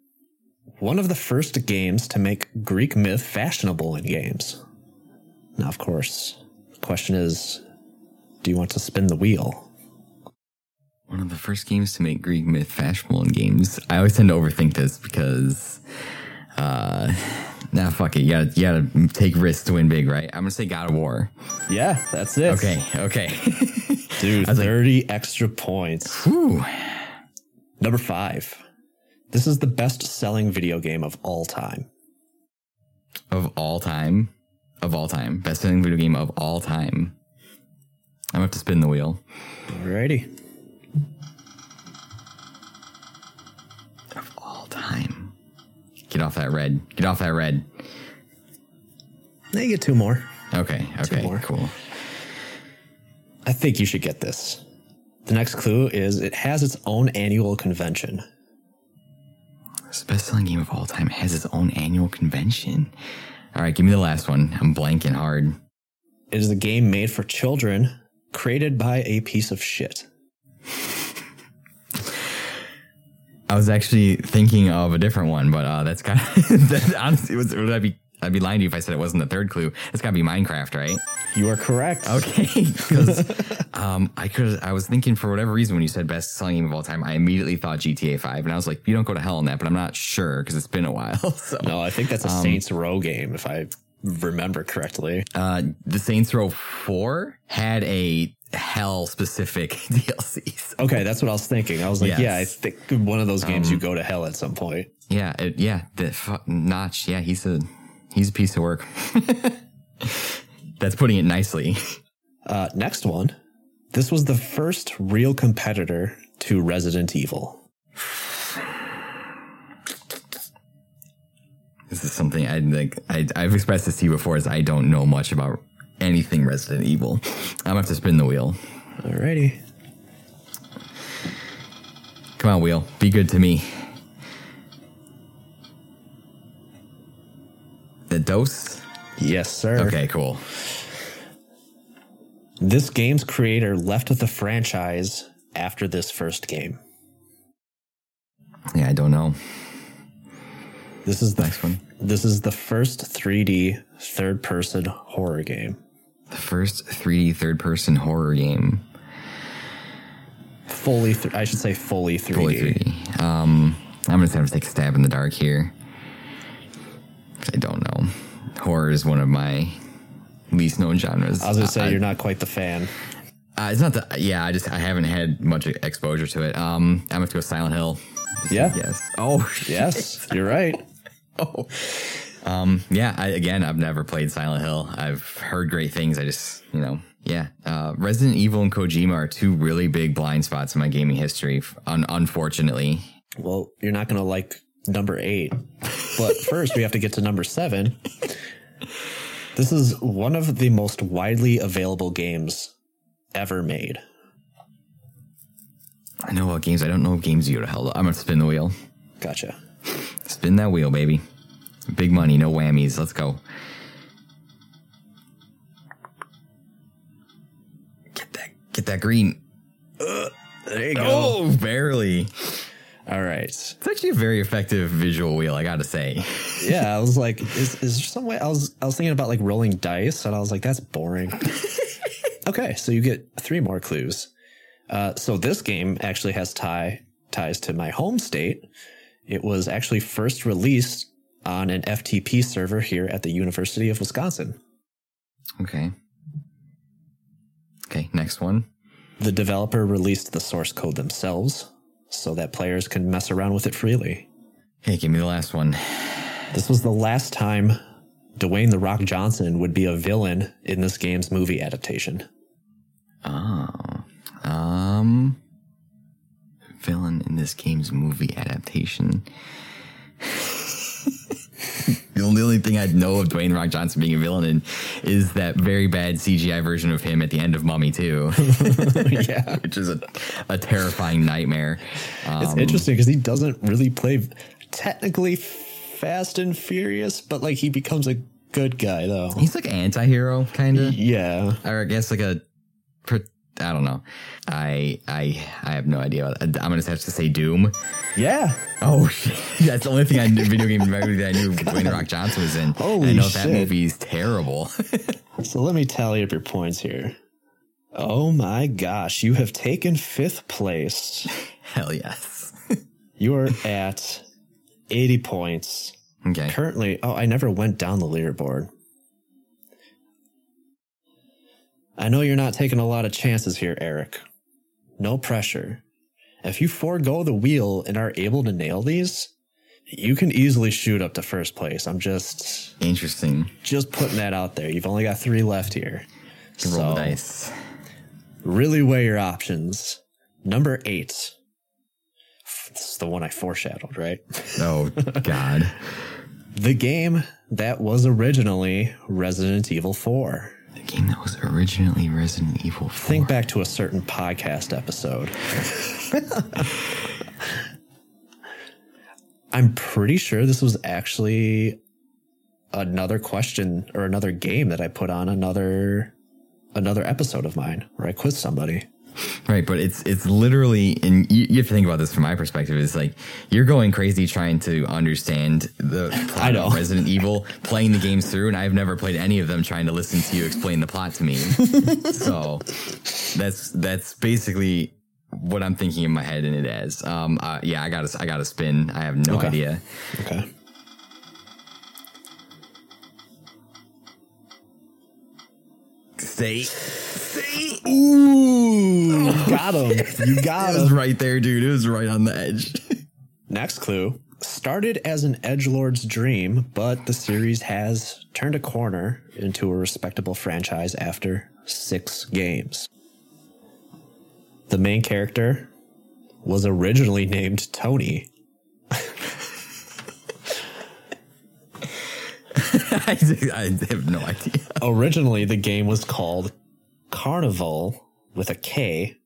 One of the first games to make Greek myth fashionable in games. Now, of course, the question is do you want to spin the wheel? One of the first games to make Greek myth fashionable in games. I always tend to overthink this because, uh, nah, fuck it. You gotta, you gotta take risks to win big, right? I'm gonna say God of War. Yeah, that's it. Okay, okay. Dude, 30 like, extra points. Whew. Number five. This is the best selling video game of all time. Of all time? Of all time. Best selling video game of all time. I'm gonna have to spin the wheel. Alrighty. Of all time. Get off that red. Get off that red. Now you get two more. Okay, okay, more. cool. I think you should get this. The next clue is it has its own annual convention. It's the best selling game of all time. It has its own annual convention. All right, give me the last one. I'm blanking hard. It is a game made for children created by a piece of shit. I was actually thinking of a different one, but uh, that's kind of that honestly was would that be I'd be lying to you if I said it wasn't the third clue. It's got to be Minecraft, right? You are correct. Okay, because um, I could I was thinking for whatever reason when you said best selling game of all time, I immediately thought GTA Five, and I was like, you don't go to hell on that, but I'm not sure because it's been a while. So no, I think that's a um, Saints Row game if I remember correctly. Uh, the Saints Row Four had a hell specific DLCs. Okay, that's what I was thinking. I was like, yes. yeah, I think one of those games um, you go to hell at some point. Yeah, it, yeah, the f- notch. Yeah, he's a he's a piece of work. that's putting it nicely. Uh, next one. This was the first real competitor to Resident Evil. This is something I like. I, I've expressed this to you before. Is I don't know much about anything Resident Evil. I'm gonna have to spin the wheel. Alrighty. Come on, wheel. Be good to me. The dose? Yes, sir. Okay, cool. This game's creator left the franchise after this first game. Yeah, I don't know. This is the next one. This is the first 3D third person horror game. The first 3D third person horror game. Fully, th- I should say fully 3D. Fully 3D. Um, I'm gonna have to take a stab in the dark here. I don't know. Horror is one of my least known genres. I was gonna say I, you're not quite the fan. Uh, it's not the yeah. I just I haven't had much exposure to it. Um, I'm gonna go Silent Hill. Yeah. Yes. Oh yes, you're right. oh. Um, yeah, I, again, I've never played Silent Hill. I've heard great things. I just, you know, yeah. Uh, Resident Evil and Kojima are two really big blind spots in my gaming history, un- unfortunately. Well, you're not going to like number eight. But first, we have to get to number seven. This is one of the most widely available games ever made. I know what games. I don't know what games you to hell. I'm to spin the wheel. Gotcha. Spin that wheel, baby. Big money, no whammies. Let's go. Get that, get that green. Uh, there you go. Oh, barely. All right. It's actually a very effective visual wheel, I gotta say. yeah, I was like, is, is there some way? I was I was thinking about like rolling dice, and I was like, that's boring. okay, so you get three more clues. Uh, so this game actually has tie ties to my home state. It was actually first released on an FTP server here at the University of Wisconsin. Okay. Okay, next one. The developer released the source code themselves so that players can mess around with it freely. Hey, give me the last one. This was the last time Dwayne The Rock Johnson would be a villain in this game's movie adaptation. Oh. Um villain in this game's movie adaptation. only, only thing I know of Dwayne Rock Johnson being a villain in is that very bad CGI version of him at the end of Mummy 2. yeah. Which is a, a terrifying nightmare. it's Um, interesting because he doesn't really play technically Fast and Furious, but like he becomes a good guy though. He's like an anti-hero kind of. Yeah. Or I guess like a I don't know. I I I have no idea. I'm gonna have to say Doom. Yeah. Oh shit! That's the only thing I knew, video game movie that I knew Dwayne Rock Johnson was in. Holy I know shit. that movie is terrible. So let me tally up your points here. Oh my gosh, you have taken fifth place. Hell yes. You are at 80 points. Okay. Currently, oh, I never went down the leaderboard. I know you're not taking a lot of chances here, Eric. No pressure. If you forego the wheel and are able to nail these, you can easily shoot up to first place. I'm just Interesting. just putting that out there. You've only got three left here. Can roll the dice. Really weigh your options. Number eight. This is the one I foreshadowed, right? Oh God. The game that was originally Resident Evil 4. The game that was originally Resident Evil 4. Think back to a certain podcast episode. I'm pretty sure this was actually another question or another game that I put on another another episode of mine where I quiz somebody. Right, but it's it's literally, and you, you have to think about this from my perspective. It's like you're going crazy trying to understand the plot I know. of Resident Evil, playing the games through, and I've never played any of them. Trying to listen to you explain the plot to me, so that's that's basically what I'm thinking in my head in it as. Um, uh, yeah, I got to I got to spin. I have no Okay. idea. Okay. Stay, stay. Ooh, got him. You got It was him. right there, dude. It was right on the edge. Next clue. Started as an edgelord's dream, but the series has turned a corner into a respectable franchise after six games. The main character was originally named Tony. I, I have no idea. Originally, the game was called Carnival with a K,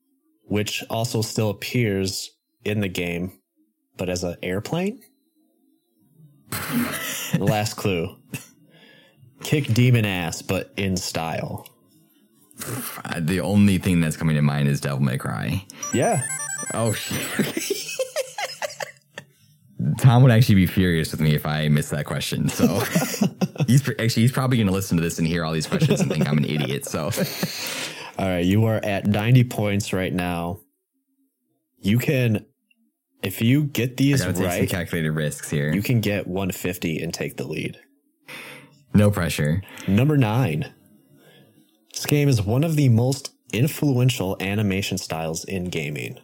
which also still appears in the game, but as an airplane. Last clue. Kick demon ass, but in style. The only thing that's coming to mind is Devil May Cry. Yeah. Oh shit. Tom would actually be furious with me if I missed that question. So he's pr- actually he's probably going to listen to this and hear all these questions and think I'm an idiot. So All right, you are at 90 points right now. You can, if you get these got to take some right, calculated risks here. you can get 150 and take the lead. no pressure. Number nine. This game is one of the most influential animation styles in gaming.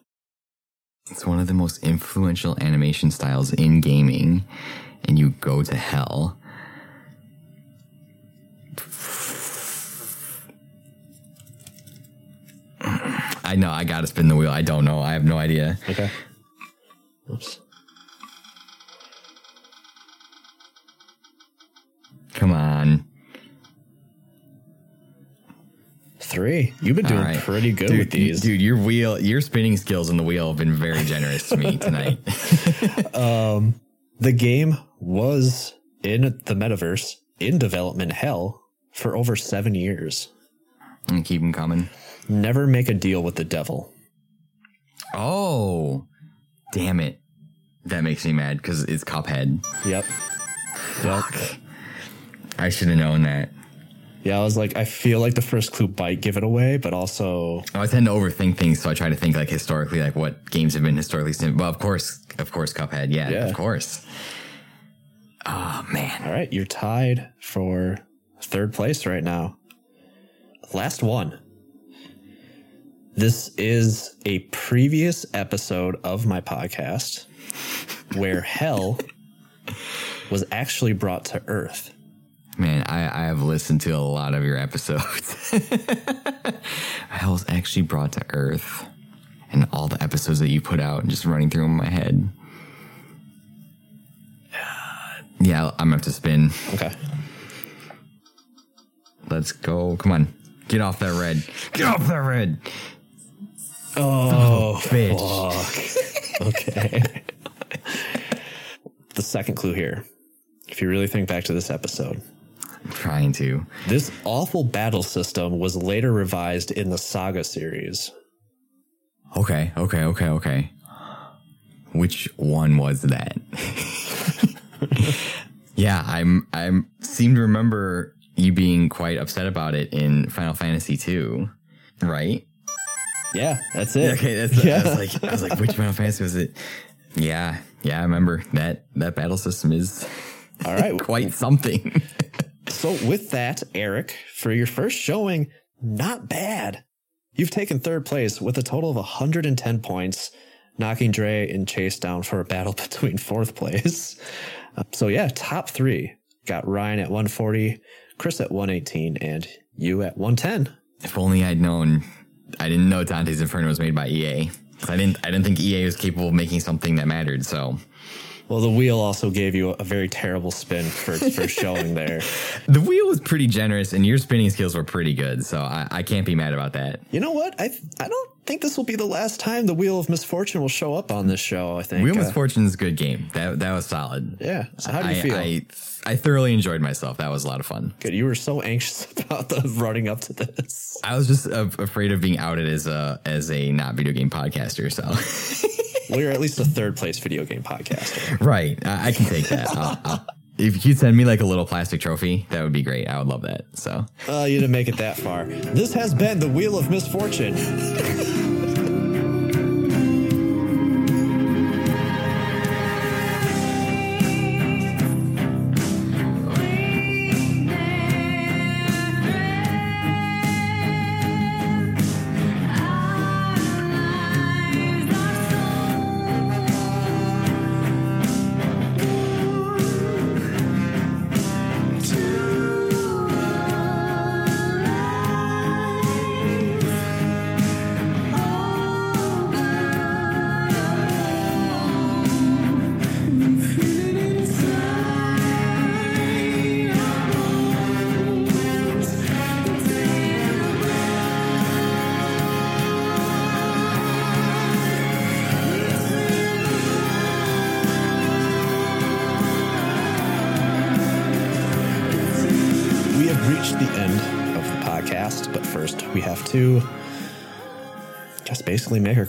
It's one of the most influential animation styles in gaming, and you go to hell. I know. I got to spin the wheel. I don't know. I have no idea. Okay. Oops. Come on. Three. You've been doing right. pretty good dude, with these. Dude, your wheel, your spinning skills on the wheel have been very generous to me tonight. Um, the game was in the metaverse in development hell for over seven years. and keep them coming. Never make a deal with the devil. Oh, damn it. That makes me mad because it's Cuphead. Yep. Yep. I should have known that. Yeah, I was like, I feel like the first clue might give it away, but also, oh, I tend to overthink things, so I try to think like historically, like what games have been historically sim- Well, of course, of course, Cuphead. Yeah, Yeah. of course. Oh man, all right, you're tied for third place right now. Last one. This is a previous episode of my podcast where hell was actually brought to Earth. Man, I, I have listened to a lot of your episodes. I was actually brought to Earth, and all the episodes that you put out, and just running through in my head. Yeah, I'm gonna have to spin. Okay. Let's go. Come on. Get off that red. Get off that red. Oh, bitch. fuck. okay. the second clue here. If you really think back to this episode, trying to. this awful battle system was later revised in the Saga series. Okay, okay, okay, okay. Which one was that? yeah, I'm I'm seem to remember you being quite upset about it in Final Fantasy 2, right? Yeah, that's it. Okay, that's Yeah. I was like I was like which Final Fantasy was it? Yeah, yeah, I remember that that battle system is All right. quite something. So with that, Eric, for your first showing, not bad. You've taken third place with a total of 110 points, knocking Dre and Chase down for a battle between fourth place. Uh, So yeah, top three got Ryan at 140, Chris at 118, and you at 110. if only I'd known I didn't know Dante's Inferno was made by EA. I didn't I didn't think EA was capable of making something that mattered, so Well, the wheel also gave you a very terrible spin for first showing there. The wheel was pretty generous, and your spinning skills were pretty good, so I, I can't be mad about that. You know what? I I don't think this will be the last time the Wheel of Misfortune will show up on this show. I think Wheel of Uh, Misfortune is a good game. That that was solid. Yeah. So how do you I, feel? I, I thoroughly enjoyed myself. That was a lot of fun. Good. You were so anxious about the running up to this. I was just uh, afraid of being outed as a as a not video game podcaster. So You're at least a third place video game podcaster. right, I, I can take that. I'll, I'll, if you'd send me like a little plastic trophy, that would be great. I would love that. So Uh, you didn't make it that far. This has been the Wheel of Misfortune.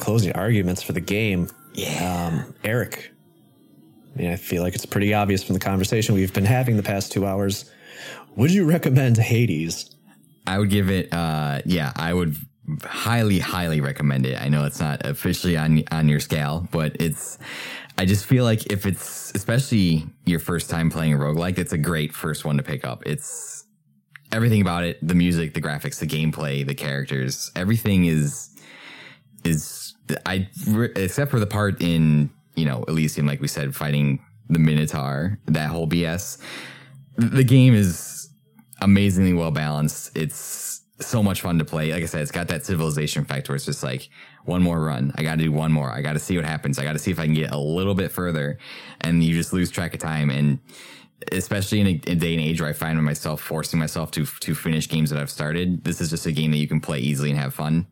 Closing arguments for the game. Yeah. Um, Eric, I mean, I feel like it's pretty obvious from the conversation we've been having the past two hours. Would you recommend Hades? I would give it. Uh, yeah, I would highly, highly recommend it. I know it's not officially on on your scale, but it's. I just feel like if it's especially your first time playing a roguelike, it's a great first one to pick up. It's everything about it, the music, the graphics, the gameplay, the characters, everything is is I except for the part in, you know, Elysium like we said fighting the Minotaur, that whole BS. The game is amazingly well balanced. It's so much fun to play. Like I said, it's got that civilization factor where it's just like one more run. I got to do one more. I got to see what happens. I got to see if I can get a little bit further. And you just lose track of time. And especially in a, a day and age where I find myself forcing myself to to finish games that I've started, this is just a game that you can play easily and have fun.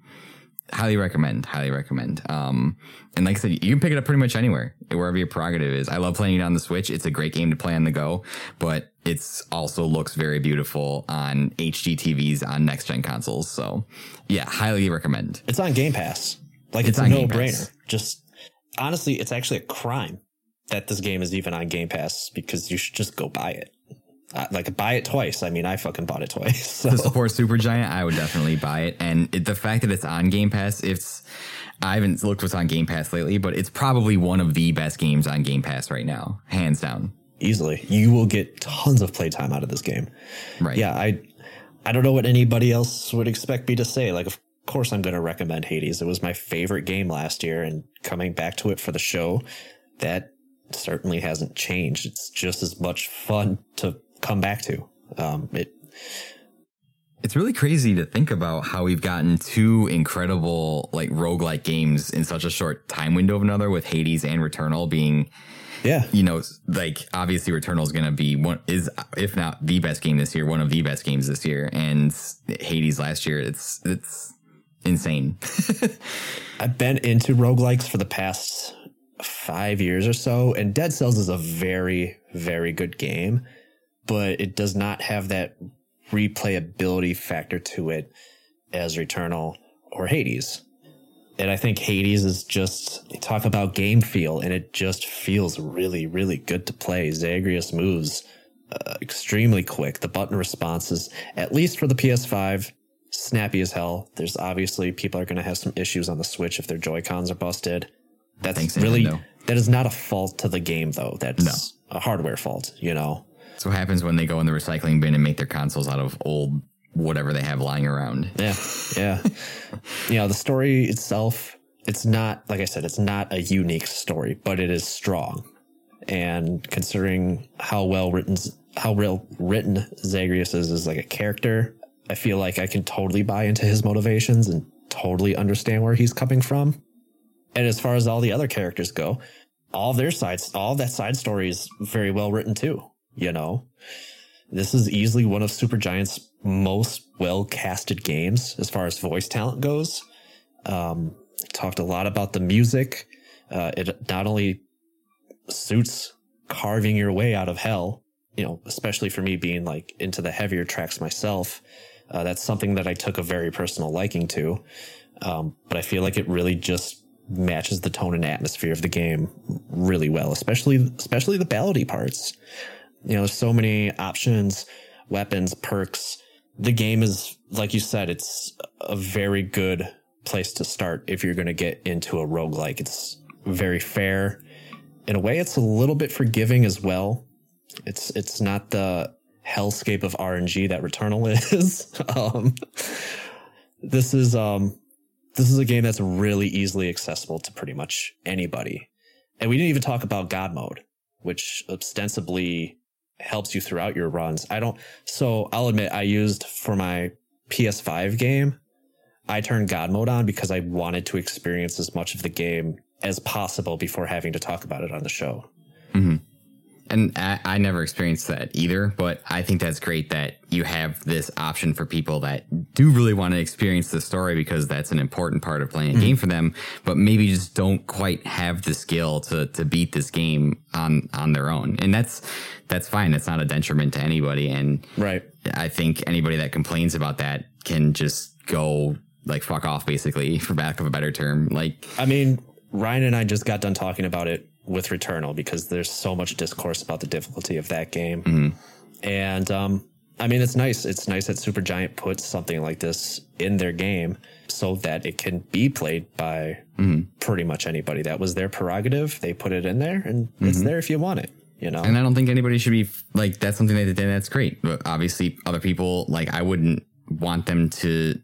Highly recommend. Highly recommend. Um, and like I said, you can pick it up pretty much anywhere, wherever your prerogative is. I love playing it on the Switch. It's a great game to play on the go, but it's also looks very beautiful on HD TVs on next gen consoles. So, yeah, highly recommend. It's on Game Pass. Like It's it's, a no brainer. Just honestly, it's actually a crime that this game is even on Game Pass because you should just go buy it. Uh, like buy it twice. I mean, I fucking bought it twice. So. to support Supergiant, I would definitely buy it. And it, the fact that it's on Game Pass, it's I haven't looked what's on Game Pass lately, but it's probably one of the best games on Game Pass right now, hands down. easily. You will get tons of playtime out of this game. Right. Yeah, I I don't know what anybody else would expect me to say. Like of course I'm going to recommend Hades. It was my favorite game last year and coming back to it for the show, that certainly hasn't changed. It's just as much fun to come back to. Um it it's really crazy to think about how we've gotten two incredible like roguelike games in such a short time window of another with Hades and Returnal being yeah. you know like obviously Returnal is going to be one is if not the best game this year one of the best games this year. And Hades last year it's it's insane. I've been into roguelikes for the past 5 years or so and Dead Cells is a very very good game but it does not have that replayability factor to it as Returnal or Hades. And I think Hades is just talk about game feel, and it just feels really, really good to play. Zagreus moves uh, extremely quick. The button responses, at least for the PS5, snappy as hell. There's obviously people are going to have some issues on the Switch if their Joy Cons are busted. That's Thanks, really Nintendo. that is not a fault to the game though. That's no. a hardware fault. You know. That's what happens when they go in the recycling bin and make their consoles out of old whatever they have lying around. Yeah. Yeah. know, the story itself, it's not, like I said, it's not a unique story, but it is strong. And considering how well written, how real written Zagreus is as like a character, I feel like I can totally buy into his motivations and totally understand where he's coming from. And as far as all the other characters go, all their sides, all that side story is very well written too. You know, this is easily one of Supergiant's most well casted games as far as voice talent goes. Um, talked a lot about the music. Uh, it not only suits carving your way out of hell, you know, especially for me being like into the heavier tracks myself. Uh, that's something that I took a very personal liking to. Um, but I feel like it really just matches the tone and atmosphere of the game really well, especially especially the ballady parts. You know, so many options, weapons, perks. The game is, like you said, it's a very good place to start if you're going to get into a roguelike. It's very fair. In a way, it's a little bit forgiving as well. It's, it's not the hellscape of RNG that Returnal is. um, this is, um, this is a game that's really easily accessible to pretty much anybody. And we didn't even talk about God mode, which ostensibly helps you throughout your runs. I don't, so I'll admit I used for my PS5 game, I turned God mode on because I wanted to experience as much of the game as possible before having to talk about it on the show. Mm-hmm. And I, I, never experienced that either, but I think that's great that you have this option for people that do really want to experience the story because that's an important part of playing a mm-hmm. game for them, but maybe just don't quite have the skill to to beat this game on on their own. And that's that's fine. That's not a detriment to anybody. And right. I think anybody that complains about that can just go like fuck off basically for lack of a better term. Like I mean, Ryan and I just got done talking about it with Returnal because there's so much discourse about the difficulty of that game. Mm-hmm. And um, I mean, it's nice. It's nice that Supergiant puts something like this in their game so that it can be played by mm-hmm. pretty much anybody. That was their prerogative. They put it in there, and mm-hmm. it's there if you want it. You know, and I don't think anybody should be like that's something they did. That's great. But obviously, other people like I wouldn't want them to.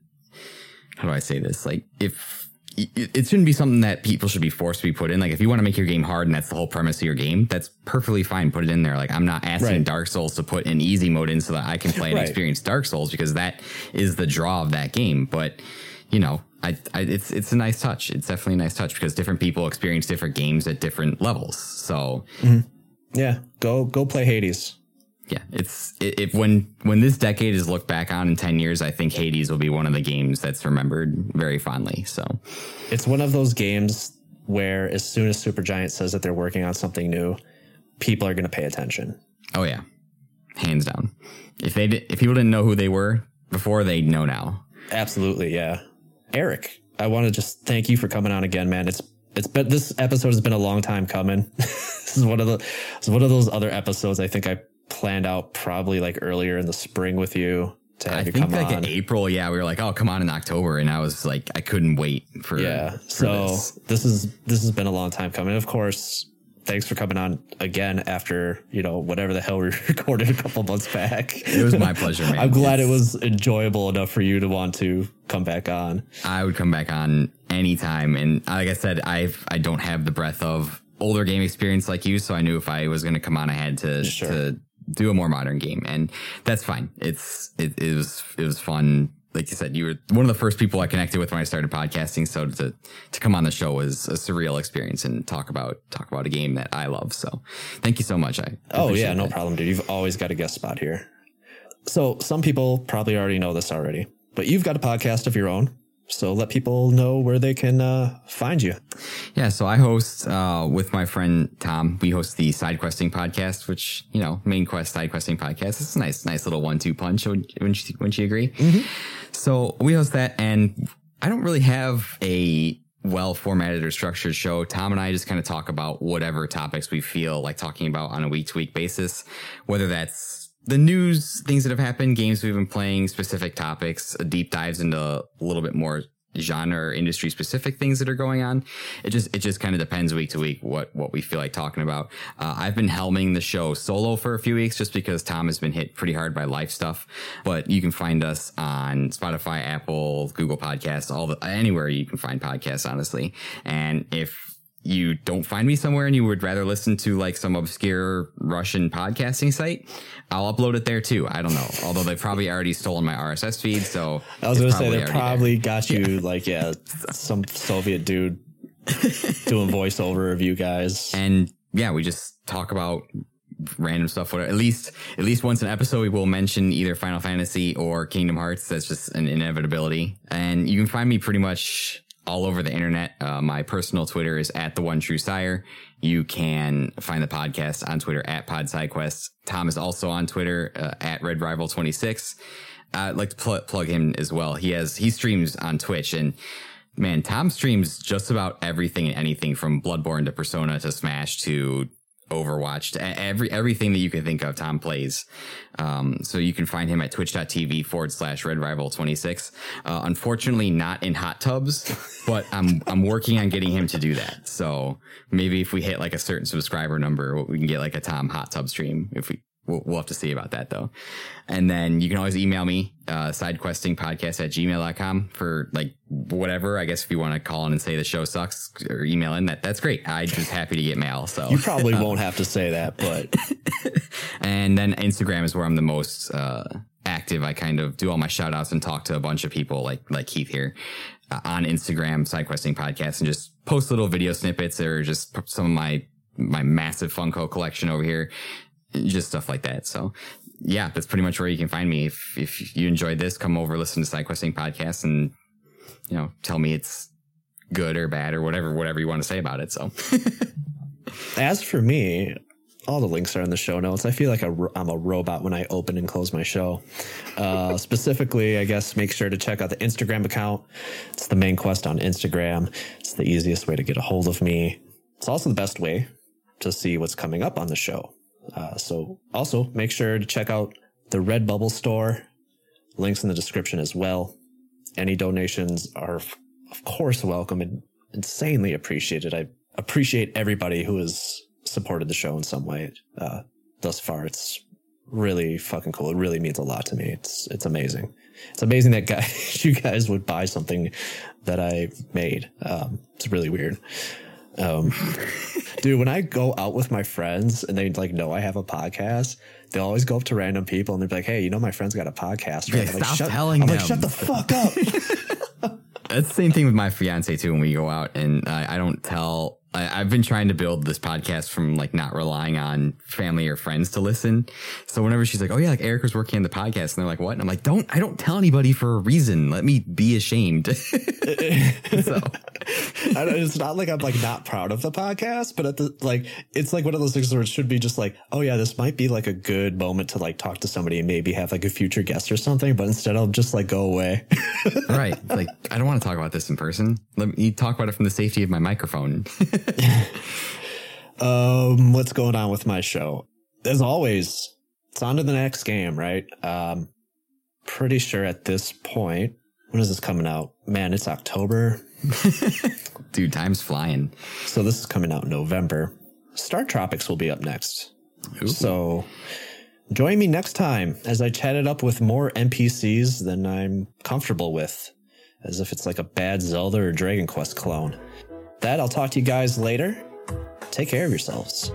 How do I say this? Like if it shouldn't be something that people should be forced to be put in. Like if you want to make your game hard and that's the whole premise of your game, that's perfectly fine. Put it in there. Like I'm not asking right. Dark Souls to put an easy mode in so that I can play and right. experience Dark Souls because that is the draw of that game. But you know, I, I, it's it's a nice touch. It's definitely a nice touch because different people experience different games at different levels. So mm-hmm. yeah, go go play Hades yeah, it's if when when this decade is looked back on in ten years, I think Hades will be one of the games that's remembered very fondly. So, it's one of those games where as soon as Supergiant says that they're working on something new, people are going to pay attention. Oh yeah, hands down. If they if people didn't know who they were before, they know now. Absolutely, yeah. Eric, I want to just thank you for coming on again, man. It's it's been this episode has been a long time coming. this is one of the it's one of those other episodes I think I planned out probably like earlier in the spring with you to have I you think come like on. in April, yeah, we were like, oh, come on in October, and I was like, I couldn't wait for yeah. For so this. this is this has been a long time coming. Of course, thanks for coming on again after you know whatever the hell we recorded a couple months back. It was my pleasure, man. I'm glad it's, it was enjoyable enough for you to want to come back on. I would come back on anytime, and like I said, I've I don't have the breadth of older game experience like you, so I knew if I was going to come on, I had to sure. to do a more modern game, and that's fine. It's it, it was it was fun. Like you said, you were one of the first people I connected with when I started podcasting. So to to come on the show was a surreal experience and talk about talk about a game that I love. So thank you so much. I oh yeah, no problem, dude. You've always got a guest spot here. So some people probably already know this already, but you've got a podcast of your own. So let people know where they can uh, find you. Yeah, so I host uh, with my friend Tom. We host the Side Questing podcast, which you know, main quest, side questing podcast. It's a nice, nice little one-two punch. Wouldn't you, wouldn't you agree? Mm-hmm. So we host that, and I don't really have a well formatted or structured show. Tom and I just kind of talk about whatever topics we feel like talking about on a week to week basis, whether that's the news, things that have happened, games we've been playing, specific topics, deep dives into a little bit more genre industry specific things that are going on. It just it just kind of depends week to week what what we feel like talking about. Uh, I've been helming the show solo for a few weeks just because Tom has been hit pretty hard by life stuff. But you can find us on Spotify, Apple, Google Podcasts, all the anywhere you can find podcasts, honestly. And if you don't find me somewhere and you would rather listen to like some obscure Russian podcasting site, I'll upload it there too. I don't know. Although they've probably already stolen my RSS feed. So I was going to say they probably there. got you yeah. like, yeah, some Soviet dude doing voiceover of you guys. And yeah, we just talk about random stuff. Whatever. At least, at least once an episode, we will mention either Final Fantasy or Kingdom Hearts. That's just an inevitability. And you can find me pretty much all over the internet. Uh, my personal Twitter is at the one true sire. You can find the podcast on Twitter at Pod SideQuest. Tom is also on Twitter uh, at Red Rival 26. I'd like to pl- plug him as well. He has he streams on Twitch and man, Tom streams just about everything and anything from Bloodborne to Persona to Smash to Overwatch, every everything that you can think of, Tom plays. Um, so you can find him at twitch.tv forward slash Red Rival 26. Uh, unfortunately, not in hot tubs, but I'm I'm working on getting him to do that. So maybe if we hit like a certain subscriber number, we can get like a Tom hot tub stream if we We'll, we'll, have to see about that though. And then you can always email me, uh, sidequestingpodcast at gmail.com for like whatever. I guess if you want to call in and say the show sucks or email in that, that's great. I'm just happy to get mail. So you probably won't have to say that, but. and then Instagram is where I'm the most, uh, active. I kind of do all my shout outs and talk to a bunch of people like, like Keith here. Uh, on Instagram, SideQuesting Podcast, and just post little video snippets or just some of my my massive Funko collection over here just stuff like that. So yeah, that's pretty much where you can find me. If, if you enjoyed this, come over, listen to SideQuesting podcast and, you know, tell me it's good or bad or whatever, whatever you want to say about it. So as for me, all the links are in the show notes. I feel like i am a robot when I open and close my show. Uh, specifically, I guess make sure to check out the Instagram account. It's the main quest on Instagram. It's the easiest way to get a hold of me. It's also the best way to see what's coming up on the show. Uh, so also make sure to check out the Redbubble store. Links in the description as well. Any donations are, of course, welcome and insanely appreciated. I appreciate everybody who has supported the show in some way uh, thus far. It's really fucking cool. It really means a lot to me. It's it's amazing. It's amazing that guys, you guys would buy something that I made. Um, it's really weird. Um, dude, when I go out with my friends and they like know I have a podcast, they'll always go up to random people and they're like, "Hey, you know my friend's got a podcast." Right? Yeah, like, stop shut, telling I'm them. like, "Shut the fuck up." That's the same thing with my fiance too. When we go out and I don't tell I, have been trying to build this podcast from like not relying on family or friends to listen. So whenever she's like, "Oh yeah, like Eric was working on the podcast," and they're like, "What?" And I'm like, "Don't I don't tell anybody for a reason. Let me be ashamed." so it's not like I'm like not proud of the podcast, but at the like it's like one of those things where it should be just like, "Oh yeah, this might be like a good moment to like talk to somebody and maybe have like a future guest or something." But instead, I'll just like go away. right? Like I don't want to talk about this in person. Let me talk about it from the safety of my microphone. um, what's going on with my show? As always, it's on to the next game, right? Um, pretty sure at this point, when is this coming out? Man, it's October. Dude, time's flying. So this is coming out in November. Star Tropics will be up next. Ooh. So join me next time as I chat it up with more NPCs than I'm comfortable with, as if it's like a bad Zelda or Dragon Quest clone that, I'll talk to you guys later. Take care of yourselves.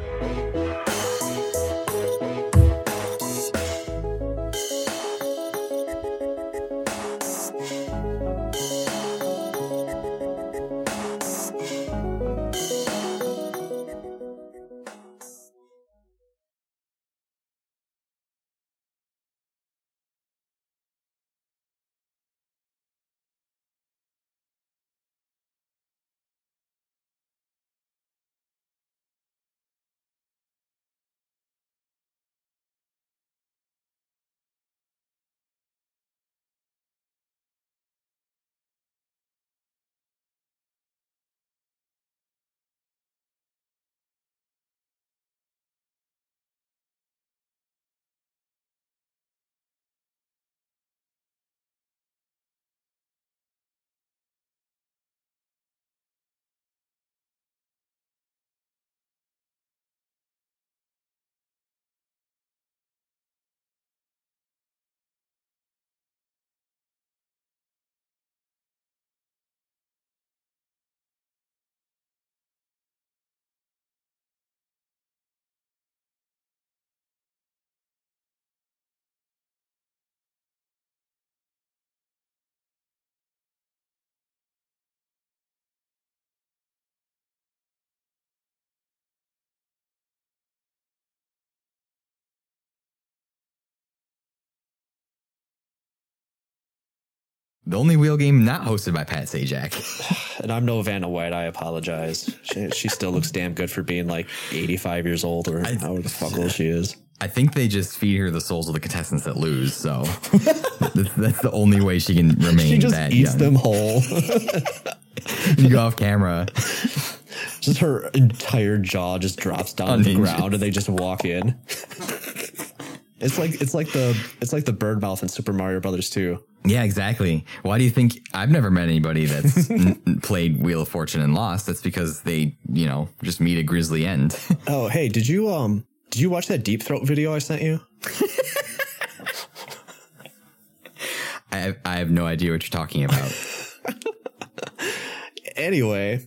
The only wheel game not hosted by Pat Sajak. And I'm no Vanna White. I apologize. She, she still looks damn good for being like 85 years old or however the fuck old she is. I think they just feed her the souls of the contestants that lose. So that's, that's the only way she can remain She just that eats young. them whole. You go off camera. just her entire jaw just drops down to the ground and they just walk in. It's like it's like the it's like the bird mouth in Super Mario Brothers 2. Yeah, exactly. Why do you think I've never met anybody that's n- played Wheel of Fortune and lost? That's because they, you know, just meet a grisly end. Oh, hey, did you um did you watch that deep throat video I sent you? I have, I have no idea what you're talking about. Anyway,